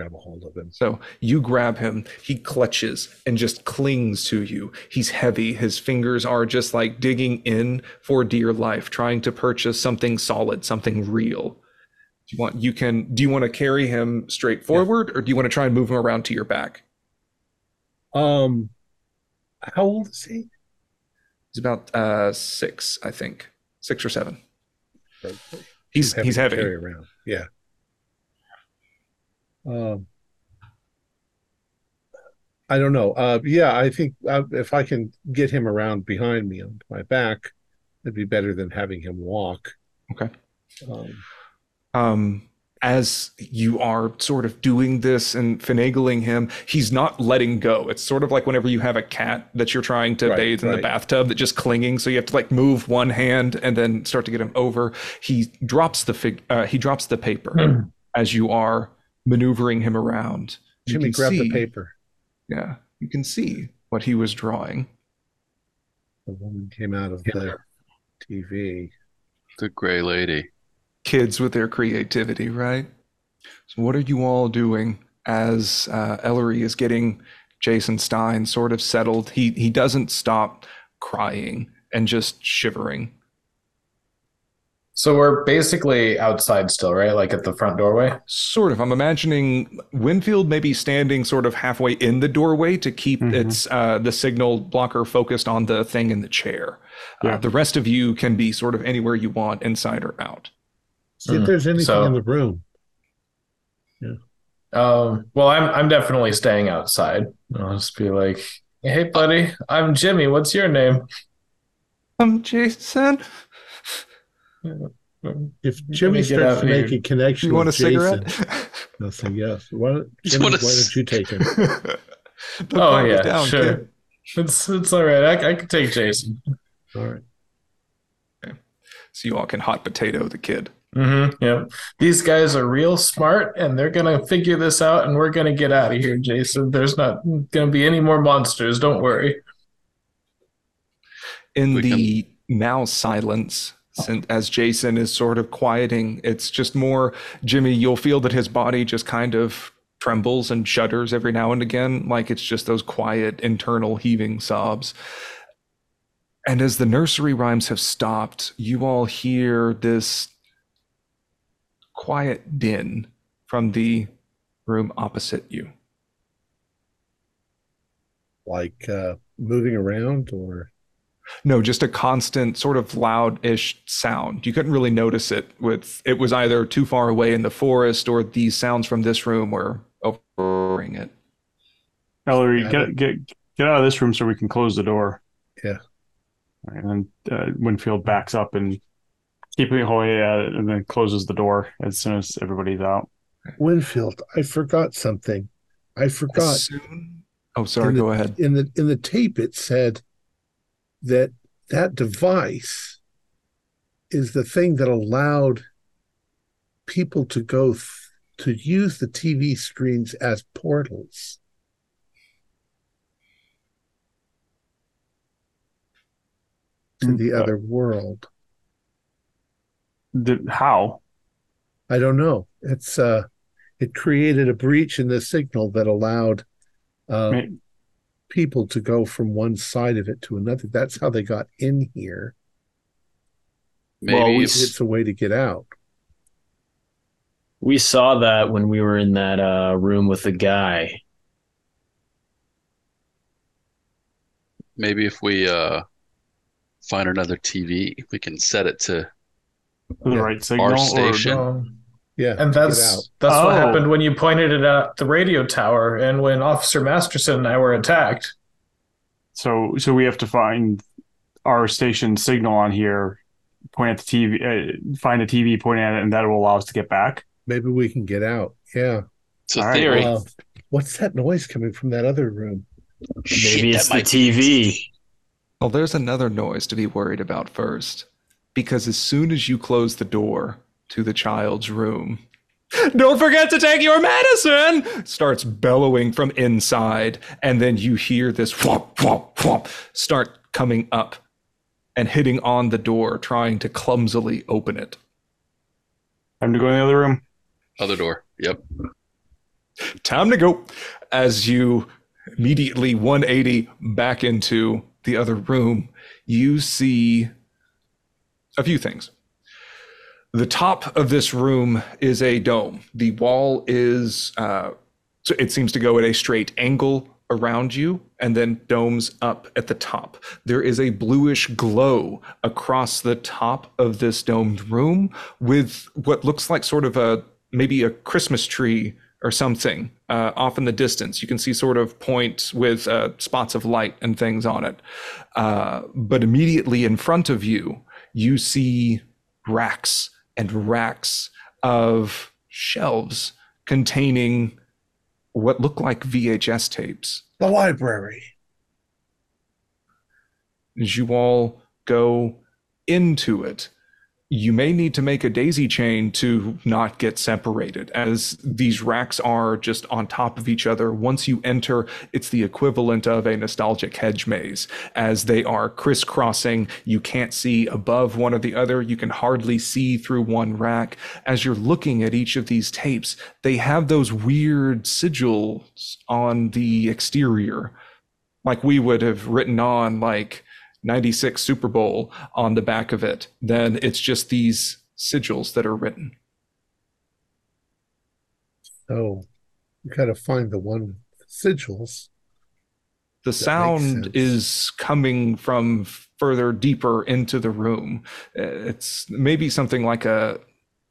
grab a hold of him. So you grab him, he clutches and just clings to you. He's heavy. His fingers are just like digging in for dear life, trying to purchase something solid, something real. Do you want you can do you want to carry him straight forward or do you want to try and move him around to your back? Um, how old is he? He's about uh six, I think. Six or seven. He's he's to heavy. Carry around. Yeah. Um, I don't know. Uh, yeah, I think uh, if I can get him around behind me on my back, it'd be better than having him walk. Okay. Um, um, as you are sort of doing this and finagling him, he's not letting go. It's sort of like whenever you have a cat that you're trying to Right, bathe in the bathtub that just clinging, so you have to like move one hand and then start to get him over. He drops the fig. Uh, he drops the paper as you are maneuvering him around. You Jimmy, can grab the paper. Yeah, you can see what he was drawing. The woman came out of the TV. The gray lady. kids with their creativity, right? So, what are you all doing as uh, Ellery is getting Jason Stein sort of settled? He he doesn't stop crying and just shivering. So we're basically outside still, right? Like at the front doorway. Sort of. I'm imagining Winfield maybe standing sort of halfway in the doorway to keep Mhm. its uh, the signal blocker focused on the thing in the chair. Uh, the rest of you can be sort of anywhere you want, inside or out. See if Hmm. there's anything So- in the room. Yeah. Um, well, I'm I'm definitely staying outside. I'll just be like, "Hey, buddy, I'm Jimmy. What's your name?" I'm Jason, If Jimmy starts out to make here. a connection you want a with Jason, cigarette? I'll say yes. Why don't, You Jimmy, why don't you take him? Oh, yeah, down, sure. kid. It's it's all right. I, I can take Jason. All right. So you all can hot potato the kid. Mm-hmm. Yep. These guys are real smart, and they're gonna figure this out, and we're gonna get out of here, Jason. There's not gonna be any more monsters. Don't worry. In We the now silence, sin- as Jason is sort of quieting, it's just more Jimmy. You'll feel that his body just kind of trembles and shudders every now and again, like it's just those quiet internal heaving sobs. And as the nursery rhymes have stopped, you all hear this quiet din from the room opposite you. Like uh, moving around or No, just a constant sort of loud-ish sound. You couldn't really notice it with it was either too far away in the forest or these sounds from this room were overpowering it. Ellery, Yeah, get get get out of this room so we can close the door. Yeah. And then uh, Winfield backs up and keeping away at it, and then closes the door as soon as everybody's out. Winfield. I forgot something. I forgot. Soon- Oh, sorry, in the, go ahead. In the in the tape, it said that that device is the thing that allowed people to go th- to use the TV screens as portals. To the Mm, uh, other world. The, how? I don't know. It's uh, it created a breach in the signal that allowed uh, people to go from one side of it to another. That's how they got in here. Maybe Well, we if- s- It's a way to get out. We saw that when we were in that uh, room with the guy. maybe if we uh find another TV, we can set it to The Yeah. right signal? or- station. Um, Yeah, and get that's out. that's what Oh. happened when you pointed it at the radio tower, and when Officer Masterson and I were attacked. So so we have to find our station signal on here, point at the TV, uh, find the TV, point at it, and that will allow us to get back. Maybe we can get out. Yeah. It's a All right, theory. Uh, what's that noise coming from that other room? Maybe that it's the TV. Well, there's another noise to be worried about first. Because as soon as you close the door to the child's room, don't forget to take your medicine, starts bellowing from inside. And then you hear this whomp, whomp, whomp start coming up and hitting on the door, trying to clumsily open it. Time to go in the other room. Other door. Yep. Time to go. As you immediately 180 back into the other room, you see a few things. The top of this room is a dome. The wall is, uh, so it seems to go at a straight angle around you and then domes up at the top. There is a bluish glow across the top of this domed room with what looks like sort of a maybe a Christmas tree or something uh, off in the distance. You can see sort of points with uh, spots of light and things on it. Uh, but immediately in front of you, you see racks and racks of shelves containing what look like VHS tapes. The library. As you all go into it, you may need to make a daisy chain to not get separated as these racks are just on top of each other. Once you enter it's the equivalent of a nostalgic hedge maze. As they are crisscrossing you can't see above one or the other. You can hardly see through one rack. As you're looking at each of these tapes they have those weird sigils on the exterior. Like we would have written on like 96 Super Bowl on the back of it, then it's just these sigils that are written. So you gotta find the one with sigils. The sound is coming from further deeper into the room. It's maybe something like a,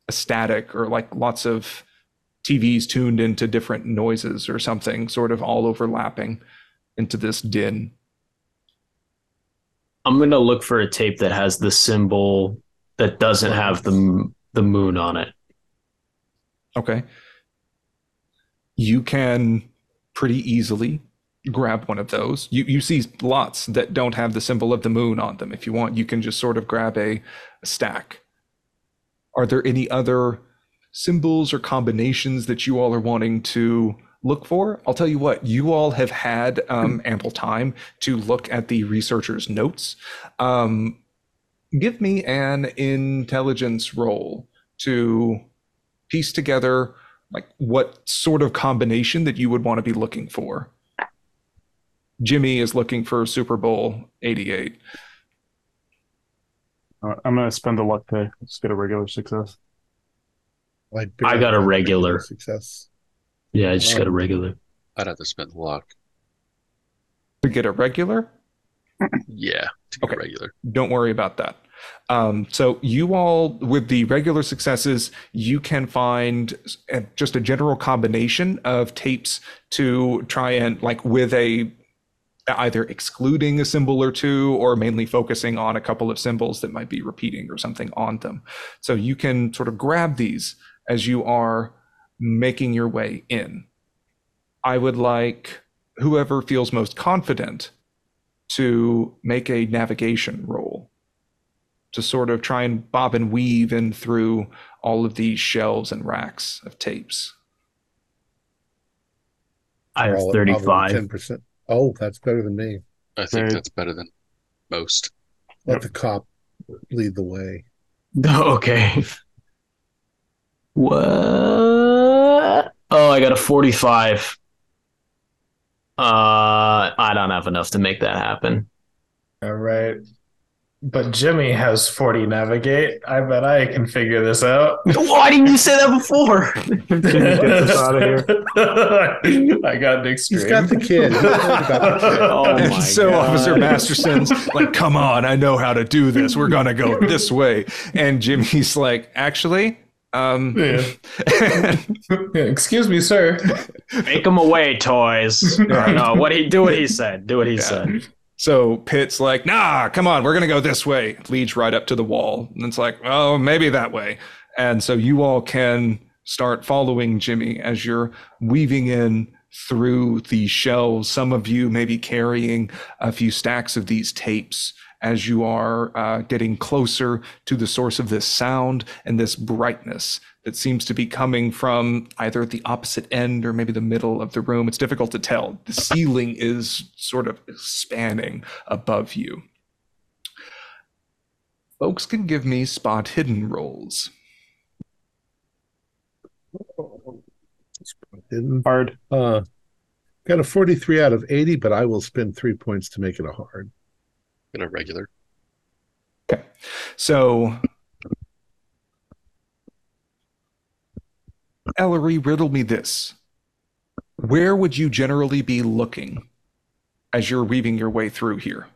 a static or like lots of TVs tuned into different noises or something, sort of all overlapping into this din. I'm gonna look for a tape that has the symbol that doesn't have the the moon on it. Okay. You can pretty easily grab one of those. You you see lots that don't have the symbol of the moon on them. If you want, you can just sort of grab a, a stack. Are there any other symbols or combinations that you all are wanting to look for? I'll tell you what, you all have had um, ample time to look at the researcher's notes. Um, give me an intelligence roll to piece together like what sort of combination that you would want to be looking for. Jimmy is looking for Super Bowl 88. Uh, I'm gonna spend the luck to just get a regular success. I, I got a regular. success. Yeah, I just got a regular. I'd have to spend luck. To get a regular, Yeah, to get Okay. regular. don't worry about that. Um, so you all, with the regular successes, you can find just a general combination of tapes to try and like with a either excluding a symbol or two or mainly focusing on a couple of symbols that might be repeating or something on them. So you can sort of grab these as you are making your way in. I would like whoever feels most confident to make a navigation roll to sort of try and bob and weave in through all of these shelves and racks of tapes. I have Ten 35. percent. Oh, that's better than me. I think Right. that's better than most. Let the cop lead the way. Okay. What? Oh, I got a 45. Uh, I don't have enough to make that happen. All right. But Jimmy has 40 navigate. I bet I can figure this out. Why didn't you say that before? Get this out of here. I got Nick He's got the kid. He's worried about. Oh and my so God. Officer Masterson's like, come on, I know how to do this. We're gonna go this way. And Jimmy's like, actually, um Yeah. Excuse me, sir. Make him away, toys. Or no, what he do what he said. Do what he said. so Pitt's like, nah, come on, we're gonna go this way. Leads right up to the wall. And it's like, oh, maybe that way. And so you all can start following Jimmy as you're weaving in through the shelves. Some of you may be carrying a few stacks of these tapes as you are uh, getting closer to the source of this sound and this brightness that seems to be coming from either the opposite end or maybe the middle of the room. It's difficult to tell. The ceiling is sort of spanning above you. Folks can give me spot hidden rolls. Didn't Hard. uh got a 43 out of 80, but I will spend three points to make it a hard. In a regular. Okay. So, Ellery, riddle me this. Where would you generally be looking as you're weaving your way through here?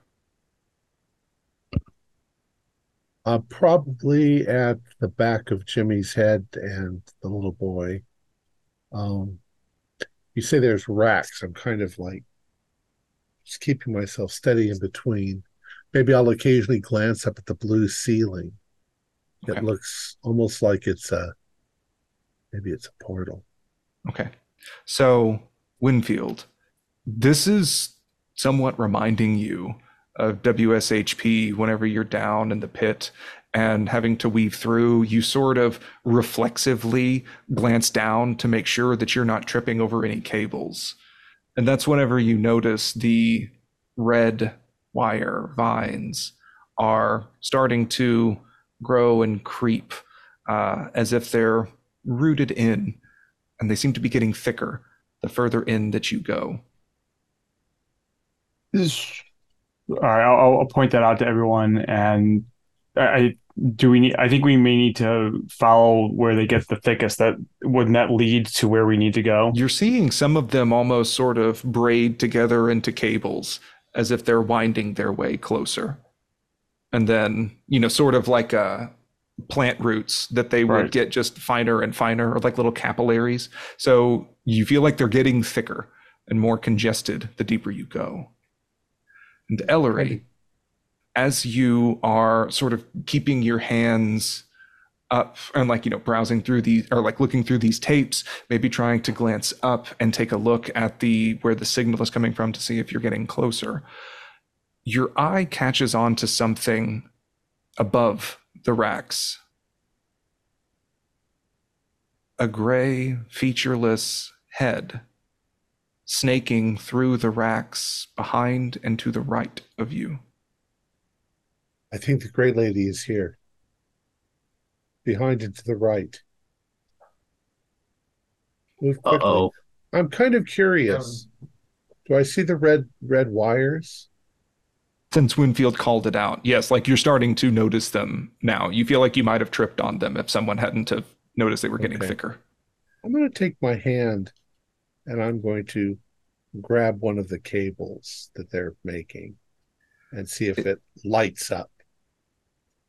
Uh probably at the back of Jimmy's head and the little boy. Um you say there's racks. I'm kind of like just keeping myself steady in between. Maybe I'll occasionally glance up at the blue ceiling. Okay. It looks almost like it's a maybe it's a portal. Okay. So, Winfield, this is somewhat reminding you of WSHP whenever you're down in the pit and having to weave through. You sort of reflexively glance down to make sure that you're not tripping over any cables. And that's whenever you notice the red wire vines are starting to grow and creep uh, as if they're rooted in, and they seem to be getting thicker the further in that you go. All right, I'll, I'll point that out to everyone. And I I- do we need? I think we may need to follow where they get the thickest. That wouldn't that lead to where we need to go? You're seeing some of them almost sort of braid together into cables as if they're winding their way closer. And then, you know, sort of like uh, plant roots that they would get just finer and finer, or like little capillaries. So you feel like they're getting thicker and more congested the deeper you go. And Ellery, as you are sort of keeping your hands up and like you know browsing through these or like looking through these tapes maybe trying to glance up and take a look at the where the signal is coming from to see if you're getting closer. Your eye catches on to something above the racks. A gray featureless head snaking through the racks behind and to the right of you. I think the great lady is here. Behind and to the right. Move quickly. oh. I'm kind of curious. Um, Do I see the red red wires? since Winfield called it out. Yes, like you're starting to notice them now. You feel like you might have tripped on them if someone hadn't have noticed they were getting Okay. thicker. I'm going to take my hand and I'm going to grab one of the cables that they're making and see if it lights up.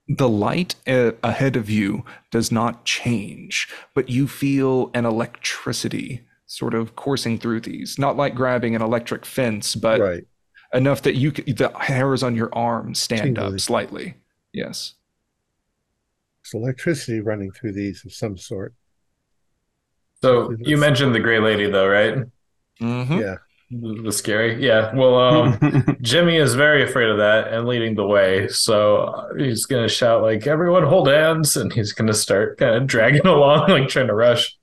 The light uh, ahead of you does not change, but you feel an electricity sort of coursing through these. Not like grabbing an electric fence, but right. enough that you the hairs on your arm stand Tingly. up slightly. Yes. It's electricity running through these of some sort. So you mentioned the gray lady, though, right? Mhm. Yeah. The the scary. Yeah. Well, um, Jimmy is very afraid of that and leading the way. So uh, he's gonna shout like, "Everyone, hold hands!" And he's gonna start kind of dragging along, like trying to rush.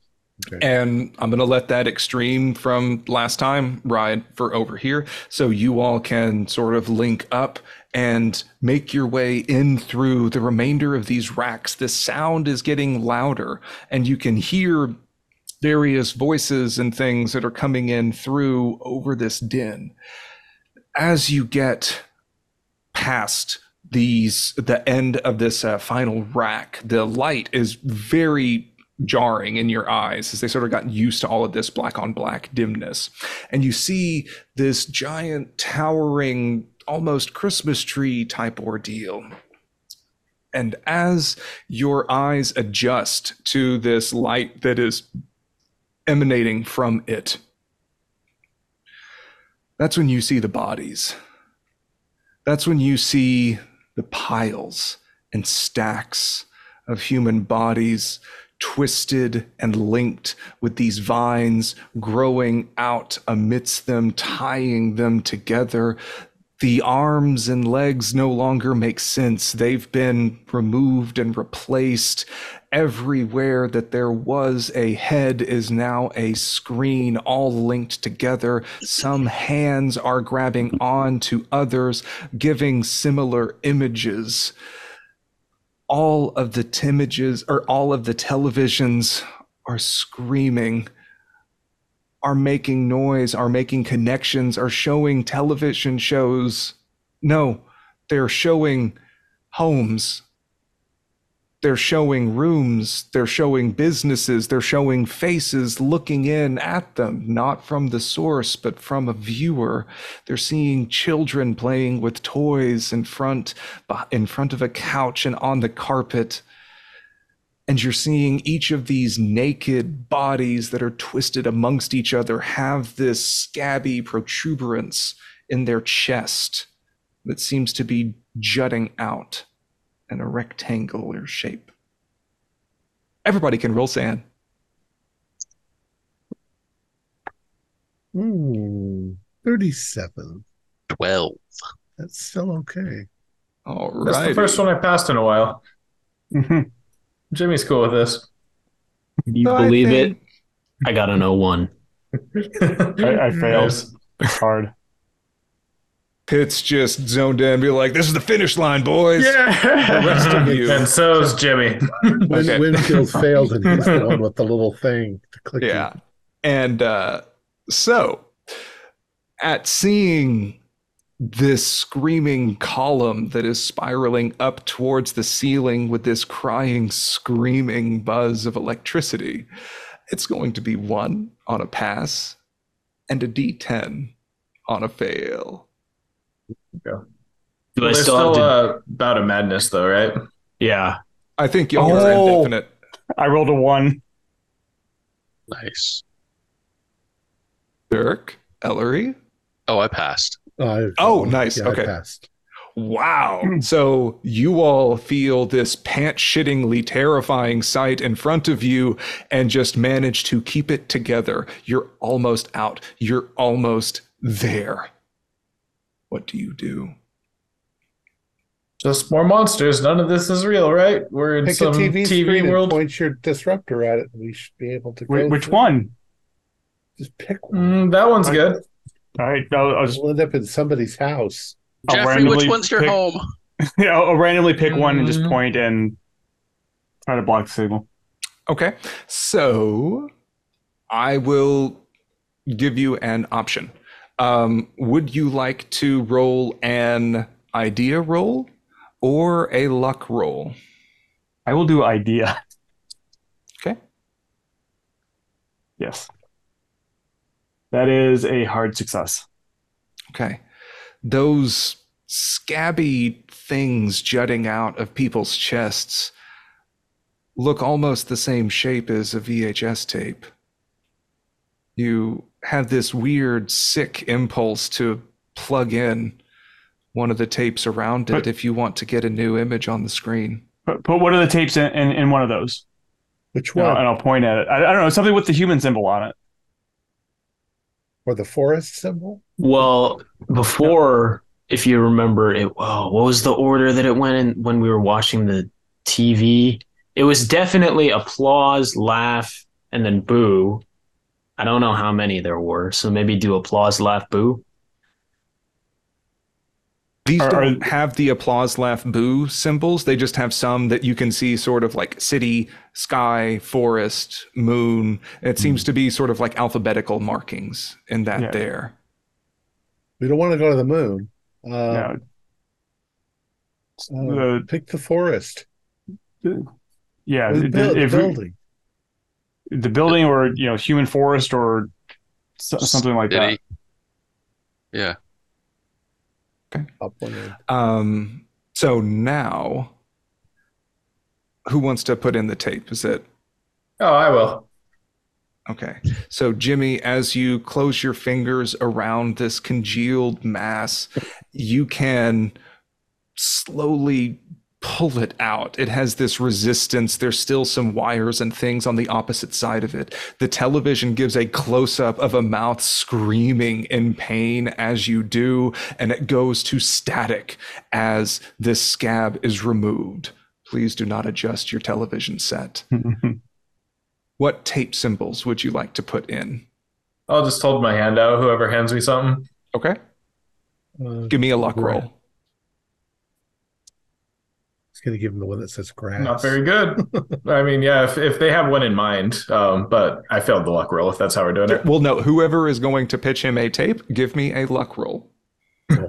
And I'm going to let that extreme from last time ride for over here. So you all can sort of link up and make your way in through the remainder of these racks. The sound is getting louder, and you can hear various voices and things that are coming in through over this din. As you get past these the end of this uh, final rack the light is very jarring in your eyes as they sort of got used to all of this black on black dimness and you see this giant towering almost christmas tree type ordeal and as your eyes adjust to this light that is emanating from it that's when you see the bodies that's when you see the piles and stacks of human bodies twisted and linked with these vines growing out amidst them, tying them together. The arms and legs no longer make sense. They've been removed and replaced. Everywhere that there was a head is now a screen, all linked together. Some hands are grabbing on to others, giving similar images. All of the images or all of the televisions are screaming are making noise, are making connections, are showing television shows. No, they're showing homes. They're showing rooms. They're showing businesses. They're showing faces looking in at them, not from the source, but from a viewer. They're seeing children playing with toys in front, in front of a couch and on the carpet and you're seeing each of these naked bodies that are twisted amongst each other have this scabby protuberance in their chest that seems to be jutting out in a rectangular shape. Everybody can roll SAN. Hmm, 37. 12. That's still okay. All right. That's the first one I passed in a while. Jimmy's cool with this. You I believe think- it? I got an 01. I, I failed hard. Pitt's just zoned in, be like, "This is the finish line, boys." Yeah. The rest of you, And so's Jimmy. Win- Okay. Winfield failed, and he's the one with the little thing to click. yeah. And uh, so, at seeing this screaming column that is spiraling up towards the ceiling with this crying, screaming buzz of electricity, it's going to be one on a pass and a d10 on a fail. Yeah. Do I still, still have to? uh, bout of madness, though, right? yeah. I think y'all are Oh. indefinite. I rolled a one. Nice. Dirk, Ellery. Oh, I passed. I- Oh, nice. Yeah, Okay. passed. Wow. so you all feel this pant shittingly terrifying sight in front of you and just manage to keep it together. You're almost out. You're almost there. What do you do? Just more monsters. None of this is real, right? We're in Pick some a TV, TV, screen world. and point your disruptor at it, and we should be able to go. Which through- one? Just pick one. Mm, that one's good. All right, I'll, I'll just We'll end up in somebody's house. I'll Jeffrey, which one's your pick- home? yeah, I'll, I'll randomly pick one and just Mhm. point and try to block the signal. Okay. So I will give you an option. Um, would you like to roll an idea roll or a luck roll? I will do idea. Okay. Yes. That is a hard success. Okay. Those scabby things jutting out of people's chests look almost the same shape as a VHS tape. You have this weird, sick impulse to plug in one of the tapes around it But- if you want to get a new image on the screen. Put, put one of the tapes in, in, in one of those. Which And I'll, one? and I'll point at it. I, I don't know, something with the human symbol on it. Or the forest symbol? Well, before, if you remember, it. Oh, what was the order that it went in when we were watching the TV? It was definitely applause, laugh, and then boo. I don't know how many there were, so maybe do applause, laugh, boo. These Are- don't are- have the applause, laugh, boo symbols. They just have some that you can see sort of like city, sky, forest, moon. It seems to be sort of like alphabetical markings in that Yeah. there. We don't want to go to the moon. Uh, Yeah. uh, The- pick the forest. Yeah, the, the, buil- the if we- building. the building or you know human forest or so, something like that. City. Yeah. Up one. Um, so now, who wants to put in the tape? Is it Oh, I will. okay? So, Jimmy, as you close your fingers around this congealed mass, you can slowly pull it out. It has this resistance. There's still some wires and things on the opposite side of it. The television gives a close up of a mouth screaming in pain as you do, and it goes to static as this scab is removed. Please do not adjust your television set. What tape symbols would you like to put in? I'll just hold my hand out. Whoever hands me something. Okay. Uh, Give me a luck Right. Roll. going to give him the one that says grass. Not very good. I mean, yeah, if, if they have one in mind, um, but I failed the luck roll if that's how we're doing it. Well, no, whoever is going to pitch him a tape, give me a luck roll.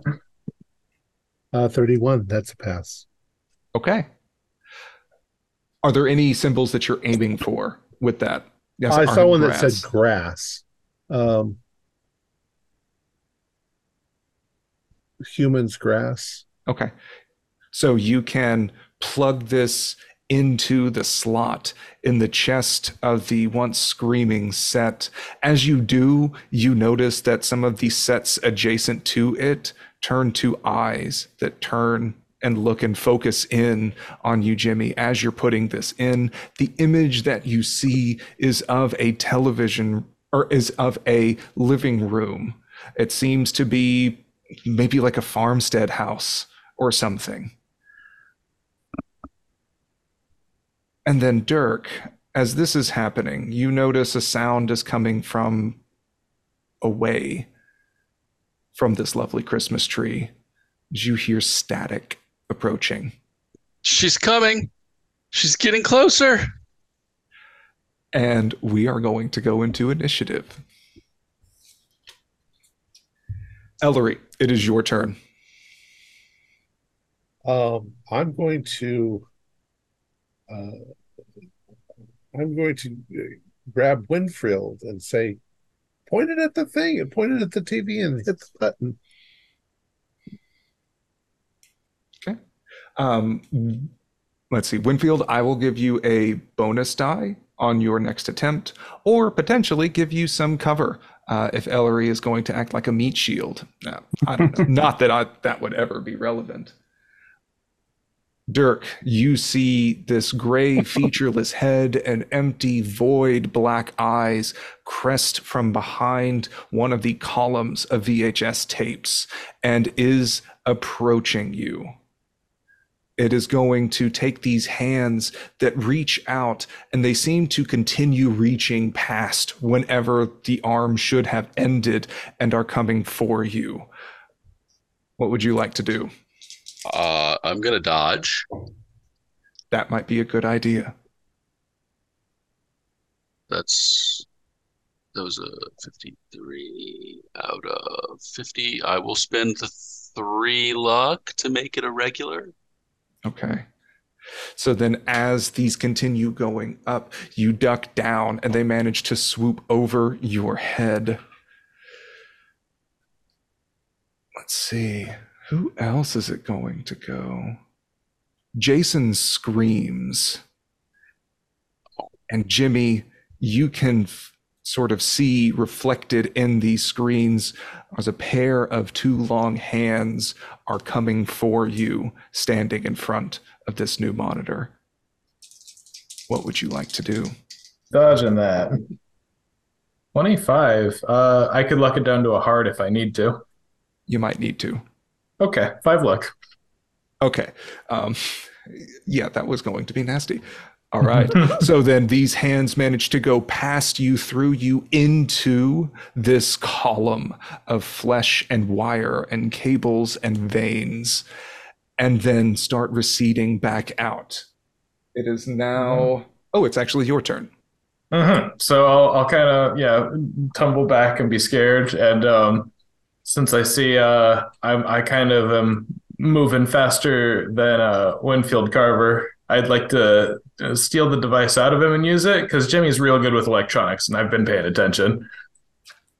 Uh, 31. That's a pass. Okay. Are there any symbols that you're aiming for with that? Yes, I saw one that grass. said grass. Um, humans grass. Okay. So you can plug this into the slot in the chest of the once screaming set. As you do, you notice that some of the sets adjacent to it turn to eyes that turn and look and focus in on you, Jimmy. As you're putting this in, the image that you see is of a television or is of a living room. It seems to be maybe like a farmstead house or something. And then Dirk, as this is happening, you notice a sound is coming from away from this lovely Christmas tree. As you hear static approaching. She's coming. She's getting closer. And we are going to go into initiative. Ellery, it is your turn. Um, I'm going to. Uh, I'm going to uh, grab Winfield and say, point it at the thing and point it at the TV and hit the button. Um, let's see, Winfield, I will give you a bonus die on your next attempt, or potentially give you some cover uh, if Ellery is going to act like a meat shield. I don't know. Not that I, that would ever be relevant. Dirk, you see this gray, featureless head and empty, void black eyes crest from behind one of the columns of VHS tapes and is approaching you. It is going to take these hands that reach out and they seem to continue reaching past whenever the arm should have ended and are coming for you. What would you like to do? Uh, I'm gonna dodge. That might be a good idea. That's that was a 53 out of 50. I will spend the three luck to make it a regular. Okay. So then, as these continue going up, you duck down and they manage to swoop over your head. Let's see. Who else is it going to go? Jason screams. And Jimmy, you can f- sort of see reflected in these screens as a pair of two long hands are coming for you, standing in front of this new monitor. What would you like to do? Dodging that. 25. Uh, I could luck it down to a heart if I need to. You might need to. Okay, five luck. Okay. Um, yeah, that was going to be nasty. All right. so then these hands manage to go past you, through you, into this column of flesh and wire and cables and veins, and then start receding back out. It is now. Oh, it's actually your turn. Uh-huh. So I'll, I'll kind of yeah tumble back and be scared, and um, since I see uh, I'm I kind of am moving faster than uh, Winfield Carver, I'd like to uh, steal the device out of him and use it because Jimmy's real good with electronics, and I've been paying attention.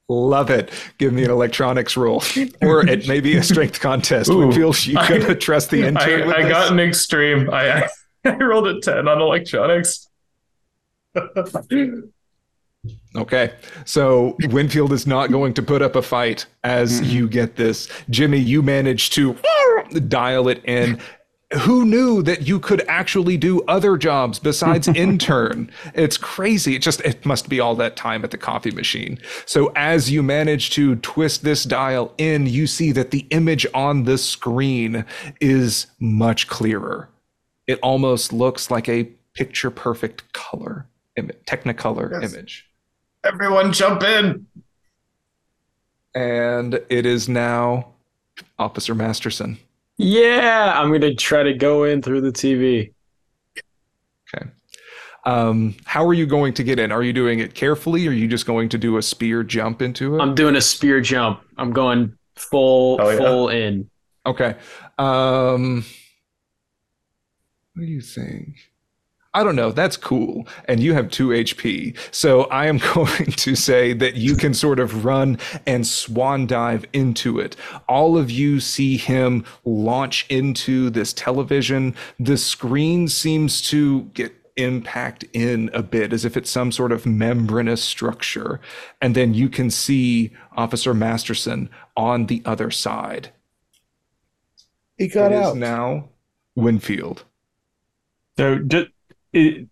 Love it. Give me an electronics roll, or it may be a strength contest. Ooh. Winfield, you I- gonna trust the I, intern? I this? got an extreme. I I rolled a ten on electronics. Okay. So Winfield is not going to put up a fight as mm-hmm. you get this. Jimmy, you manage to dial it in. Who knew that you could actually do other jobs besides intern? It's crazy. It just it must be all that time at the coffee machine. So as you manage to twist this dial in, you see that the image on the screen is much clearer. It almost looks like a picture perfect color image, technicolor Yes. image. Everyone, jump in! And it is now Officer Masterson. Yeah, I'm gonna try to go in through the TV. Okay. Um, how are you going to get in? Are you doing it carefully? Or are you just going to do a spear jump into it? I'm doing a spear jump. I'm going full Oh, yeah. full in. Okay. Um, what do you think? I don't know. That's cool. And you have two HP. So I am going to say that you can sort of run and swan dive into it. All of you see him launch into this television. The screen seems to get impact in a bit as if it's some sort of membranous structure. And then you can see Officer Masterson on the other side. He got It is out. now Winfield. So just, it,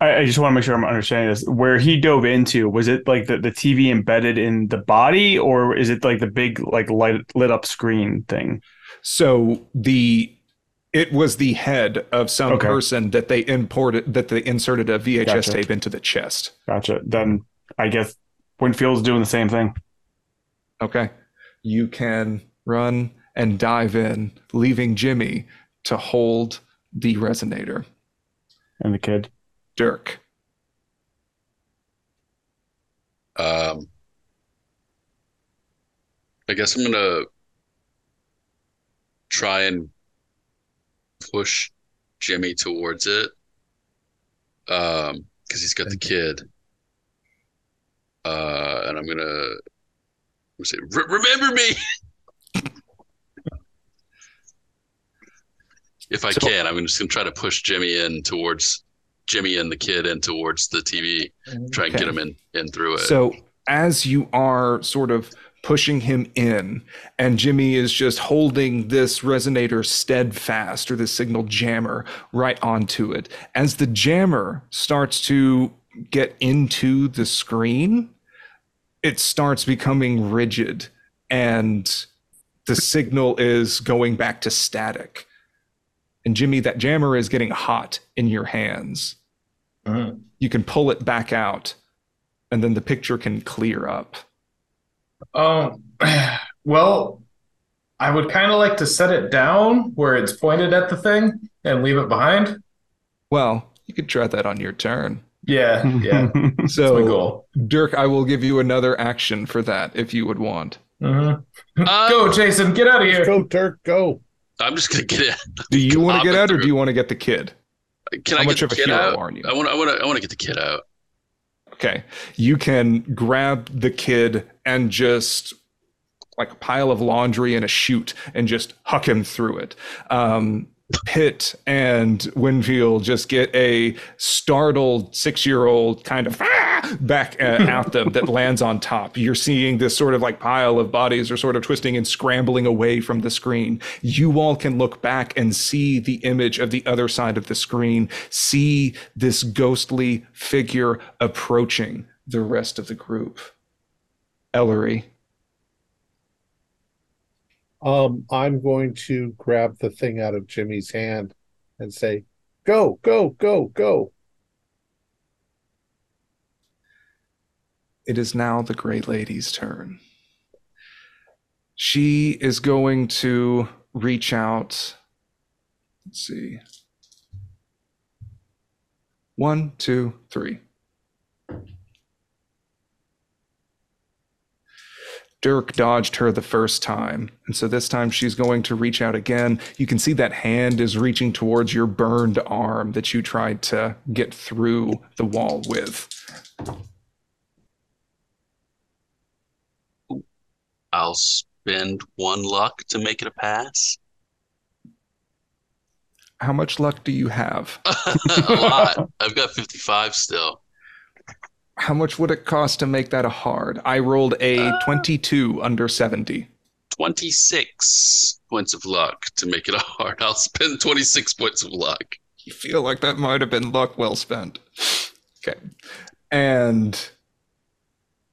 I, I just want to make sure I'm understanding this. Where he dove into, was it like the, the TV embedded in the body, or is it like the big like light lit up screen thing? So the it was the head of some Okay. person that they imported that they inserted a VHS Gotcha. tape into the chest. Gotcha. Then I guess Winfield's doing the same thing. Okay. You can run and dive in, leaving Jimmy to hold the resonator. And the kid. Dirk. Um, I guess I'm gonna try and push Jimmy towards it. Um, because he's got the kid. Uh, and I'm gonna, I'm gonna say, "Remember me." If I So- can, I'm just gonna try to push Jimmy in towards Jimmy and the kid in towards the TV. Try and Okay. get him in in through it. So as you are sort of pushing him in, and Jimmy is just holding this resonator steadfast or this signal jammer right onto it, as the jammer starts to get into the screen, it starts becoming rigid and the signal is going back to static. And Jimmy, that jammer is getting hot in your hands. Mhm. You can pull it back out and then the picture can clear up. Um, well, I would kind of like to set it down where it's pointed at the thing and leave it behind. Well, you could try that on your turn. Yeah, yeah, that's my So, goal. Dirk, I will give you another action for that if you would want. Mhm. Um, Go, Jason, get out of here. go, Dirk, go. I'm just gonna get it. Do you want to get out or through. do you want to get the kid? Can How I much get of the a hero out? are you? I want. I want to. I want to get the kid out. Okay. You can grab the kid and just like a pile of laundry and a chute and just huck him through it. Um, Pitt and Winfield just get a startled six year old kind of! Back uh, at them that lands on top. You're seeing this sort of like pile of bodies are sort of twisting and scrambling away from the screen. You all can look back and see the image of the other side of the screen, see this ghostly figure approaching the rest of the group. Ellery. Um, I'm going to grab the thing out of Jimmy's hand and say, "Go, go, go, go." It is now the gray Lady's turn. She is going to reach out. Let's see. One, two, three. Dirk dodged her the first time. And so this time she's going to reach out again. You can see that hand is reaching towards your burned arm that you tried to get through the wall with. I'll spend one luck to make it a pass. How much luck do you have? a lot. I've got 55 still. How much would it cost to make that a hard? I rolled a uh, 22 under 70. 26 points of luck to make it a hard. I'll spend 26 points of luck. You feel like that might have been luck well spent. Okay. And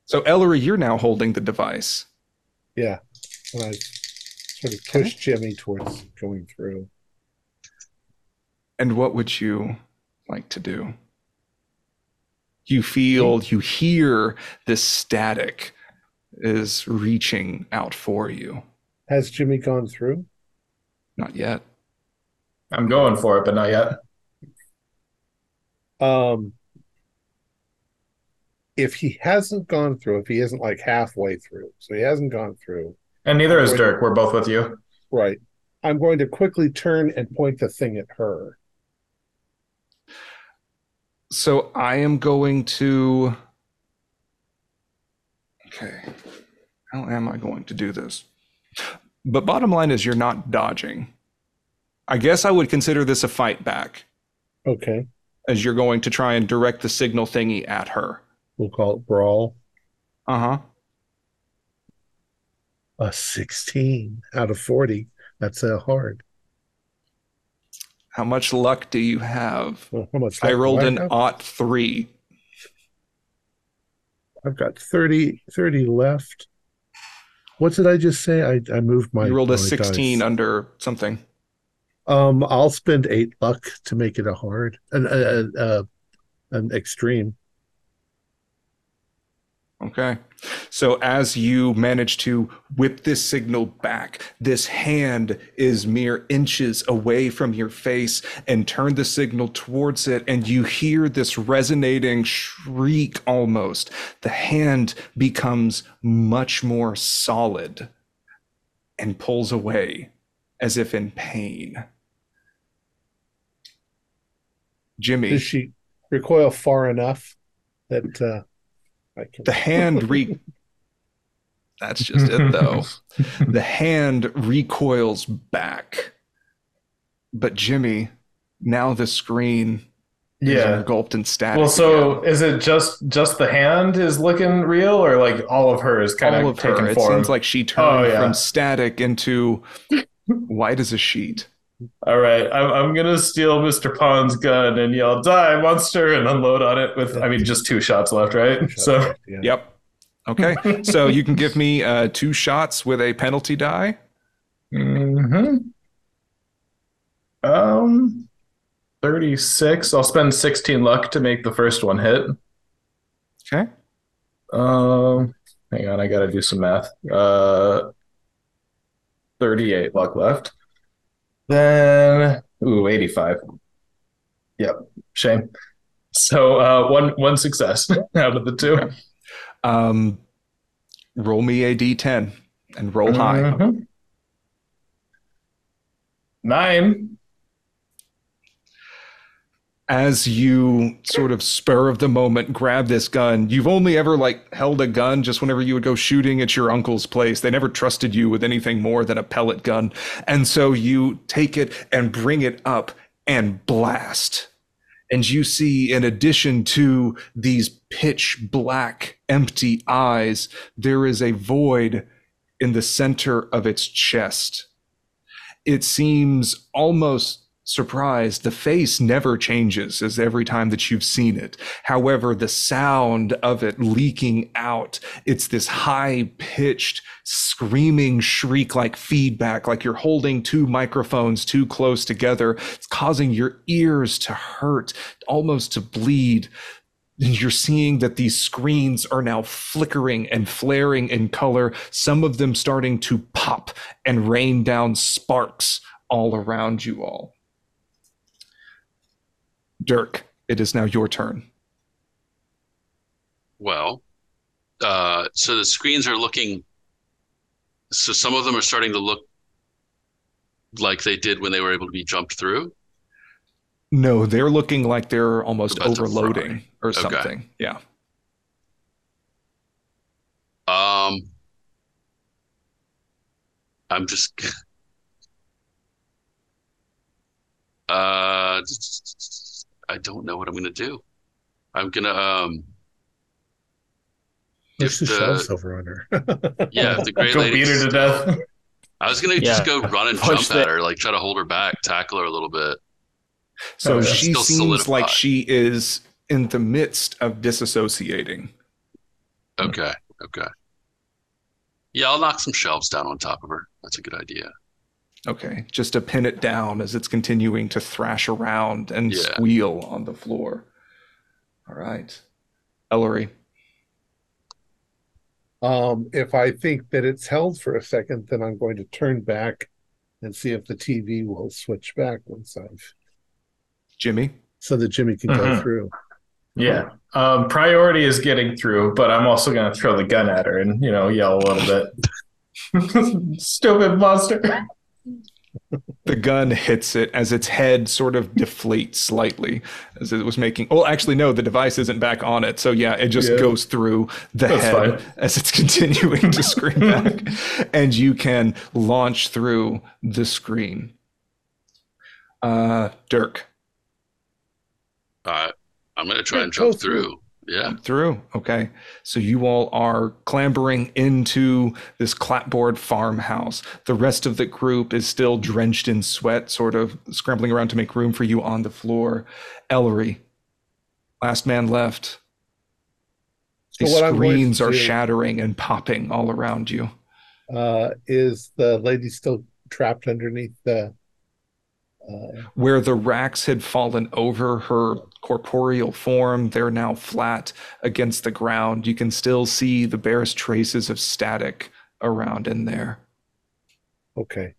so, Ellery, you're now holding the device. Yeah, and I sort of push Jimmy towards going through. And what would you like to do? You feel, you hear this static is reaching out for you. Has Jimmy gone through? Not yet. I'm going for it, but not yet. Um, if he hasn't gone through, if he isn't like halfway through, so he hasn't gone through, And neither is Dirk. We're both with you. right? I'm going to quickly turn and point the thing at her. So I am going to. Okay. How am I going to do this? But bottom line is, you're not dodging. I guess I would consider this a fight back, Okay, as you're going to try and direct the signal thingy at her. We'll call it brawl. Uh huh. A 16 out of 40. That's a hard. How much luck do you have? Well, how much? I rolled an aught three. I've got 30, 30 left. What did I just say? I, I moved my. you rolled a 16 dice. under something. Um, I'll spend eight luck to make it a hard, an uh, uh, an extreme. Okay. So as you manage to whip this signal back, this hand is mere inches away from your face and turn the signal towards it, and you hear this resonating shriek almost. The hand becomes much more solid and pulls away as if in pain. Jimmy. Does she recoil far enough that uh? The hand re that's just it though the hand recoils back but jimmy now the screen is Yeah. engulfed in static Well, so again. is it just just the hand is looking real, or like all of her is kind all of of her taking it seems like she turned Oh, yeah. from static into white as a sheet All right, I'm, I'm gonna steal Mr. Pond's gun and yell "Die, monster!" and unload on it with. I mean, just two shots left, right? So yeah. yep okay so you can give me uh, two shots with a penalty die hmm Um, 36. I'll spend 16 luck to make the first one hit. okay Um, hang on, I gotta do some math. Uh, 38 luck left. Then, ooh, 85. Yep, shame. So, uh, one one success out of the two. um roll me a d10 and roll high Mhm. Nine. As you sort of spur of the moment grab this gun you've only ever like held a gun just whenever you would go shooting at your uncle's place. They never trusted you with anything more than a pellet gun. And so you take it and bring it up and blast. And you see in addition to these pitch black empty eyes there is a void in the center of its chest. It seems almost surprised. The face never changes as every time that you've seen it. However, the sound of it leaking out, it's this high pitched, screaming shriek like feedback, like you're holding two microphones too close together. It's causing your ears to hurt, almost to bleed. And you're seeing that these screens are now flickering and flaring in color, some of them starting to pop and rain down sparks all around you all. Dirk, it is now your turn. Well, uh, so the screens are looking. So some of them are starting to look like they did when they were able to be jumped through. No, they're looking like they're almost About overloading or Okay. something. Yeah. Um, I'm just. Uh, I don't know what I'm gonna do. I'm gonna um. Push If the the- shelves over on her. Yeah, if the great Go lady. beat her to death. I was gonna Yeah. just go run and Push jump at her, like try to hold her back, tackle her a little bit. So Oh, she Still seems like she is in the midst of disassociating. Okay, okay. Yeah, I'll knock some shelves down on top of her. That's a good idea. Okay, just to pin it down as it's continuing to thrash around and Yeah. squeal on the floor. All right. Ellery. Um, if I think that it's held for a second, then I'm going to turn back and see if the TV will switch back once I've Jimmy. so that Jimmy can go Mhm. through. Yeah. Um, priority is getting through, but I'm also going to throw the gun at her and, you know, yell a little bit. Stupid monster. The gun hits it as its head sort of deflates slightly as it was making. Oh, actually, no, the device isn't back on it. So, yeah, it just Yeah. goes through the That's head fine. as it's continuing to scream back. And you can launch through the screen. Uh, Dirk, Uh, I'm gonna try and go jump through. Through. Yeah. through. Okay. So you all are clambering into this clapboard farmhouse. The rest of the group is still drenched in sweat, sort of scrambling around to make room for you on the floor. Ellery, last man left. The So what I'm going to screens are do- shattering and popping all around you. Uh, is the lady still trapped underneath the? Uh, Where the racks had fallen over her corporeal form, they're now flat against the ground. You can still see the barest traces of static around in there. okay,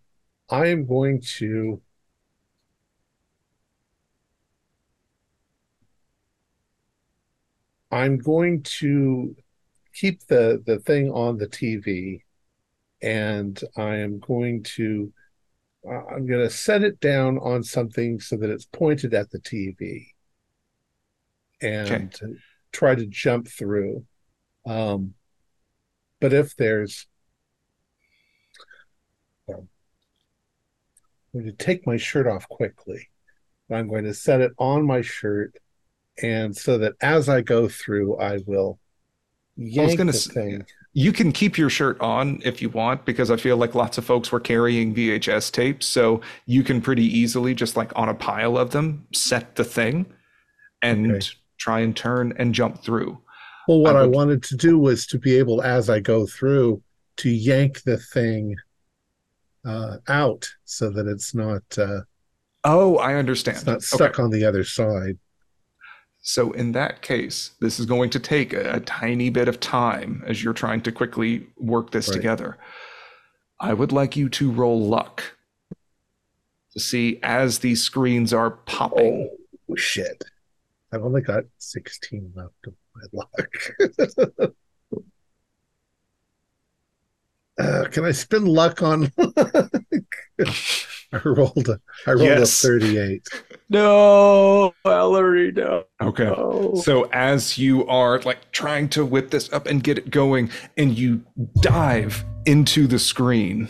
I am going to. I'm going to keep the the thing on the TV, and I am going to. uh, I'm going to set it down on something so that it's pointed at the TV, and try to jump through. Um, but if there's I'm going to take my shirt off quickly. I'm going to set it on my shirt, and so that as I go through, I will yank gonna the s- thing. You can keep your shirt on if you want, because I feel like lots of folks were carrying VHS tapes. So you can pretty easily, just like on a pile of them, set the thing and Okay. Try and turn and jump through. Well, what I I wanted to do was to be able, as I go through, to yank the thing uh, out so that it's not uh, Oh, I understand. it's not Okay. stuck on the other side. So in that case, this is going to take a, a tiny bit of time as you're trying to quickly work this Right. together. I would like you to roll luck to see as these screens are popping. Oh shit! I've only got sixteen left of my luck. uh, can I spend luck on? I rolled a I rolled Yes. a thirty-eight. No, Ellery, no. Okay. So as you are like trying to whip this up and get it going, and you dive into the screen,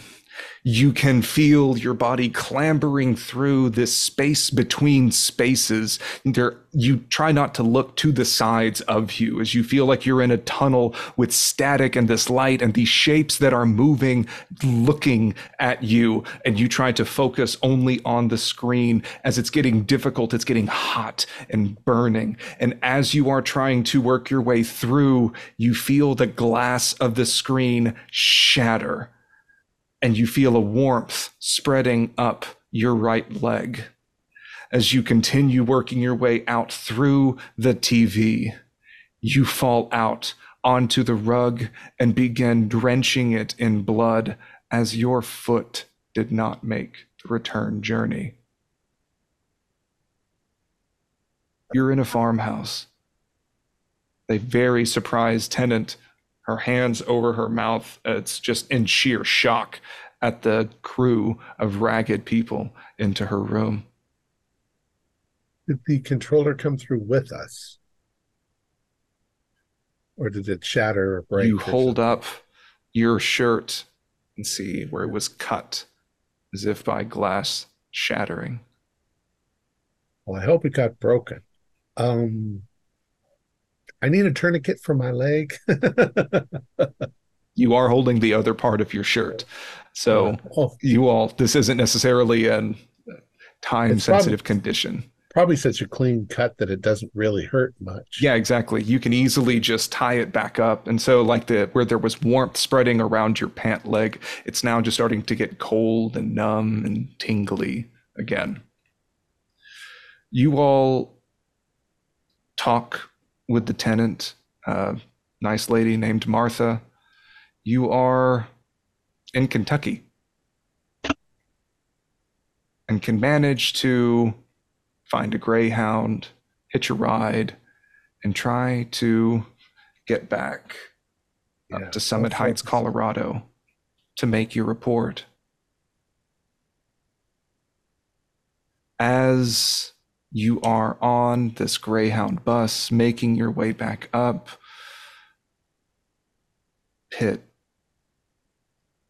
you can feel your body clambering through this space between spaces. There, you try not to look to the sides of you as you feel like you're in a tunnel with static and this light and these shapes that are moving, looking at you. And you try to focus only on the screen as it's getting difficult. It's getting hot and burning. And as you are trying to work your way through, you feel the glass of the screen shatter and you feel a warmth spreading up your right leg. As you continue working your way out through the TV, you fall out onto the rug and begin drenching it in blood as your foot did not make the return journey. You're in a farmhouse. A very surprised tenant her hands over her mouth. It's just in sheer shock at the crew of ragged people into her room. Did the controller come through with us, or did it shatter or break? you or hold something? up your shirt and see where it was cut as if by glass shattering. Well, I hope it got broken. Um, I need a tourniquet for my leg. You are holding the other part of your shirt. So oh, you all, this isn't necessarily a time sensitive condition. probably such a clean cut that it doesn't really hurt much. Yeah, exactly. You can easily just tie it back up. And so like the where there was warmth spreading around your pant leg, it's now just starting to get cold and numb and tingly again. You all talk with the tenant, uh, nice lady named Martha. You are in Kentucky. and can manage to find a greyhound, hitch a ride, and try to get back Yeah, up to Summit Heights, Colorado to make your report. As you are on this Greyhound bus making your way back up, Pit,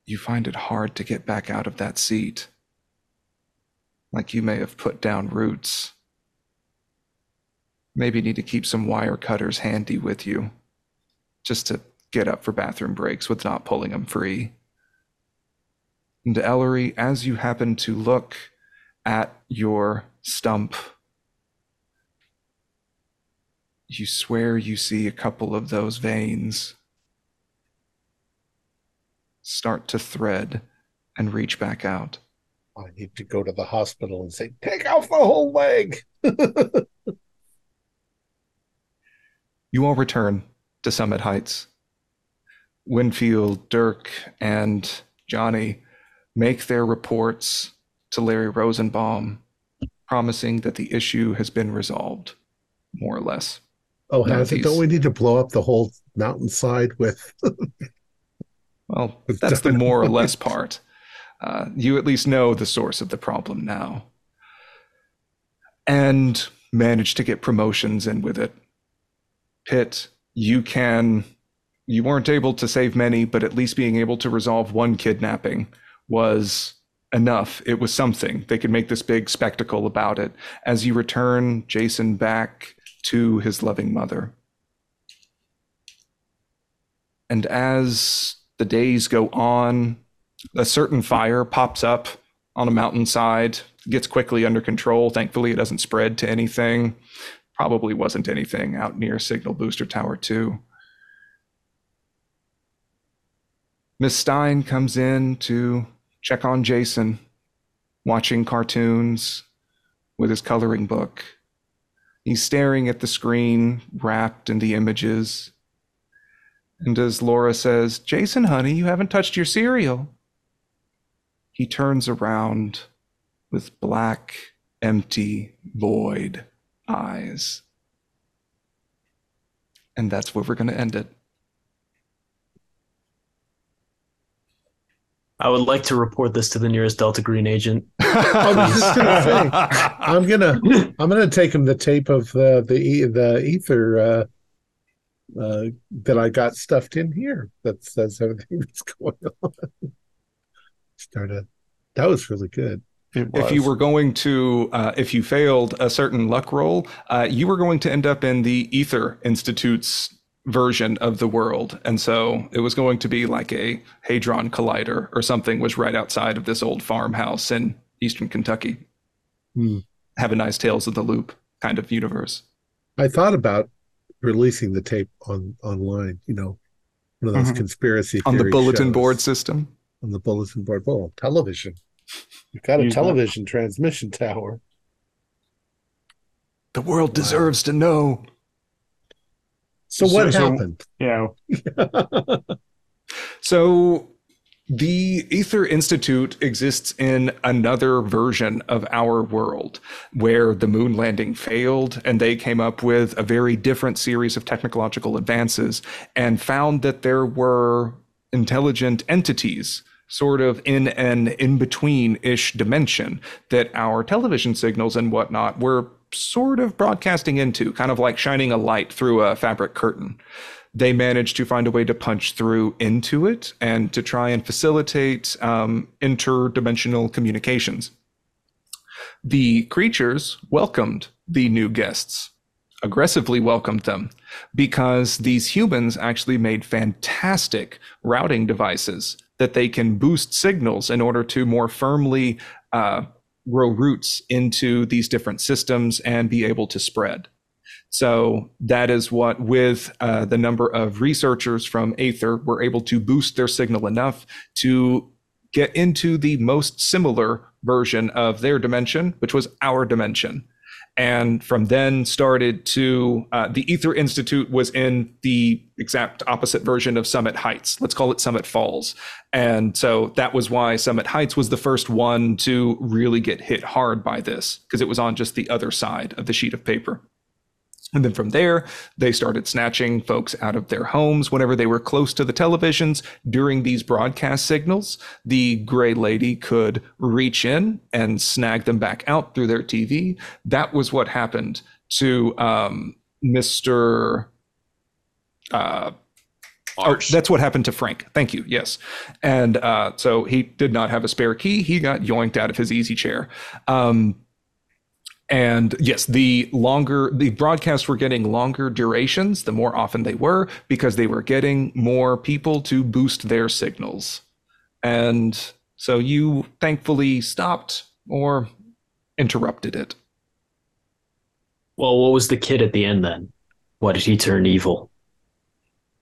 you find it hard to get back out of that seat. Like you may have put down roots. Maybe need to keep some wire cutters handy with you just to get up for bathroom breaks with not pulling them free. And Ellery, as you happen to look at your stump, you swear you see a couple of those veins start to thread and reach back out. I need to go to the hospital and say, take off the whole leg. You all return to Summit Heights. Winfield, Dirk, and Johnny make their reports to Larry Rosenbaum, promising that the issue has been resolved, more or less. Oh, has it? Don't we need to blow up the whole mountainside with? Well, With that's the more or less part. Uh, you at least know the source of the problem now. And manage to get promotions in with it. Pitt, you can. You weren't able to save many, but at least being able to resolve one kidnapping was enough. It was something. They could make this big spectacle about it as you return Jason back to his loving mother. And as the days go on, a certain fire pops up on a mountainside, gets quickly under control. Thankfully, it doesn't spread to anything. Probably wasn't anything out near Signal Booster Tower 2. Miss Stein comes in to check on Jason, watching cartoons with his coloring book. He's staring at the screen, wrapped in the images. And as Laura says, Jason, honey, you haven't touched your cereal. He turns around with black, empty, void eyes. And that's where we're going to end it. I would like to report this to the nearest Delta Green agent. I was just gonna say, I'm gonna I'm gonna take him the tape of the the e- the ether uh, uh, that I got stuffed in here. That says everything that's going on. Started. That was really good. It If you were going to, uh, if you failed a certain luck roll, uh, you were going to end up in the Ether Institute's version of the world. And so it was going to be like a Hadron Collider or something was right outside of this old farmhouse in Eastern Kentucky. Hmm. Have a nice Tales of the Loop kind of universe. I thought about releasing the tape on online. You know, one of those Mhm. conspiracy On the bulletin shows. board system. On the bulletin board. Well, television. You've got a Use that. television transmission tower. The world deserves to know. So So- what so- happened? yeah, So the Ether Institute exists in another version of our world where the moon landing failed and they came up with a very different series of technological advances and found that there were intelligent entities sort of in an in-between ish dimension that our television signals and whatnot were sort of broadcasting into kind of like shining a light through a fabric curtain they managed to find a way to punch through into it and to try and facilitate um, interdimensional communications. The creatures welcomed the new guests, aggressively welcomed them, because these humans actually made fantastic routing devices that they can boost signals in order to more firmly uh, grow roots into these different systems and be able to spread. So that is what, with uh, the number of researchers from Aether, were able to boost their signal enough to get into the most similar version of their dimension, which was our dimension. And from then started to uh, the Ether Institute was in the exact opposite version of Summit Heights. Let's call it Summit Falls. And so that was why Summit Heights was the first one to really get hit hard by this because it was on just the other side of the sheet of paper. And then from there, they started snatching folks out of their homes whenever they were close to the televisions during these broadcast signals. The gray lady could reach in and snag them back out through their TV. That was what happened to um, Mr. Uh, Oh, that's what happened to Frank. Thank you. Yes. And uh, so he did not have a spare key. He got yoinked out of his easy chair. Um, and yes, the longer the broadcasts were getting longer durations, the more often they were, because they were getting more people to boost their signals. And so you thankfully stopped or interrupted it. Well, what was the kid at the end then? Why did he turn evil?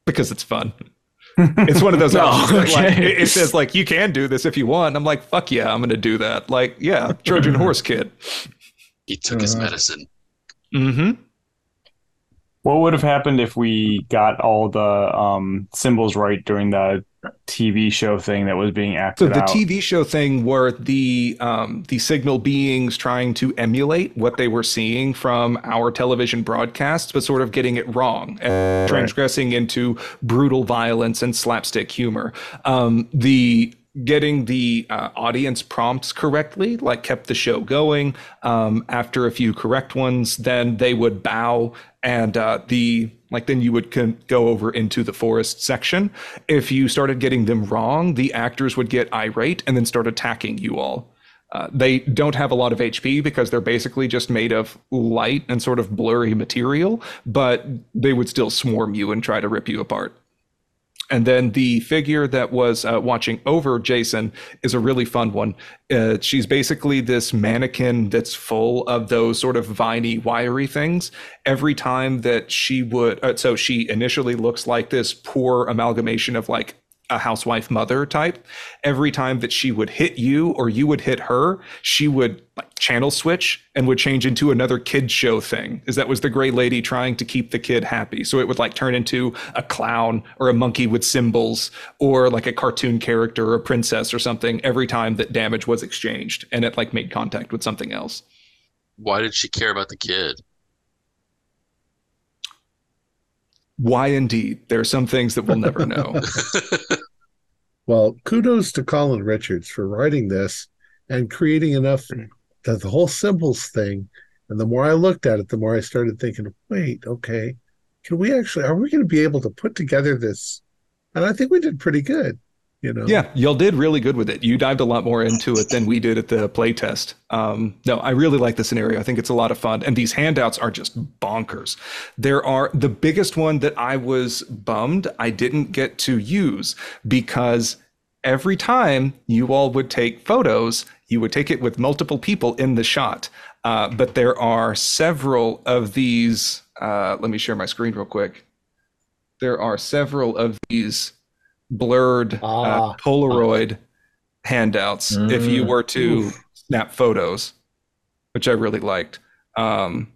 Because it's fun. it's one of those Oh, options that, like, it it says like you can do this if you want. I'm like, fuck yeah, I'm gonna do that. Like, yeah, Trojan horse kid. He took his Uh-huh. medicine. Mm-hmm. What would have happened if we got all the um, symbols right during the TV show thing that was being acted? So the out? TV show thing were the um, the signal beings trying to emulate what they were seeing from our television broadcasts, but sort of getting it wrong and transgressing into brutal violence and slapstick humor. Um, the getting the uh, audience prompts correctly like kept the show going um, after a few correct ones then they would bow and uh, the like then you would con- go over into the forest section if you started getting them wrong the actors would get irate and then start attacking you all uh, they don't have a lot of HP because they're basically just made of light and sort of blurry material, but they would still swarm you and try to rip you apart. And then the figure that was uh, watching over Jason is a really fun one. Uh, she's basically this mannequin that's full of those sort of viney, wiry things. Every time that she would, uh, so she initially looks like this poor amalgamation of like a housewife mother type. Every time that she would hit you or you would hit her, she would like channel switch and would change into another kid show thing. Is that was the gray lady trying to keep the kid happy. So it would like turn into a clown or a monkey with cymbals or like a cartoon character or a princess or something every time that damage was exchanged and it like made contact with something else. Why did she care about the kid? Why indeed? There are some things that we'll never know. Well, kudos to Colin Richards for writing this and creating enough that the whole symbols thing. And the more I looked at it, the more I started thinking, wait, okay, can we actually, are we going to be able to put together this? And I think we did pretty good, you know? Yeah, y'all did really good with it. You dived a lot more into it than we did at the playtest. Um, no, I really like the scenario. I think it's a lot of fun, and these handouts are just bonkers. There are the biggest one that I was bummed I didn't get to use because every time you all would take photos, you would take it with multiple people in the shot. Uh, but there are several of these. Uh, let me share my screen real quick. There are several of these blurred uh, Ah. Polaroid handouts if you Mm. were to snap photos, which I really liked. Um,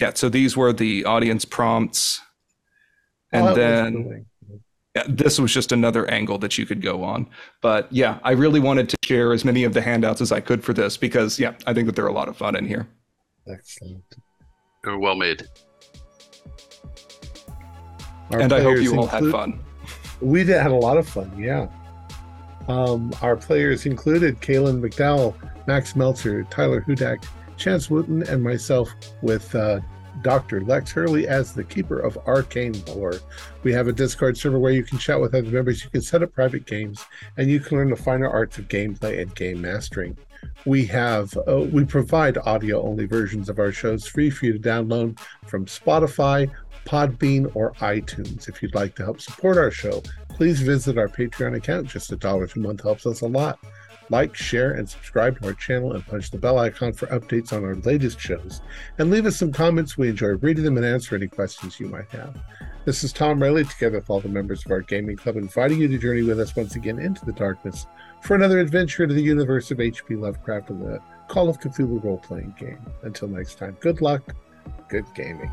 yeah, so these were the audience prompts. Oh, And that was then yeah, this was just another angle that you could go on. But yeah, I really wanted to share as many of the handouts as I could for this because, yeah, I think that they're a lot of fun in here. excellent. They were well made. Our and I hope players you all had fun. We did had a lot of fun, yeah. Um, our players included Kaylin McDowell, Max Meltzer, Tyler Hudak, Chance Wooten, and myself with uh, Dr. Lex Hurley as the keeper of arcane lore. We have a Discord server where you can chat with other members, you can set up private games, and you can learn the finer arts of gameplay and game mastering. We have uh, we provide audio only versions of our shows free for you to download from Spotify, Podbean, or iTunes. If you'd like to help support our show, please visit our Patreon account. Just a dollar a month helps us a lot. Like, share, and subscribe to our channel and punch the bell icon for updates on our latest shows. And leave us some comments. We enjoy reading them and answer any questions you might have. This is Tom Riley, together with all the members of our gaming club, inviting you to journey with us once again into the darkness for another adventure into the universe of H.P. Lovecraft and the Call of Cthulhu role playing game. Until next time, good luck, good gaming.